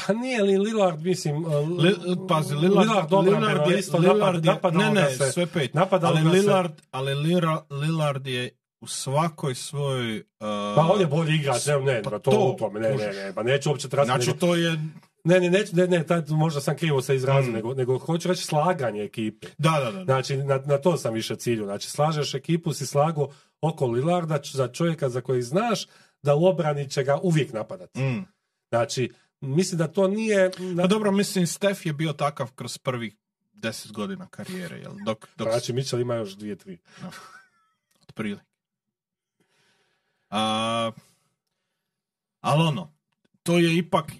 a nije li Lillard, mislim... uh, Li, pazi, Lillard, Lillard, obrambeno Lillard je, isto Lillard napad- je, napadao ne, ne, se- sve pet. ali ga se- Lillard, ali Lira, Lillard je u svakoj svojoj... Uh, Pa on je bolji igrač, ne, ne, pa pa to, to, u tome, ne, ne, ne, pa neću uopće trasiti, Znači, nego, to je... ne, ne, neću, ne, ne, tad možda sam krivo se izrazio, Mm. nego, nego hoću reći slaganje ekipe. Da, da, da. Znači, na, na to sam više cilju. Znači, slažeš ekipu, si slago oko Lillarda za čovjeka za kojeg znaš da u obrani će ga uvijek napadati. Mm. Znači, mislim da to nije... Na, Pa dobro, mislim, Steph je bio takav kroz prvih deset godina karijere, jel? Dok, dok Znači, Mitchell ima još dvije, tri. otprilike. A, ali ono, to je ipak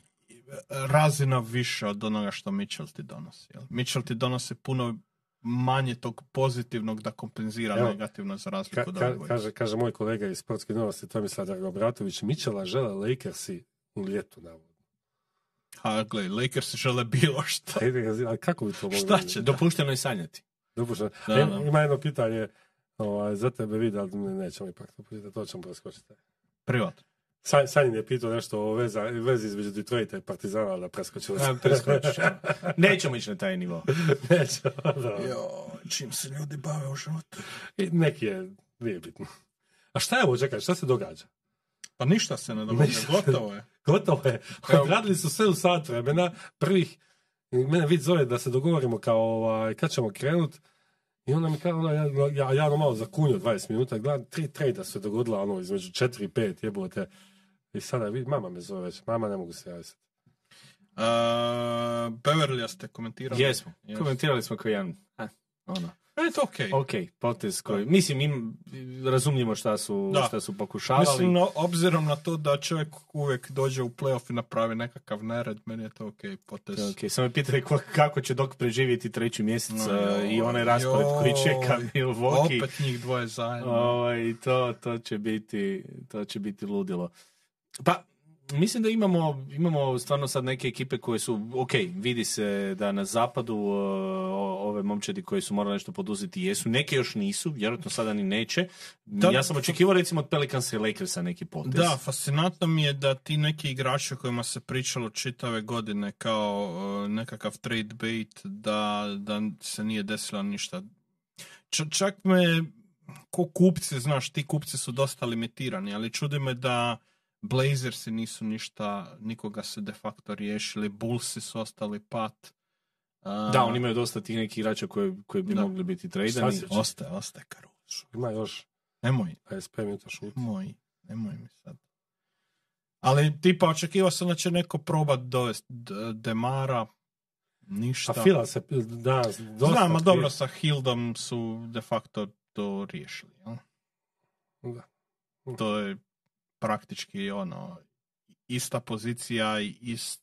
razina više od onoga što Mitchell ti donosi. Jel? Mitchell ti donosi puno manje tog pozitivnog da kompenzira Evo, negativno za razliku Ka, ka- kaže, kaže moj kolega iz sportske novosti Tomislav Dragobratović, Mitchella žele Lakersi u ljetu, navodno. Ha, gle, Lakers žele bilo šta. [LAUGHS] A kako bi to Šta će? Dopušteno je sanjati. Dopušteno. Da, E, da. Ima jedno pitanje ovaj, za tebe vidi, ali ne- nećemo ipak to pitati, to ćemo preskočiti. Privat. San- Sanjin je pitao nešto o veza, vezi između Detroita i Partizana, ali. A, preskočiš. Nećemo ići na taj nivo. [LAUGHS] Nećemo, da. Jo, čim se ljudi bave u životu. I neki je, nije bitno. A šta je ovo, čekaj, šta se događa? Pa ništa se ne događa, gotovo je. [LAUGHS] Gotovo je. Odradili su sve u sat vremena. Prvih, mene vid zove da se dogovorimo kao ovaj, kad ćemo krenut. I onda mi kao, ono, ja, ja, ja ono malo zakunio 20 minuta, gledam, tri trejda se dogodila, ono, između 4 i 5, jebote. I sada, vidi, mama me zove već, mama ne mogu se javiti. Uh, Beverly ste komentirali? Jesmo. Jes. Komentirali smo kao jedan, a, ono, E, to okej. ok, potez koji, mislim, im, razumljivo šta su, Da. šta su pokušavali. Mislim, no, obzirom na to da čovjek uvijek dođe u playoff i napravi nekakav nered, meni je to okej potez. Ok, samo je pitanje ko- kako će dok preživjeti treći mjesec No, joj, i onaj raspored koji čeka. Milwaukee. Opet njih dvoje zajedno. Ovaj, to, to, će biti, to će biti ludilo. Pa, mislim da imamo, imamo stvarno sad neke ekipe koje su, ok, vidi se da na zapadu o- ove momčadi koji su morali nešto poduzeti jesu, neke još nisu, vjerojatno sada ni neće. Da, ja sam očekivao recimo od Pelicansa i Lakersa neki potez. Da, fascinantno mi je da ti neki igrači o kojima se pričalo čitave godine kao uh, nekakav trade bait, da, da se nije desilo ništa. Č- čak me, ko kupci, znaš, ti kupci su dosta limitirani, ali čudi me da Blazersi nisu ništa, nikoga se de facto riješili, Bullsi su ostali pat. Uh, Da, oni imaju dosta tih nekih igrača koji, koji bi Da. mogli biti tradani. Ostaje, ostaje Caruso. Ima još Nemoj, 25 minuta šut. Nemoj, nemoj mi sad. Ali tipa očekivao sam da će neko probat dovesti Demara, ništa. A Fila se danas dosta... Znam, a dobro, sa Hildom su de facto to riješili. jel? Da. To je praktički ono, ista pozicija i ist,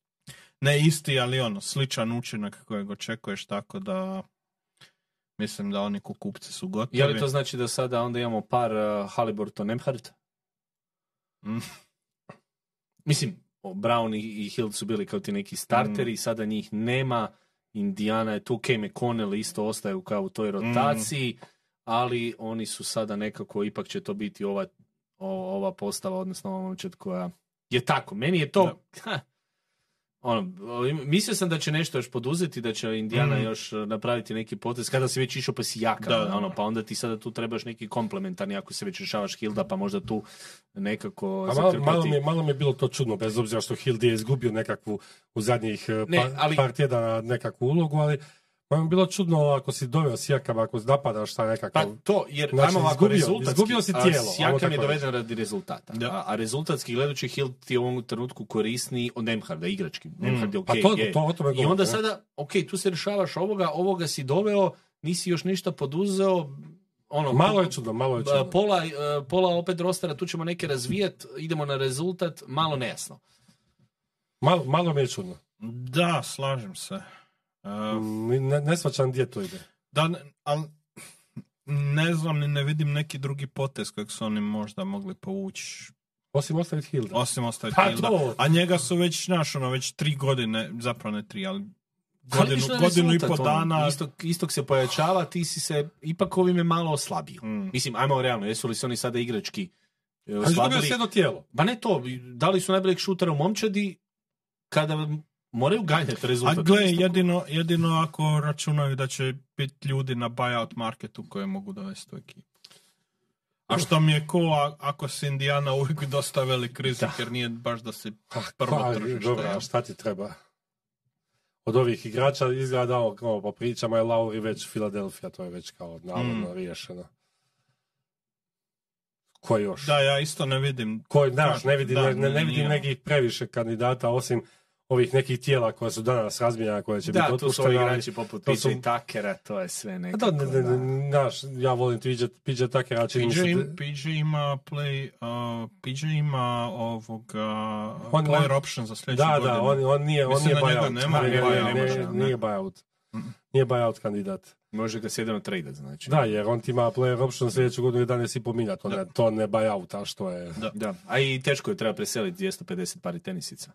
ne isti, ali ono, sličan učinak kojeg očekuješ, tako da mislim da oni kupci su gotovi. Je li to znači da sada onda imamo par uh, Haliburton Nemhart? Mm. [LAUGHS] Mislim, Brown i, Hild su bili kao ti neki starteri, sada njih nema. Indiana je tu, Kay McConnell isto ostaju kao u toj rotaciji, ali oni su sada nekako, ipak će to biti ova, o- ova postava, odnosno ova momčad koja je tako. Meni je to... Ha, ono, mislio sam da će nešto još poduzeti, da će Indiana Mhm. još uh, napraviti neki potez, kada si već išao pa si jaka, Da, da, ono, pa onda ti sada tu trebaš neki komplementarni, ako se već rješavaš Hilda, pa možda tu nekako A malo, malo, mi, je- malo mi je bilo to čudno, bez obzira što Hild je izgubio nekakvu u zadnjih eh, Ne, pa- ali- par tjedana nekakvu ulogu, ali Pa mi je bilo čudno ako si doveo Sijakama, ako napadaš šta Pa nekakav... to, jer Znači, ajmo ovako, izgubio- rezultatski, izgubio si tijelo, ajmo Sijakam je doveden radi rezultata. Da. A, a rezultatski gledajući Hill ti je u ovom trenutku korisniji od Nemharda, igrački. Nemhard je okej, Pa to- je. to o tome I govorim, onda ne? sada, ok, tu se rješavaš ovoga, ovoga si doveo, nisi još ništa poduzeo, ono, Malo je čudno, malo je čudno. pola, e, pola opet rostera, tu ćemo neke razvijat, idemo na rezultat, malo nejasno. Malo, malo mi je čudno. Da, slažem se. Uh, Mm, Ne, ne shvaćam gdje to ide. da, ali ne znam ni ne vidim neki drugi potez kojeg su oni možda mogli povući. Osim ostaviti Hilda. Osim ostaviti Pa Hilda. to! A njega su već, znaš, ono, već tri godine, zapravo ne tri, ali Ali godinu, godinu i po dana. Istok, istok se pojačava, ti si se ipak ovime malo oslabio. Mm. Mislim, ajmo realno, jesu li se oni sada igrački e, oslabili? si jedno tijelo. Pa ne to, da li su najboljeg šutera u momčadi kada moraju ganjati A rezultat. gle, Isto- jedino, jedino ako računaju da će biti ljudi na buyout marketu koje mogu dovesti u ekipu. A što mi je ko a- ako se Indijana uvijek dosta velik rizik, jer nije baš da si prvo Pa, tržište. dobro, a šta ti treba? Od ovih igrača izgleda ovo, kao po pričama je Lauri već Filadelfija, to je već kao navodno Mm. riješeno. Ko još? Da, ja isto ne vidim. Ko, znaš, ne vidim, Da, ne, ne, ne vidim nekih previše kandidata, osim ovih nekih tijela koja su danas razmijena, koje će Da, biti tu su otpuštene. ovi ali- igrači poput to su- PJ Tuckera, to je sve nekako. Da, ne, ne, da. ne, znaš, ja volim PJ, PJ mi PJ, im- PJ ima play, uh, PJ ima ovoga On- player on- option za sljedeću Da, godinu. da, on, on nije, on Mislim nije da buyout. nema, Ne, ne, buyout, ne, ne može, ne, ne. nije buyout. Nije buyout kandidat. Može ga se jedino tradat, znači. Da, jer on ti ima player option sljedeću godinu 11,5 milja, to ne, to ne buyout, a što je, Da. Da. A i teško je treba preseliti 250 pari tenisica.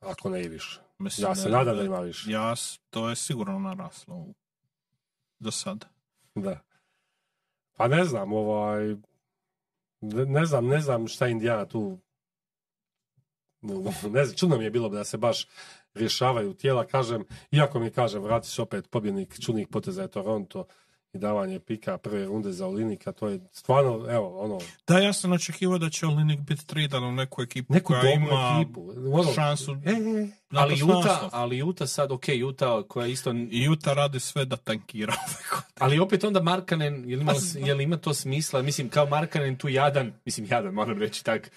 Ako ne i više. Mislim Ja se nadam da ima više. Ja, to je sigurno naraslo do sada. Da. Pa ne znam, ovaj... Ne, ne znam, ne znam šta Indijana tu... [LAUGHS] Ne znam, čudno mi je bilo da se baš rješavaju tijela, kažem, iako mi kažem, vrati se opet pobjednik čudnih poteza je Toronto i davanje pika prve runde za Olinika, to je stvarno, evo, ono, Da, ja sam očekivao da će Olinik biti tradan u neku ekipu neku koja ima ekipu. Ono, šansu E, e, na Ali Juta, ali Juta sad, ok, Juta koja isto... I Juta radi sve da tankira. [LAUGHS] Ali opet onda Markanen, je li ima, je li ima to smisla? Mislim, kao Markanen tu jadan, mislim jadan, moram reći tak,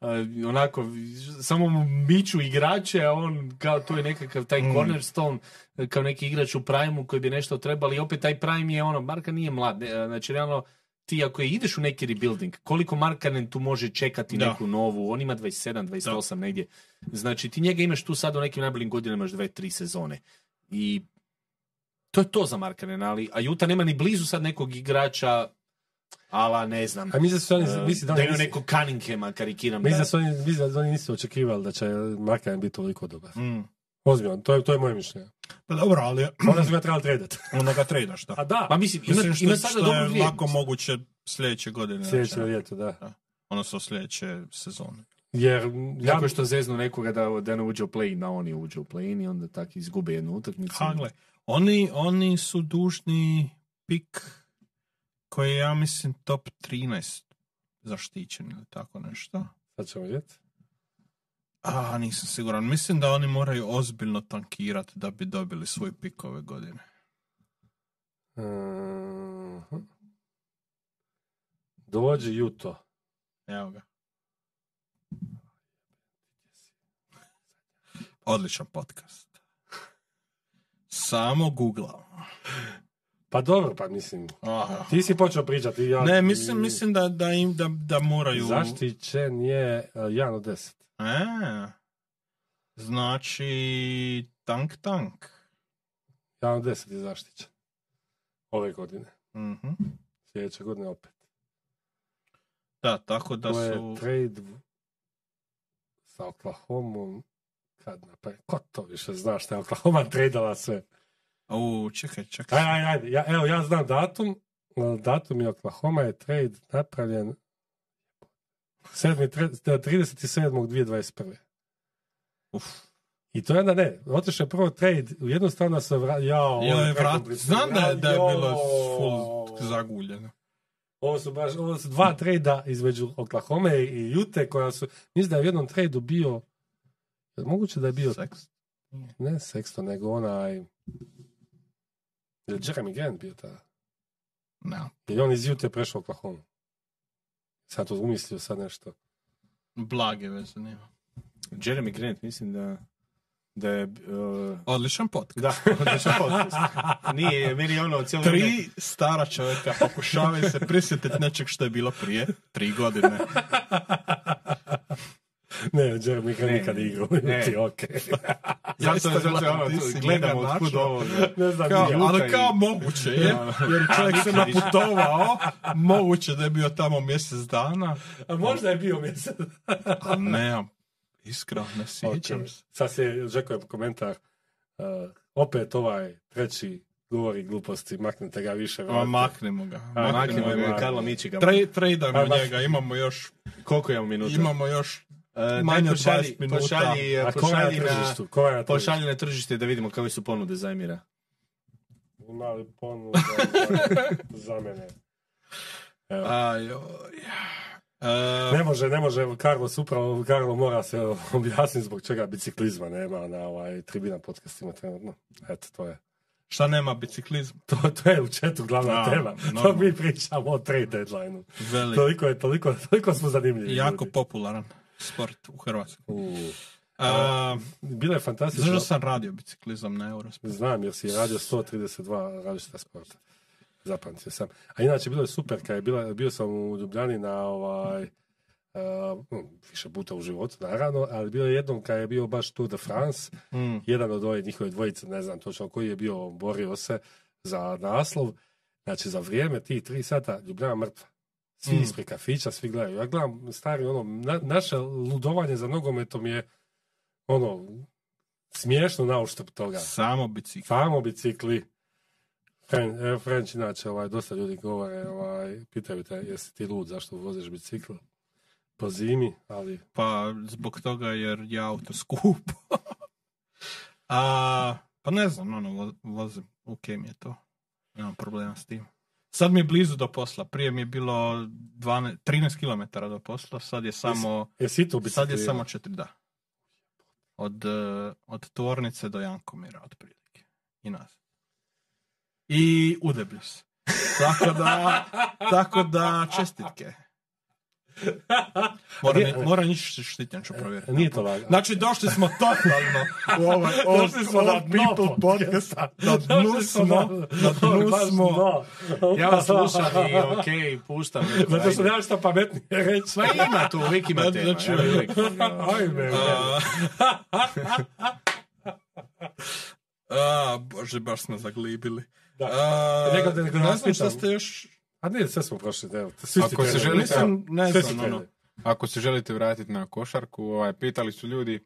uh, onako, samo mu miču igrače, a on kao to je nekakav taj Mm. cornerstone, kao neki igrač u prime koji bi nešto trebali, opet taj prime je ono, Marka nije mlad, ne, znači realno, ti ako ideš u neki rebuilding, koliko Markanen tu može čekati Da. neku novu, on ima 27, 28 negdje, znači ti njega imaš tu sad u nekim najboljim godinama još dve, tri sezone i to je to za Markanen, ali a Juta nema ni blizu sad nekog igrača ala ne znam. A mislim da su oni, uh, mislim da da oni nisu- nekog Cunninghama, karikiram. mislim da- da su oni, mislim da oni nisu očekivali da će Markanen biti toliko dobar. Mm. Ozbiljno, to je, to je moje mišljenje. Pa dobro, ali [CLEARS THROAT] Onda su ga trebali tradat. [CLEARS THROAT] onda ga tradaš, da. A da, Pa mislim, ima, Mislim što, ima sada što dobru je vrijednost. lako moguće sljedeće godine. sljedeće znači, ljeto, da. Odnosno sljedeće sezone. Jer ja, Tako što zeznu nekoga da, da ne uđe u play da oni uđe u play i onda tak izgube jednu utakmicu. Ha, gle, oni, oni su dužni pik koji je, ja mislim, top 13 zaštićen ili tako nešto. sad ćemo vidjeti. A, nisam siguran. Mislim da oni moraju ozbiljno tankirati da bi dobili svoj pik ove godine. Mhm. Dođi Juto. Evo ga. Odličan podcast. Samo googlam. Pa dobro, pa mislim, Aha. ti si počeo pričati. Ja, Ne, mislim, mislim da, da im da, da moraju... Zaštićen je uh, 1 od 10. E, znači tank tank. 1 od 10 je zaštićen. Ove godine. Mhm. Sljedeće godine opet. Da, tako da to je su... trade sa Oklahomom. Kad napravi? Ko to više zna šta je Oklahoma [LAUGHS] tradala sve? U, čekaj, čekaj. Ajde, ajde, ajde. Ja, evo, ja znam datum. Datum je Oklahoma je trade napravljen 7. tre- 37.2021. Uf. I to je onda ne, otišao je prvo trade, u jednu stranu se vra... Jao, je kako vrat... Znam da je, da je bilo full zaguljeno. Ovo su baš, ovo su dva trejda između Oklahoma i Jute koja su, mislim da je u jednom trejdu bio, je moguće da je bio, Seks. ne Sexton, nego onaj, Je Jeremy Grant bio tada? Ne. Jer on iz Jute prešao Oklahoma. Sad to umislio sad nešto. Blage veze nema. Jeremy Grant, mislim da da je... Uh, Odličan podcast. da, odličan podcast. Nije, meni ono cijelo vrijeme- Tri stara čovjeka pokušavaju se prisjetiti nečeg što je bilo prije tri godine. Ne, Jeremy Ne, nikad igrao. ne. Ti, ok. Zato, zato, gledam, ono, ti si gledam njega otkud ovo. ne znam, Kao, ali kao moguće je, [LAUGHS] jer čovjek se naputovao, moguće da je bio tamo mjesec dana, A možda je bio mjesec. a [LAUGHS] ne, iskreno ne sjećam se. Sad se očekujem komentar. Uh, opet ovaj treći govori gluposti, maknite ga više. Vratite. maknemo ga. A, Maknemo maknimo ga, ga. Karlo Mičiga. Tra- Tradujemo A, baš- njega, imamo još, Koliko imamo minuta? imamo još Uh, manje od pošalji, 20 minuta. Pošalji, A pošalji, na, tržištu? Na pošalji na tržište da vidimo kakve su ponude za Emira. Ima li ponuda [LAUGHS] za mene? Evo. Ajoj. E, Ne može, ne može, Carlos upravo, Carlo mora se objasniti zbog čega biciklizma nema na ovaj tribina podcastima trenutno. Eto, to je. šta nema biciklizma? To, to je u četu glavna A, tema. To mi pričamo o trade deadline-u. Toliko je, toliko, toliko smo zanimljivi. jako ljudi. popularan sport u Hrvatskoj. U, E, Bilo je fantastično. zašto sam radio biciklizam na Eurosport? Znam, jer si radio 132 različita sporta. Zapamtio sam. A inače, bilo je super, kad je bila, bio sam u Ljubljani na ovaj, uh, više puta u životu, naravno, ali bilo je jednom kad je bio baš Tour de France, Mm. jedan od ove njihove dvojice, ne znam točno koji je bio, borio se za naslov. Znači, za vrijeme tih tri sata Ljubljana mrtva. Svi Mm. ispred kafića, svi gledaju. Ja gledam, stari, ono, na, naše ludovanje za nogometom je, ono, smiješno na uštrb toga. Samo bicikl. Samo bicikli. Fren, French, inače, ovaj, dosta ljudi govore, ovaj, pitaju te, jesi ti lud, zašto voziš bicikl? Po zimi, ali Pa zbog toga jer je auto skupo. [LAUGHS] A, pa ne znam, ono, vo- vozim, ok mi je to. Nemam problema s tim. Sad mi je blizu do posla. Prije mi je bilo 12, 13 km do posla, sad je samo, jesi ti u sad je samo 4, da. Od, eh, od tvornice do Jankomira, otprilike. I nazad. I udeblju se. Tako da, [LAUGHS] tako da, čestitke. [LAUGHS] Moram, nije- moram ići štitnjaču provjeriti. Nije to lagano. Znači, došli smo totalno [LAUGHS] u ovaj [LAUGHS] old, Došli smo old people podcast. podcasta. Na dnu smo na- dnu smo. Ja vas slušam i okej, puštam. neko, Zato što nemaš šta pametnije reći. Sve ima tu, uvijek ima Da, tema. ću- ja uvijek. Ajme, A, bože, baš smo zaglibili. Da. A, Nego da- ne znam šta pitam. ste još... A ne, sve smo prošli. Evo, svi Ako se krenuli. želi- Nisam, ne Sve znam, ono. Ako se želite vratiti na košarku, ovaj, pitali su ljudi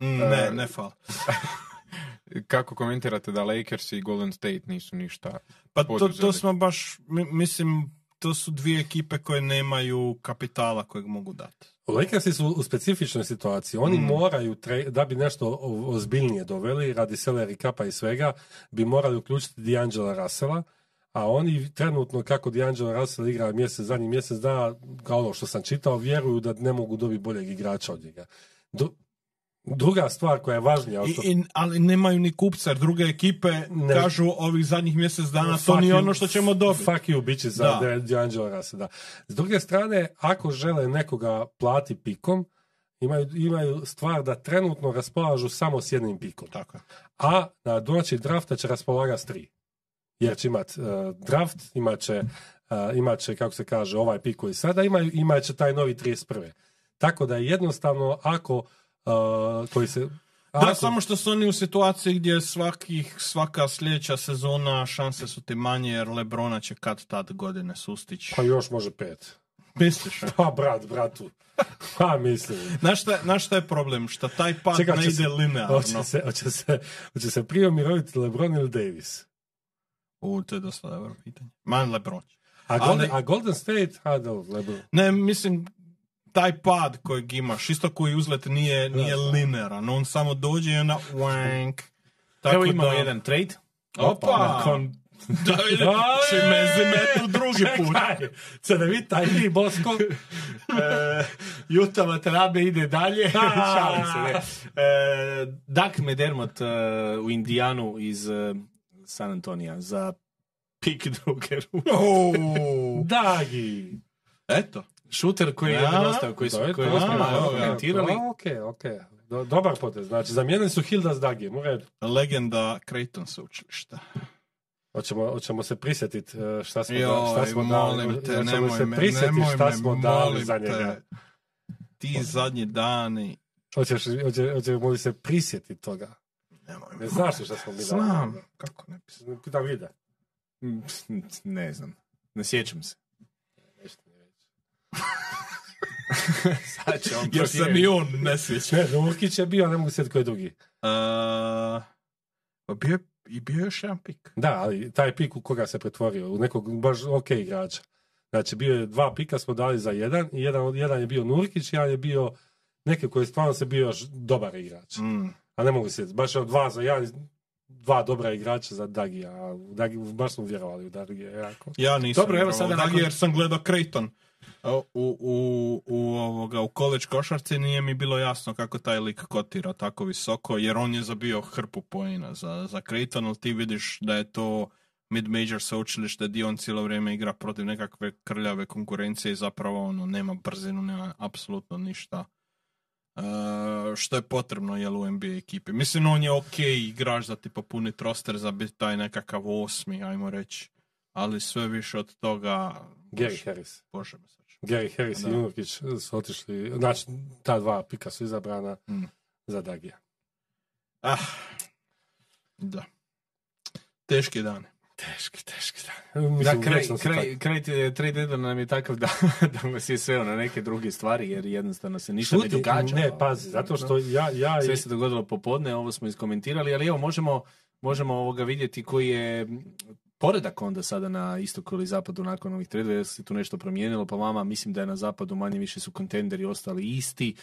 Mm, Ne, ne fal. [LAUGHS] kako komentirate da Lakers i Golden State nisu ništa Pa to, to smo baš, mi- mislim, to su dvije ekipe koje nemaju kapitala kojeg mogu dati. Lakersi su u specifičnoj situaciji. Oni Mm. moraju, tre- da bi nešto ozbiljnije doveli, radi salary kapa i svega, bi morali uključiti D'Angela Russella, a oni trenutno kako D'Angelo Russell igra mjesec, zadnji mjesec dana, kao ono što sam čitao, vjeruju da ne mogu dobiti boljeg igrača od njega. Du- druga stvar koja je važnija I, i- ali nemaju ni kupca, jer druge ekipe Ne. kažu ovih zadnjih mjesec dana, to nije you- ono što ćemo dobiti. Fuck you bitches za Da. Da. D'Angelo Russell, da. S druge strane, ako žele nekoga plati pikom, imaju, imaju stvar da trenutno raspolažu samo s jednim pikom. Tako. A na doći drafta će raspolagati s tri. Jer će imat uh, draft, imat će, uh, imat će, kako se kaže, ovaj pik koji sada imaju, imat će taj novi 31. Tako da je jednostavno, ako uh, koji se... Da, ako- samo što su oni u situaciji gdje svakih, svaka sljedeća sezona šanse su ti manje jer Lebrona će kad tad godine sustići. Pa još može pet. Misliš? Pa brat, bratu. Pa mislim. [LAUGHS] Znaš šta, znaš šta je problem? Šta taj pad Čekaj, ne ide se- linearno. Hoće se, hoće se, hoće se prije umiroviti LeBron ili Davis. U, to je dosta dobro pitanje. Man Lebron. A, Ali- Golden, a Golden State, a da, LeBron. Ne, mislim, taj pad kojeg imaš, isto koji uzlet nije, nije linearan. On samo dođe i onda wank. Tako Evo imamo da- jedan trade. Opa! Nakon [LAUGHS] Da, či me zimetu drugi put. Ne vidi taj vi, Bosko? [LAUGHS] e, Juta Matarabe ide dalje. [LAUGHS] Šalim se, ne. E, Dak Medermot e, u Indijanu iz e, San Antonija za pik druge ruke. Oh, [LAUGHS] Dagi! eto. Šuter koji je Ja, nedostao, koji, smo komentirali. A, Ok, ok. Do- dobar potez. Znači, zamijenili su Hilda s Dagijem. Legenda Creighton sveučilišta. Hoćemo, hoćemo se prisjetiti e, šta smo, da, Joj, šta smo dali. te, Hoćemo nemoj se prisjetiti nemoj šta me, smo dali za njega. Ti zadnji dani. Hoćeš, hoće, hoćemo li se prisjetiti toga? Nemoj Ne znaš šta smo mi? Znam. Kako ne bi Da vide. Ne znam. Ne sjećam se. Nešto mi reći. [LAUGHS] Sad će on Jer sam i on ne sjeća. Ne, Nurkić je bio, ne mogu sjetiti koji je drugi. Uh, pa bio i bio je još jedan pik. Da, ali taj pik u koga se pretvorio, u nekog baš ok igrača. Znači, bio je dva pika smo dali za jedan, i jedan, jedan je bio Nurkić, jedan je bio neki koji je stvarno se bio još dobar igrač. Mm. A ne mogu se baš od dva za jedan, dva dobra igrača za Dagija. A u Dagi, baš smo vjerovali u Dagija jako. Ja nisam Dobro, evo sada Dagi jer sam gledao Creighton. U, u, u, u, ovoga, u college košarci nije mi bilo jasno kako taj lik kotira tako visoko, jer on je zabio hrpu poena za, za Creighton, ali ti vidiš da je to mid-major sveučilište gdje on cijelo vrijeme igra protiv nekakve krljave konkurencije i zapravo ono, nema brzinu, nema apsolutno ništa. E, što je potrebno jel, u NBA ekipi. Mislim, on je ok igrač za ti popuniti roster za biti taj nekakav osmi, ajmo reći. Ali sve više od toga... Gary Bože, Harris. Bože me. Gary Harris Da. i Nurkić su otišli, znači ta dva pika su izabrana Mm. za Dagija. Ah, da. Teški dan. Teški, teški dan. Da, Mislim, kraj, su kraj, kraj te- trade deadline nam je takav da, [LAUGHS] da nas je sveo na neke druge stvari, jer jednostavno se ništa ne Šuti, događa. Ne, pazi, zato što ja, ja Sve se dogodilo popodne, ovo smo iskomentirali, ali evo možemo, možemo ovoga vidjeti koji je poredak onda sada na istoku ili zapadu nakon ovih tradova, jer se tu nešto promijenilo, pa vama mislim da je na zapadu manje više su kontenderi ostali isti.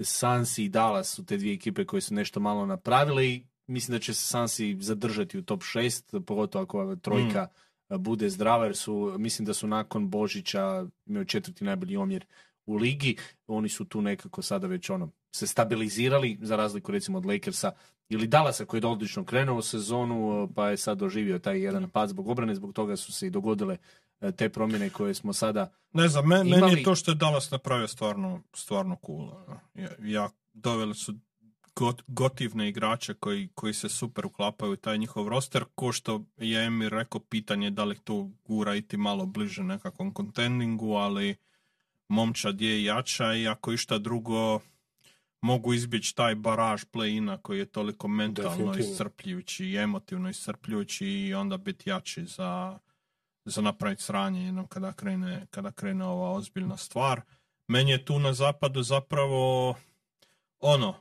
Sansi i Dallas su te dvije ekipe koje su nešto malo napravile i mislim da će se Sansi zadržati u top 6, pogotovo ako ova trojka bude zdrava, jer su, mislim da su nakon Božića imaju četvrti najbolji omjer u ligi, oni su tu nekako sada već ono se stabilizirali, za razliku recimo od Lakersa ili Dallasa koji je odlično krenuo u sezonu, pa je sad doživio taj jedan pad zbog obrane, zbog toga su se i dogodile e, te promjene koje smo sada Ne znam, me- meni je to što je Dallas napravio stvarno, stvarno cool. ono. Ja, ja, doveli su got, gotivne igrače koji, koji se super uklapaju u taj njihov roster, ko što je Emir rekao, pitanje je da li to gura iti malo bliže nekakvom kontendingu, ali momčad je jača i ako išta drugo mogu izbjeći taj baraž play-ina koji je toliko mentalno iscrpljujući i emotivno iscrpljujući i onda biti jači za, za napraviti sranje jednom kada krene, kada krene ova ozbiljna stvar. Meni je tu na zapadu zapravo ono,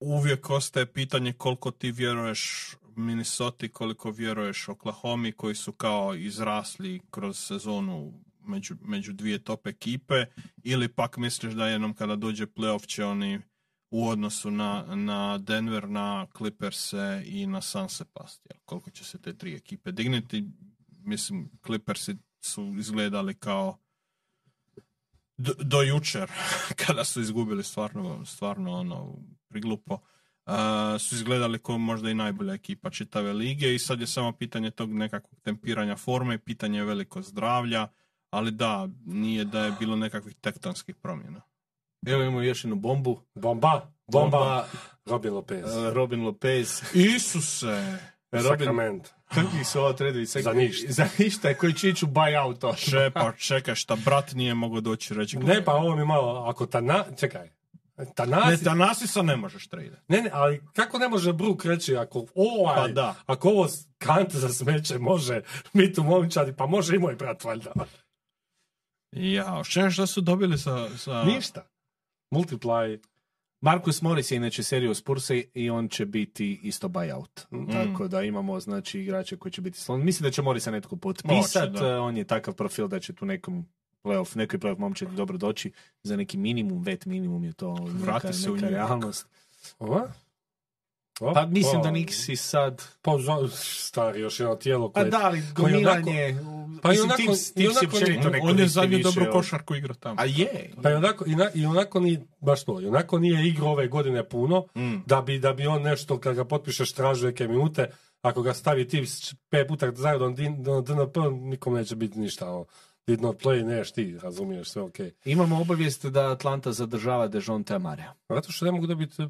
uvijek ostaje pitanje koliko ti vjeruješ Minnesota, koliko vjeruješ Oklahoma koji su kao izrasli kroz sezonu među, među dvije top ekipe ili pak misliš da jednom kada dođe playoff će oni u odnosu na, na Denver, na Clippers i na Sunse pasti. Jel, Koliko će se te tri ekipe digniti? Mislim, Clippersi su izgledali kao do, do jučer, [LAUGHS] kada su izgubili stvarno, stvarno ono, priglupo, uh, su izgledali kao možda i najbolja ekipa čitave lige i sad je samo pitanje tog nekakvog tempiranja forme, pitanje je veliko zdravlja, ali da, nije da je bilo nekakvih tektonskih promjena. Evo imamo još jednu bombu. Bomba, bomba, Robin Lopez. uh, Robin Lopez. Isuse! Robin, Sacramento. Kakvi su ovo tradovi? Za ništa. Za ništa, koji će ići u buyout. to. Še, pa čekaj, šta brat nije mogao doći reći. Ne, pa ovo mi malo, ako Tana, čekaj, Tanasi, Ne, Tanasisa ne možeš trade. ne, ne, ali kako ne može Brook reći ako ovaj, Pa da. ako ovo kante za smeće može biti u momčadi, pa može i moj brat valjda. Ja, šta šta su dobili za... za... Ništa. Multiply. Marcus Morris je inače serio Spursa i on će biti isto buyout. Mm. Tako da imamo znači igrače koji će biti slon. Mislim da će Morisa netko potpisat. Moće, da. eh, On je takav profil da će tu nekom playoff, nekoj playoff momčadi dobro doći za neki minimum, vet minimum je to Vrati neka, se u neka York. realnost. Ova? O, Pa mislim o, da Nixi sad... Pa stari još jedno tijelo Pa koje... da, ali koji gomilanje... Pa i mislim, onako- Tips, i tips je onako- općenito On, ne on je zadnju više dobru od- košarku igrao tamo. A je. Pa i onako, i, na, i onako nije, baš to, i onako nije igrao ove godine puno, Mm. da bi, da bi on nešto, kad ga potpišeš, tražio neke minute, ako ga stavi ti pet puta zajedno na DNP, nikom neće biti ništa. Ono. Did not play, neš ti, razumiješ, sve ok. Imamo obavijest da Atlanta zadržava Dejonte Amarea. Zato što ne mogu dobiti uh,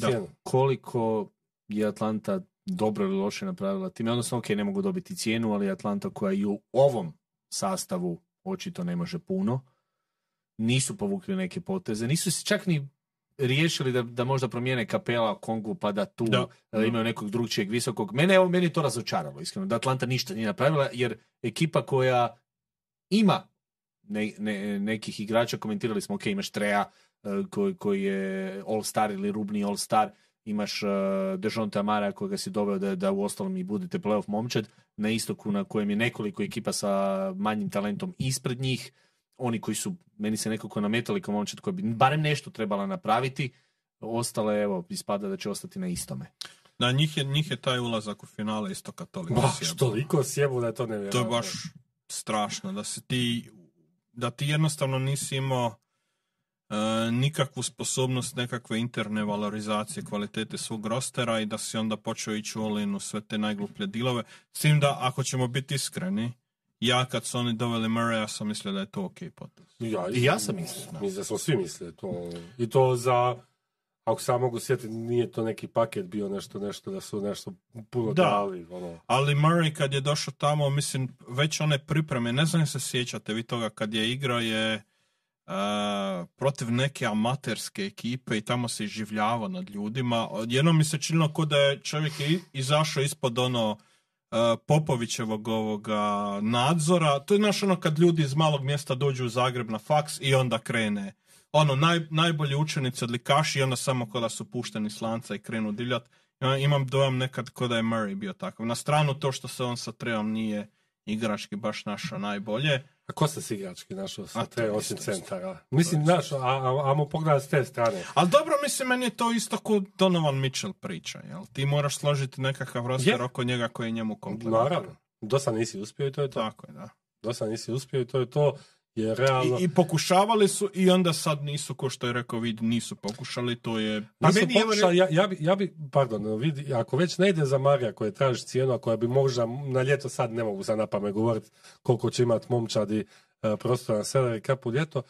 cijenu. Koliko je Atlanta dobro ili loše napravila time, odnosno ok, ne mogu dobiti cijenu, ali Atlanta koja i u ovom sastavu očito ne može puno, nisu povukli neke poteze, nisu se čak ni riješili da, da možda promijene kapela Kongu pa da tu da. imaju nekog drugčijeg visokog. Mene, evo, meni to razočaralo, iskreno, da Atlanta ništa nije napravila, jer ekipa koja ima ne, ne, nekih igrača, komentirali smo, ok, imaš Treja e, koji, koji je all-star ili rubni all-star, imaš uh, Dejonte Amara kojega si doveo da, da u ostalom i budete playoff momčad na istoku na kojem je nekoliko ekipa sa manjim talentom ispred njih. Oni koji su meni se nekako nametali kao momčad koji bi barem nešto trebala napraviti ostale evo ispada da će ostati na istome. Da, njih je, njih je taj ulazak u finale isto toliko Baš toliko sjebu da je to nevjerojatno. To je baš strašno, da se ti, da ti jednostavno nisi imao nikakvu sposobnost nekakve interne valorizacije kvalitete svog rostera i da si onda počeo ići u olinu sve te najgluplje dilove. S tim da, ako ćemo biti iskreni, ja kad su oni doveli Murray, ja sam mislio da je to ok potez. Ja, I ja sam mislio. Mislim da smo svi mislili to. I to za, ako ja mogu sjetiti, nije to neki paket bio nešto, nešto da su nešto puno da, dali. Ono. Ali Murray kad je došao tamo, mislim, već one pripreme, ne znam se sjećate vi toga, kad je igrao je protiv neke amaterske ekipe i tamo se iživljava nad ljudima. Jedno mi se činilo kao da je čovjek izašao ispod ono Popovićevog ovoga nadzora. To je znaš ono kad ljudi iz malog mjesta dođu u Zagreb na faks i onda krene ono naj, najbolji učenici odlikaši i onda samo kada su pušteni slanca i krenu divljat. Ja imam dojam nekad kod da je Murray bio takav. Na stranu to što se on sa Treom nije igrački baš našao najbolje. A ko se s igrački našao sa te osim centara? Mislim, znaš, a, a, a pogledati s te strane. Ali dobro, mislim, meni je to isto kod Donovan Mitchell priča, jel? Ti moraš složiti nekakav roster oko njega koji je njemu komplementar. Naravno. Dosta nisi uspio i to je to. Tako je, da. Dosta nisi uspio i to je to. Je realno... I, I, pokušavali su i onda sad nisu, ko što je rekao vid, nisu pokušali, to je... Pa nisu meni pokušali, ja, ja, bi, ja bi, pardon, vidi, ako već ne ide za Marija koja traži cijenu, a koja bi možda na ljeto sad ne mogu sad na pamet govoriti koliko će imati momčadi uh, prostora na salary capu ljeto,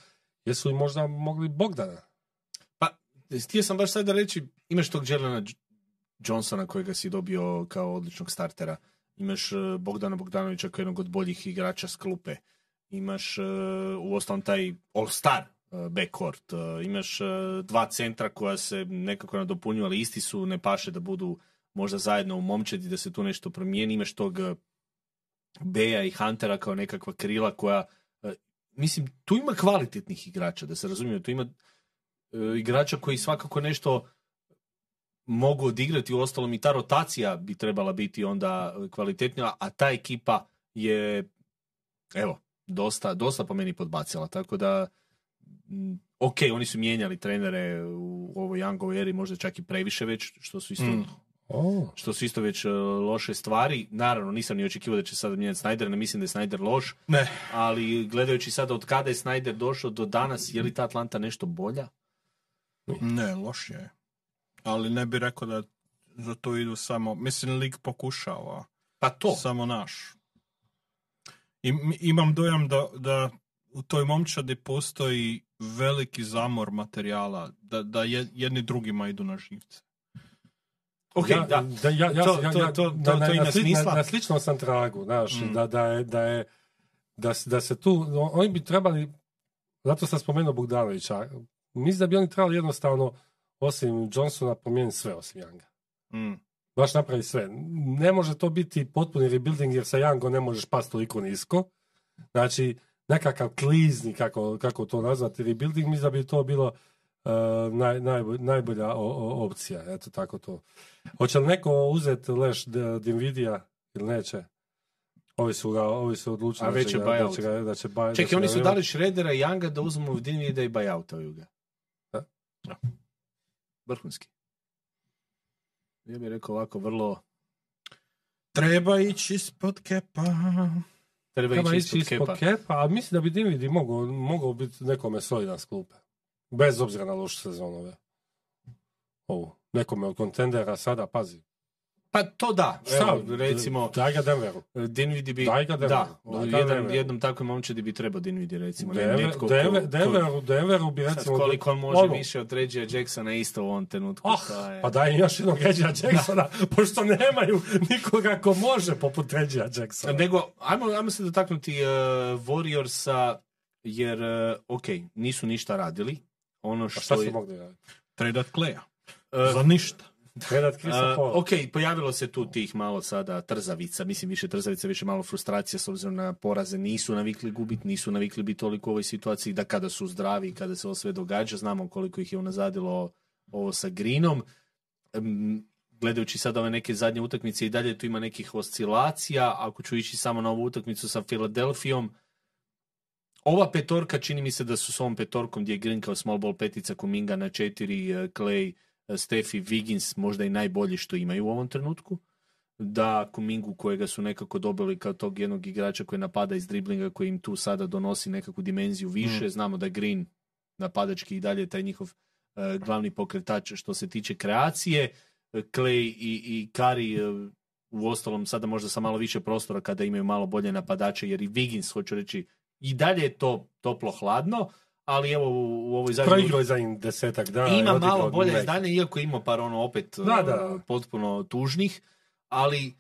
jesu li možda mogli Bogdana? Pa, htio sam baš sad da reći, imaš tog Jelena Johnsona kojega si dobio kao odličnog startera, imaš e, Bogdana Bogdanovića kao jednog od boljih igrača s klupe, imaš uh, u ostalom taj all-star uh, backcourt, uh, imaš dva centra koja se nekako nadopunjuju, ali isti su, ne paše da budu možda zajedno u momčadi, da se tu nešto promijeni, imaš tog Beja i Huntera kao nekakva krila koja mislim, tu ima kvalitetnih igrača, da se razumije, tu ima igrača koji svakako nešto mogu odigrati, u ostalom i ta rotacija bi trebala biti onda kvalitetnija, a ta ekipa je, evo, dosta, dosta po meni podbacila, tako da ok, oni su mijenjali trenere u ovoj Youngovoj eri, možda čak i previše već, što su isto mm. Što su isto već uh, loše stvari. Naravno, nisam ni očekivao da će sada mijenjati Snyder, ne mislim da je Snyder loš. Ne. Ali gledajući sada od kada je Snyder došao do danas, je li ta Atlanta nešto bolja? Ne, loš je. Ali ne bi rekao da za to idu samo... Mislim, lig pokušava. Pa to. Samo naš. I, imam dojam da, da u toj momčadi postoji veliki zamor materijala, da, da jedni drugima idu na živce. Ok, ja, da. da ja, ja, to, to, to, to, na, ima smisla. Na, sličnom sam tragu, znaš, mm. da, da, je, da, je, da, da se tu, oni bi trebali, zato sam spomenuo Bogdanovića, mislim da bi oni trebali jednostavno, osim Johnsona, promijeniti sve osim Younga. Mm baš napravi sve. Ne može to biti potpuni rebuilding jer sa Jango ne možeš pasti toliko nisko. Znači, nekakav klizni, kako, kako to nazvati, rebuilding, mislim da bi to bilo uh, naj, najbolj, najbolja o, o, opcija. Eto tako to. Hoće li neko uzeti leš Dinvidija ili neće? Ovi su, ga, ovi su odlučili A da, će, da, da će ga, da će buy, Čekaj, oni su dali Šredera i Younga da uzmu Dinvidija i buyoutaju ga. Da. Vrhunski ja bih rekao ovako vrlo... Treba ići ispod kepa. Treba, Treba ići ispod, ispod kepa. kepa. a mislim da bi Dividi mogao, mogao biti nekome solidan skupe. Bez obzira na lošu sezonove. Ovo. Nekome od kontendera sada, pazi. Pa to da, Šta, evo, recimo, Daj ga Denveru. Dinvidi bi, Daj ga Denveru. da, Daj ga jedan, Denveru. jednom takvom momčadi bi trebao Dinvidi, recimo. ne, Denver, netko ko- Denver, ko- Denveru, Denveru bi Sad, recimo... koliko on može ono, više od Regija Jacksona isto u ovom trenutku. To je- pa daj im još jednog Regija Jacksona, [LAUGHS] pošto nemaju nikoga ko može poput Regija Jacksona. Nego, ajmo, ajmo se dotaknuti uh, Warriorsa, jer, uh, ok, nisu ništa radili. Ono Pa što šta su je... mogli raditi? Tradat Kleja. Uh, Za ništa. Predat Krisa Uh, Paula. ok, pojavilo se tu tih malo sada trzavica, mislim više trzavica, više malo frustracija s obzirom na poraze, nisu navikli gubiti, nisu navikli biti toliko u ovoj situaciji da kada su zdravi i kada se ovo sve događa, znamo koliko ih je unazadilo ovo sa Greenom. Gledajući sada ove neke zadnje utakmice i dalje tu ima nekih oscilacija, ako ću ići samo na ovu utakmicu sa Filadelfijom, ova petorka, čini mi se da su s ovom petorkom gdje je Green kao small ball petica, Kuminga na četiri, eh, Clay, Steffi, Wiggins možda i najbolji što imaju u ovom trenutku. Da Kumingu kojega su nekako dobili kao tog jednog igrača koji napada iz driblinga koji im tu sada donosi nekakvu dimenziju više. Znamo da Green napadački i dalje je taj njihov eh, glavni pokretač što se tiče kreacije. Clay i, i Kari u ostalom sada možda sa malo više prostora kada imaju malo bolje napadače jer i Wiggins, hoću reći, i dalje je to toplo hladno, ali evo u, u ovoj zadnjoj Proigrao je za njim desetak dana. ima malo bolje neki. izdanje, iako ima par ono opet Da, da. potpuno tužnih, ali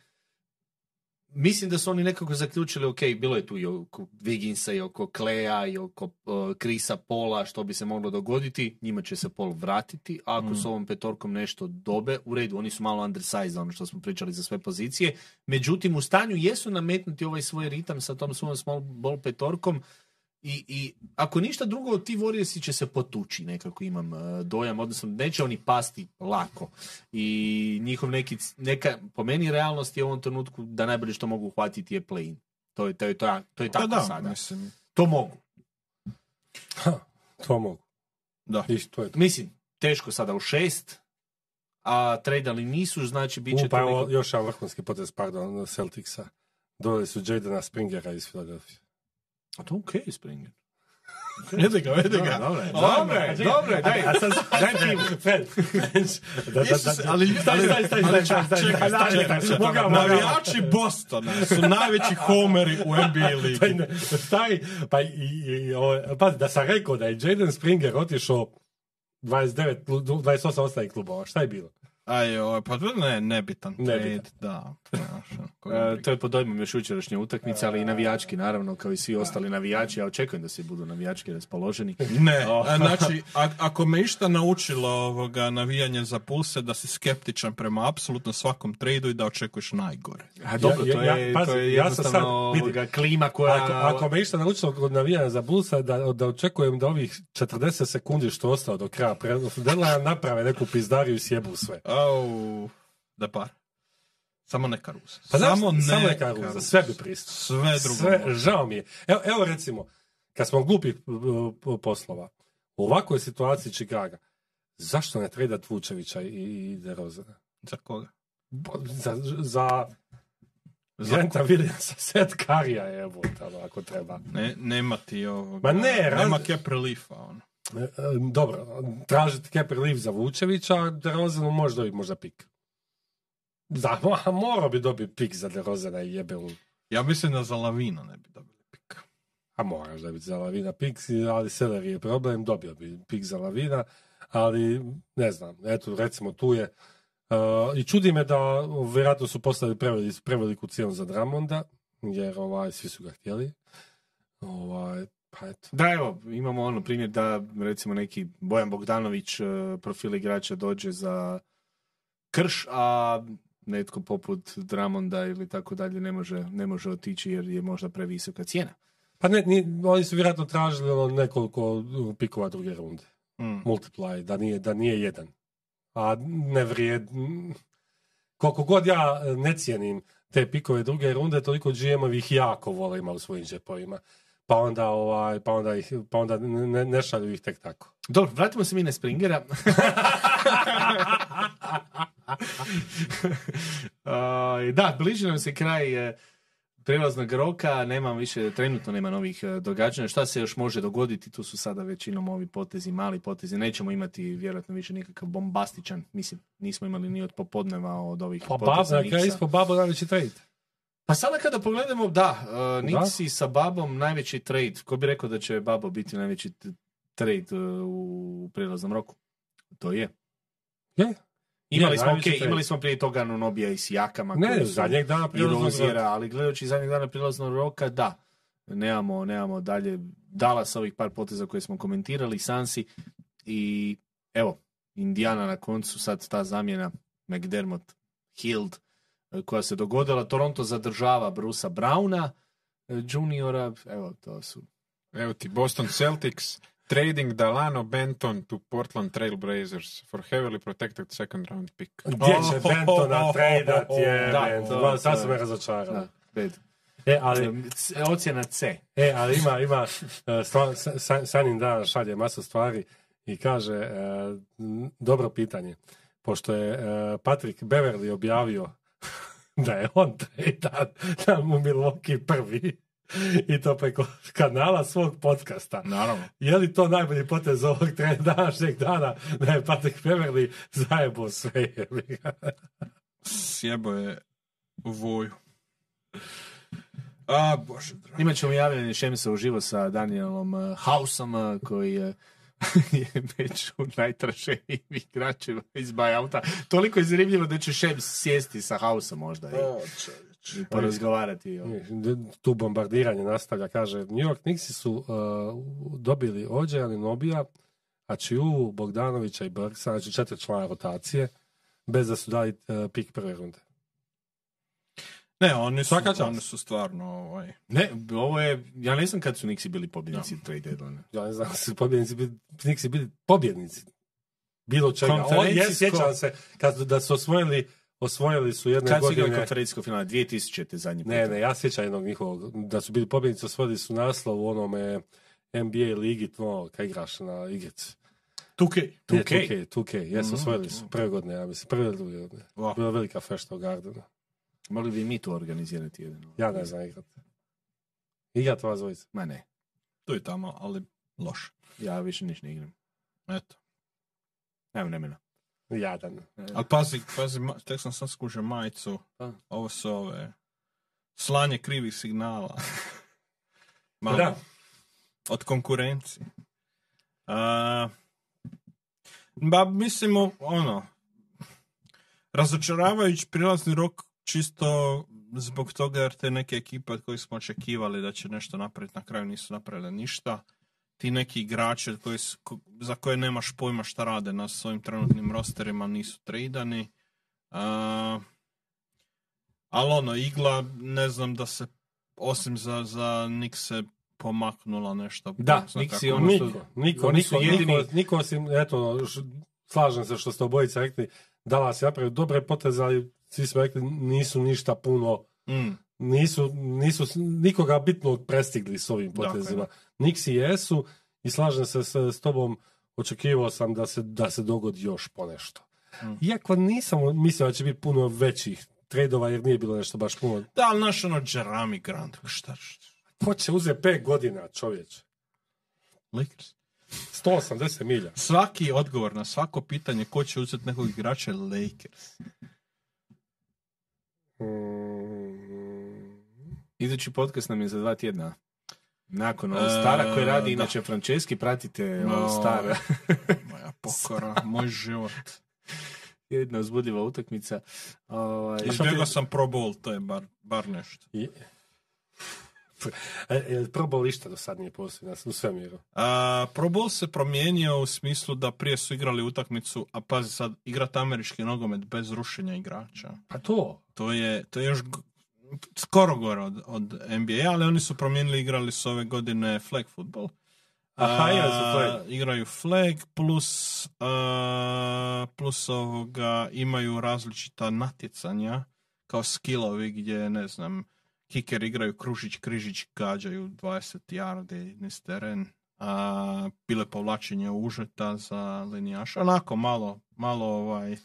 mislim da su oni nekako zaključili, ok, bilo je tu i oko Wigginsa i oko Kleja i oko uh, Krisa Pola, što bi se moglo dogoditi, njima će se Pol vratiti, a ako s ovom petorkom nešto dobe, u redu, oni su malo undersized, ono što smo pričali za sve pozicije, međutim u stanju jesu nametnuti ovaj svoj ritam sa tom svojom small ball petorkom, i, I ako ništa drugo, ti Warriorsi će se potući, nekako imam e, dojam, odnosno neće oni pasti lako. I njihov neki, neka, po meni realnost je u ovom trenutku da najbolje što mogu uhvatiti je play-in. To je, to je, to je, to je tako Pa da, sada. mislim. To mogu. Ha, to mogu. Da. I to je to. Mislim, teško sada u šest, a tradali nisu, znači bit će U, pa to neko- još jedan vrhunski potez, pardon, Celticsa. Doveli su Jadena Springera iz Filadelfije. A to ok, Springer. [LAUGHS] Vidi ga, vidi ga. Je, daj. A sad, daj ti. [LAUGHS] Da, da, da, ali, staj, staj, staj, ali staj, staj, čekaj, staj, staj, čekaj, staj, čekaj. moga, moga. Navijači Bostona su najveći homeri u NBA ligi. staj, pa i, pazi, da sam rekao da je Jaden Springer otišao 29, klu- 28 ostalih klubova, šta je bilo? Aj, oj, pa ne, nebitan trade, Nebitan. da. ono, E, to je pod dojmom još jučerašnje utakmice, ali i navijački, naravno, kao i svi ostali navijači. Ja očekujem da se budu navijački raspoloženi. Ne, a, znači, a- ako me išta naučilo ovoga navijanje za pulse, da si skeptičan prema apsolutno svakom tradu i da očekuješ najgore. A dobro, Ja- to ja- je, pazi, to je ja sam sad- vidi. ovoga klima koja... Ako, ako me išta naučilo kod navijanja za Bullsa, da, da očekujem da ovih 40 sekundi što ostao do kraja deadline naprave neku pizdariju i sjebu sve. Au, da par. Samo neka ruza. Pa samo, samo neka ruza. sve bi pristao. Sve drugo. Sve, žao mi je. Evo, evo recimo, kad smo glupih uh, poslova, u ovakvoj situaciji Chicaga, zašto ne tredat Vučevića i, i DeRozana? Za koga? Bo- Za, za Jenta Williamsa, set Karija je evo, ako treba. Ne, nema ti ovoga. Ma ne, nema raz- cap reliefa, ono. E, e, Dobro, tražiti cap relief za Vučevića, a DeRozanu može dobiti možda pik. Da, [LAUGHS] mo- morao bi dobiti pik za DeRozana i jebe u... Ja mislim da za Lavina ne bi dobili pik. A moraš dobiti za Lavina pik, ali Seller je problem, dobio bi pik za Lavina, ali ne znam, eto recimo tu je Uh, I čudi me da vjerojatno su postavili preveli, preveliku cijenu za Dramonda, jer ovaj, svi su ga htjeli. Ovaj, pa eto. Da, evo, imamo ono primjer da recimo neki Bojan Bogdanović, e, profil igrača dođe za krš, a netko poput Dramonda ili tako dalje ne može, ne može otići jer je možda previsoka cijena. Pa ne, ni, oni su vjerojatno tražili ono nekoliko pikova druge runde. Mm. Multiply, da nije, da nije jedan. A ne vrijed... Koliko god ja ne cijenim te pikove druge runde, toliko GM-ovi ih jako vole ima u svojim džepovima. Pa onda, ovaj, pa onda, ih, pa onda ne, ne šalju ih tek tako. Dobro, vratimo se mi na Springera. [LAUGHS] Da, bliži nam se kraj e, prijelaznog roka, nema više, trenutno nema novih e, događanja. Šta se još može dogoditi? Tu su sada većinom ovi potezi, mali potezi. Nećemo imati vjerojatno više nikakav bombastičan, mislim, nismo imali ni od popodneva od ovih Pa poteza babo, na kraju Knicksa. ispod babo najveći trade. Pa sada kada pogledamo, da, uh, Nixi sa Babom najveći trade. Ko bi rekao da će Babo biti najveći trade uh, u prijelaznom roku? To je. Je. Imali Je, smo, trade. imali smo prije toga Nobija i Sijakama. Ne, zadnjeg dana i prijelaznog Roziera, ali gledajući zadnjeg dana prilaznog roka, da. Nemamo, nemamo dalje Dallas ovih par poteza koje smo komentirali, Sansi i evo, Indiana na koncu, sad ta zamjena McDermott, Hild, koja se dogodila. Toronto zadržava Brusa Browna, eh, juniora, evo, to su Evo ti, Boston Celtics trading Dalano Benton to Portland Trail Blazers for heavily protected second round pick. Gdje će Bentona tradat [LAUGHS] je? da, Sad su me razočarali. da. E, ali, C- Ocjena C. e, ali ima, ima, e, Sanin dan šalje masu stvari i kaže, e, dobro pitanje, pošto je e, Patrick Beverly objavio [LAUGHS] da je on tradan da mu Milwaukee prvi i to preko kanala svog podcasta. Naravno. Je li to najbolji potez ovog tre- današnjeg dana da je Patrick Beverly zajebo sve? Sjebo je u [LAUGHS] voju. A, bože. Imat ćemo javljanje Šemsa uživo sa Danielom uh, Hausom, uh, koji uh, je [LAUGHS] među najtraženijim igračima iz buyouta. Toliko je zanimljivo da će Šems sjesti sa Hausom možda i, O, čovječe. i porazgovarati. o- tu bombardiranje nastavlja, kaže New York Knicksi su uh, dobili Ođe, Nobija, Ačiu, Bogdanovića i Brksa, znači četiri člana rotacije, bez da su dali uh, pik prve runde. Ne, oni su, Svaka oni su stvarno ovaj... Ne, ovo je, ja ne znam kad su Nixi bili pobjednici trade deadline. Ja ne znam, su pobjednici bili, Knicksi bili pobjednici. Bilo čega. O, je, Konferencijsko- sjećam se, kad, da su osvojili, osvojili su jedne Kad su igrali godine... konferencijsko finale? 2000. zadnji put. Ne, ne, ja sjećam jednog njihovog, da su bili pobjednici, osvojili su naslov u onome NBA ligi, to, kad igraš na igrici. Tukej. 2K, 2K. 2K, 2K, jesu, Mhm. osvojili su prve godine, ja mislim, prve ili druge godine. Wow. Bila velika fešta u Gardenu. Mogli bi mi tu organizirati jedan. Ja ne znam igrat. Igrat vas dvojica. Ma ne, Tu i tamo, ali loše. ja više niš ne igram. Eto. Nemam vremena. Jadan. Ali pazi, pazi, tek sam sad skužio majicu. Pa. Ovo su ove... Slanje krivih signala. [LAUGHS] Malo. Da. Od konkurencije. A, ba, mislimo, ono, razočaravajući prilazni rok čisto zbog toga jer te neke ekipe od kojih smo očekivali da će nešto napraviti na kraju nisu napravile ništa. Ti neki igrači od koji za koje nemaš pojma šta rade na svojim trenutnim rosterima nisu tradani. A, ali ono, igla, ne znam da se osim za, za Nick se pomaknula nešto. Da, Nixi kako. ono što- Niko, niko, oni niko, jedini- niko, niko osim, eto, š- slažem se što ste obojica rekli, Dallas je napravio dobre poteze, ali svi smo rekli nisu ništa puno, Mm. nisu, nisu nikoga bitnog prestigli s ovim Dakle, potezima. Niksi jesu i slažem se s, s tobom, očekivao sam da se, da se dogodi još ponešto. Mm. Iako nisam mislio da će biti puno većih tradova jer nije bilo nešto baš puno. Da, ali naš ono Jeremy Grant, šta? Ko će uzeti pet godina, čovječ? Lakers. 180 milja. Svaki odgovor na svako pitanje ko će uzeti nekog igrača je Lakers. Mm, Idući podcast nam je za dva tjedna. Nakon E, All Stara koji radi da. inače Franceski, pratite No. All Star. Moja [LAUGHS] pokora, moj život. Jedna uzbudljiva utakmica. Ovaj, Izbjegao sam Pro Bowl, to je bar, bar nešto. E, je li probao išta do sad nije postoji u svemiru? A, se promijenio u smislu da prije su igrali utakmicu, a pazi sad, igrat američki nogomet bez rušenja igrača. Pa to. To je, to je još skoro gore od, od NBA, ali oni su promijenili, igrali su ove godine flag football. Aha, su flag. Igraju flag, plus, a, plus ovoga, imaju različita natjecanja, kao skillovi gdje, ne znam, kiker igraju kružić, križić, gađaju 20 yardi niz teren. A, bile povlačenje užeta za linijaša. Onako malo, malo ovaj,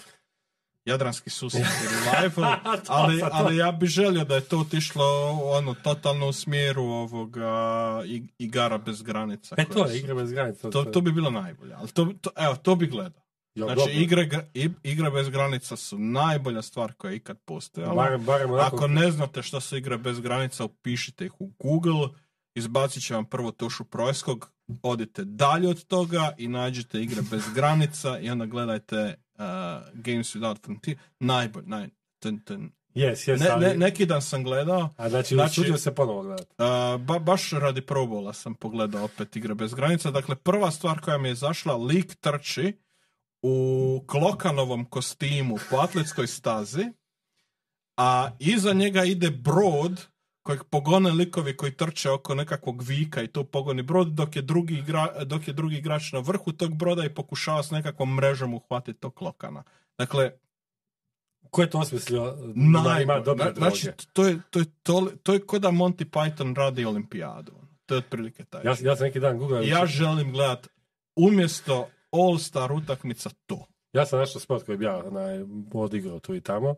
Jadranski susjed revival, [LAUGHS] ali, ali ja bi želio da je to otišlo ono, totalno u smjeru ovoga igara bez granica. E, to je igra bez granica. to, to bi bilo najbolje, ali to, to, evo, to bi gledao. Jo, Znači, igre, igre bez granica su najbolja stvar koja je ikad postojala. Barem onako, Ako ne znate što su igre bez granica, upišite ih u Google, izbacit će vam prvo Tošu Projskog, odite dalje od toga i nađite igre bez granica i onda gledajte uh, Games Without Frontier. Najbolj, naj... Ten, ten. Yes, yes, Ne, ali... ne, neki dan sam gledao, A znači, Znači- se ponovo gledati. Uh, ba, baš radi probola sam pogledao opet igre bez granica. Dakle, prva stvar koja mi je zašla, lik trči u klokanovom kostimu po atletskoj stazi, a iza njega ide brod kojeg pogone likovi koji trče oko nekakvog vika i to pogoni brod, dok je drugi, igra, dok je drugi igrač na vrhu tog broda i pokušava s nekakvom mrežom uhvatiti tog klokana. Dakle, Ko je to osmislio? da ima dobre Na- znači, to je, to je, to, to je ko da Monty Python radi olimpijadu. To je otprilike taj. Ja, ja sam neki dan googlao. I ja želim gledat umjesto All-Star utakmica to. Ja sam nešto sport koji bi ja onaj, odigrao tu i tamo. Uh,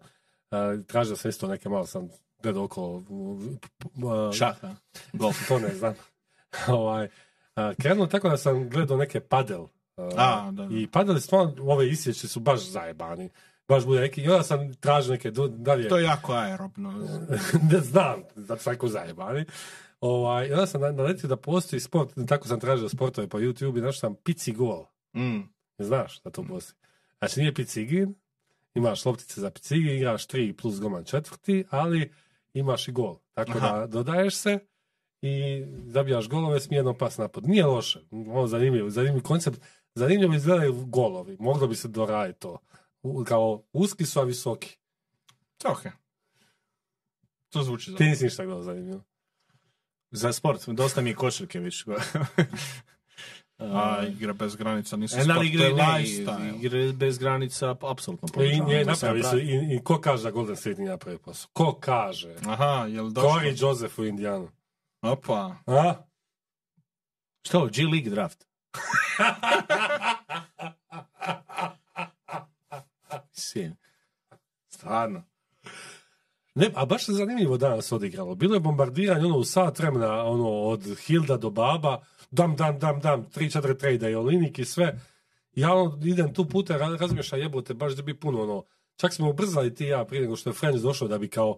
tražio sam isto neke malo sam gledao okolo. u- u- Šaha. To ne znam. [LAUGHS] ovaj, a, krenulo tako da sam gledao neke padel. uh, A, da, da. I padel stvarno, ove isjeće su baš zajebani. Baš bude neki, i onda sam tražio neke dalje. To je jako aerobno. [LAUGHS] ne znam, zato sam jako zajebani. Ovaj, i onda sam na- naletio da postoji sport, tako sam tražio sportove po YouTube i našao sam pici gol. Mm. Ne znaš da to postoji. Znači nije picigin, imaš loptice za picigin, igraš 3 plus goman četvrti, ali imaš i gol. Tako Aha. da dodaješ se i zabijaš golove s nijednom pas napad. Nije loše. Ovo zanimljiv, zanimljiv koncept. Zanimljivo izgledaju golovi. Moglo bi se doraditi to. Kao uski su, a visoki. Ok. To zvuči. Ti nisi ništa gledao zanimljivo. Za sport, dosta mi je košarke više. [LAUGHS] A, igre bez granica nisu E, sport, ali to igre, je ne, lifestyle. igre bez granica, apsolutno I, podržavam. napravi su, pravi. i, I ko kaže da Golden State nije napravio posao? Ko kaže? Aha, jel došlo? Corey Joseph u Indijanu. Opa. A? Što, G League draft? Mislim, Stvarno. Ne, a baš se zanimljivo danas odigralo. Bilo je bombardiranje ono u sat vremena, ono od Hilda do Baba, dam, dam, dam, dam, tri, četiri trejda i Olinik i sve. Ja ono, idem tu puta, ra- razmišljam jebote, baš da bi puno ono, čak smo ubrzali ti ja prije nego što je Friends došao da bi kao,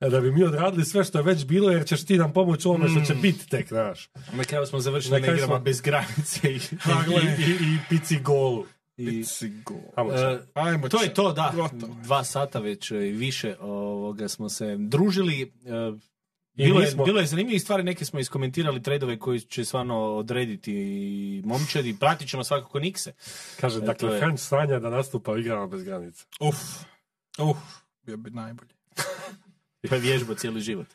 da bi mi odradili sve što je već bilo, jer ćeš ti nam pomoći u ovome što će biti tek, znaš. Na kraju smo završili Na igrama smo- bez granice i... I, i, i pici golu. i Sigurno. Ajmo e. Ajmo to je to, da. Gotovo. Dva sata već e, i više ovoga smo se družili. I Bilo je, bilo je zanimljivih stvari, neke smo iskomentirali tradove koji će stvarno odrediti i momčadi. Pratit ćemo svakako Nikse. Kaže, E, dakle, je- Friends sanja da nastupa u igrama bez granica. Uf. Uf. Bio bi najbolji. [LAUGHS] Pa je vježba cijeli život.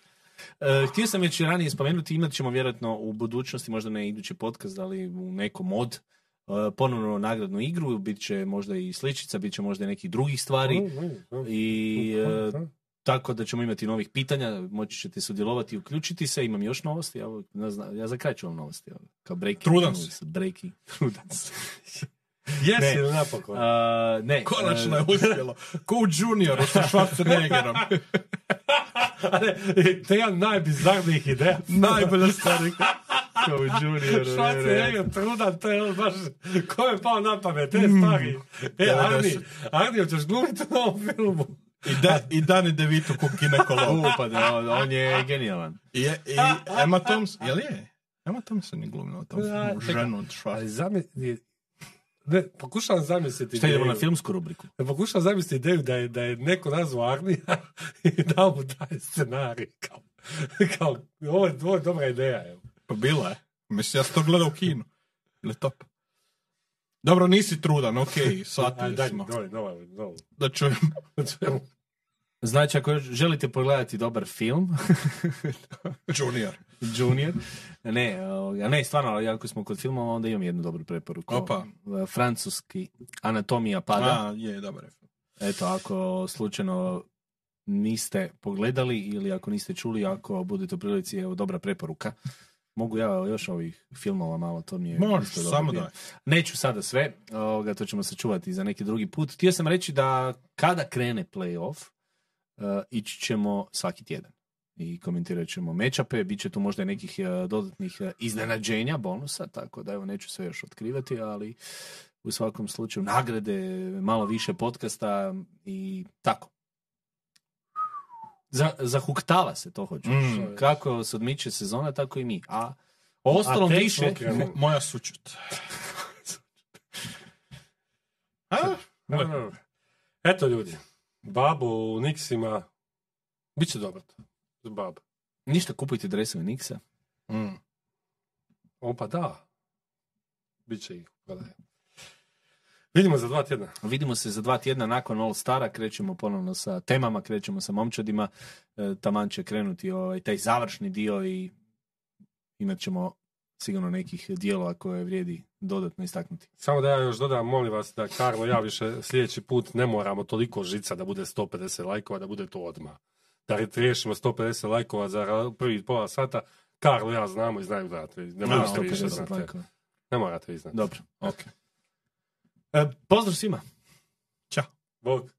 E, htio sam već ranije spomenuti, imat ćemo vjerojatno u budućnosti, možda ne idući podcast, ali u nekom od e, ponovno nagradnu igru, bit će možda i sličica, bit će možda i nekih drugih stvari. I e, tako da ćemo imati novih pitanja, moći ćete sudjelovati i uključiti se. Imam još novosti, ja, ja za kraj ću vam novosti. evo, Kao breaking. Trudan si. Breaking. [LAUGHS] Trudan se. Jesi Ne. ili napokon? A, ne. Konačno e, je uspjelo. Ko u Junioru sa Schwarzeneggerom. [LAUGHS] A ne, to je jedan najbizarnijih ideja. [LAUGHS] Najbolja stvar. kao u Junioru. Šta se nevjerojatno. njega trudan, to je ono baš, ko je pao na pamet, te stvari. E, Arni, 90. Arni, ćeš glumiti u novom filmu? I, da, I Dani DeVito ko ginekolog. Pa da, on, on je genijalan. I, i Emma Thompson. Jel je? Emma Thompson je glumila tom Da, filmu. Ženu od Schwarzenegger. Ali zamisli, ne, pokušavam zamisliti Šta idemo na filmsku rubriku? Ne, Pokušavam zamisliti ideju da je, da je neko nazvao Arnija [LAUGHS] i da mu daje scenarij. Kao, kao ovo, je, ovo je dobra ideja. Evo. Pa bila je. Mislim, ja sam to gledao u kinu. Ili top. Dobro, nisi trudan, okej, [LAUGHS] Ajde, shvatili daj, smo. daj, novo, novo. Da čujem. Znači, ako želite pogledati dobar film, [LAUGHS] Junior. Junior, ne, ovoga, ne, stvarno, ali ako smo kod filmova, onda imam jednu dobru preporuku. Opa. E, Francuski Anatomija pada. A, je, dobar je. film. Eto, ako slučajno niste pogledali ili ako niste čuli, ako budete u prilici, evo, dobra preporuka. Mogu ja još ovih filmova malo, to mi je... Možeš, samo daj. Neću sada sve, ovoga, to ćemo sačuvati za neki drugi put. Htio sam reći da kada krene playoff, ići ćemo svaki tjedan. I komentirat ćemo mečape, bit će tu možda i nekih uh, dodatnih uh, iznenađenja, bonusa, tako da evo neću sve još otkrivati, ali u svakom slučaju nagrade, malo više podcasta i tako. Za, zahuktava se, to hoću. reći. Mm. Kako se odmiče sezona, tako i mi. A o ostalom tek više... Mo- moja sučut. [LAUGHS] A? Eto ljudi, babo u Nixima, bit će dobro to. Za babu. Ništa, kupujte dresove Nixa. Mm. Opa, da. Biće ih. prodaj. Vidimo za dva tjedna. Vidimo se za dva tjedna nakon All Stara, krećemo ponovno sa temama, krećemo sa momčadima, e, taman će krenuti ovaj, taj završni dio i imat ćemo sigurno nekih dijelova koje vrijedi dodatno istaknuti. Samo da ja još dodam, molim vas da Karlo i ja više sljedeći put ne moramo toliko žica da bude 150 lajkova, da bude to odmah. Da riješimo 150 lajkova za prvi pola sata, Karlo ja znamo i znaju znate. Ne morate više 150 znate. lajkova. Ne morate vi znati. Dobro. Ok. E, pozdrav svima! Bog.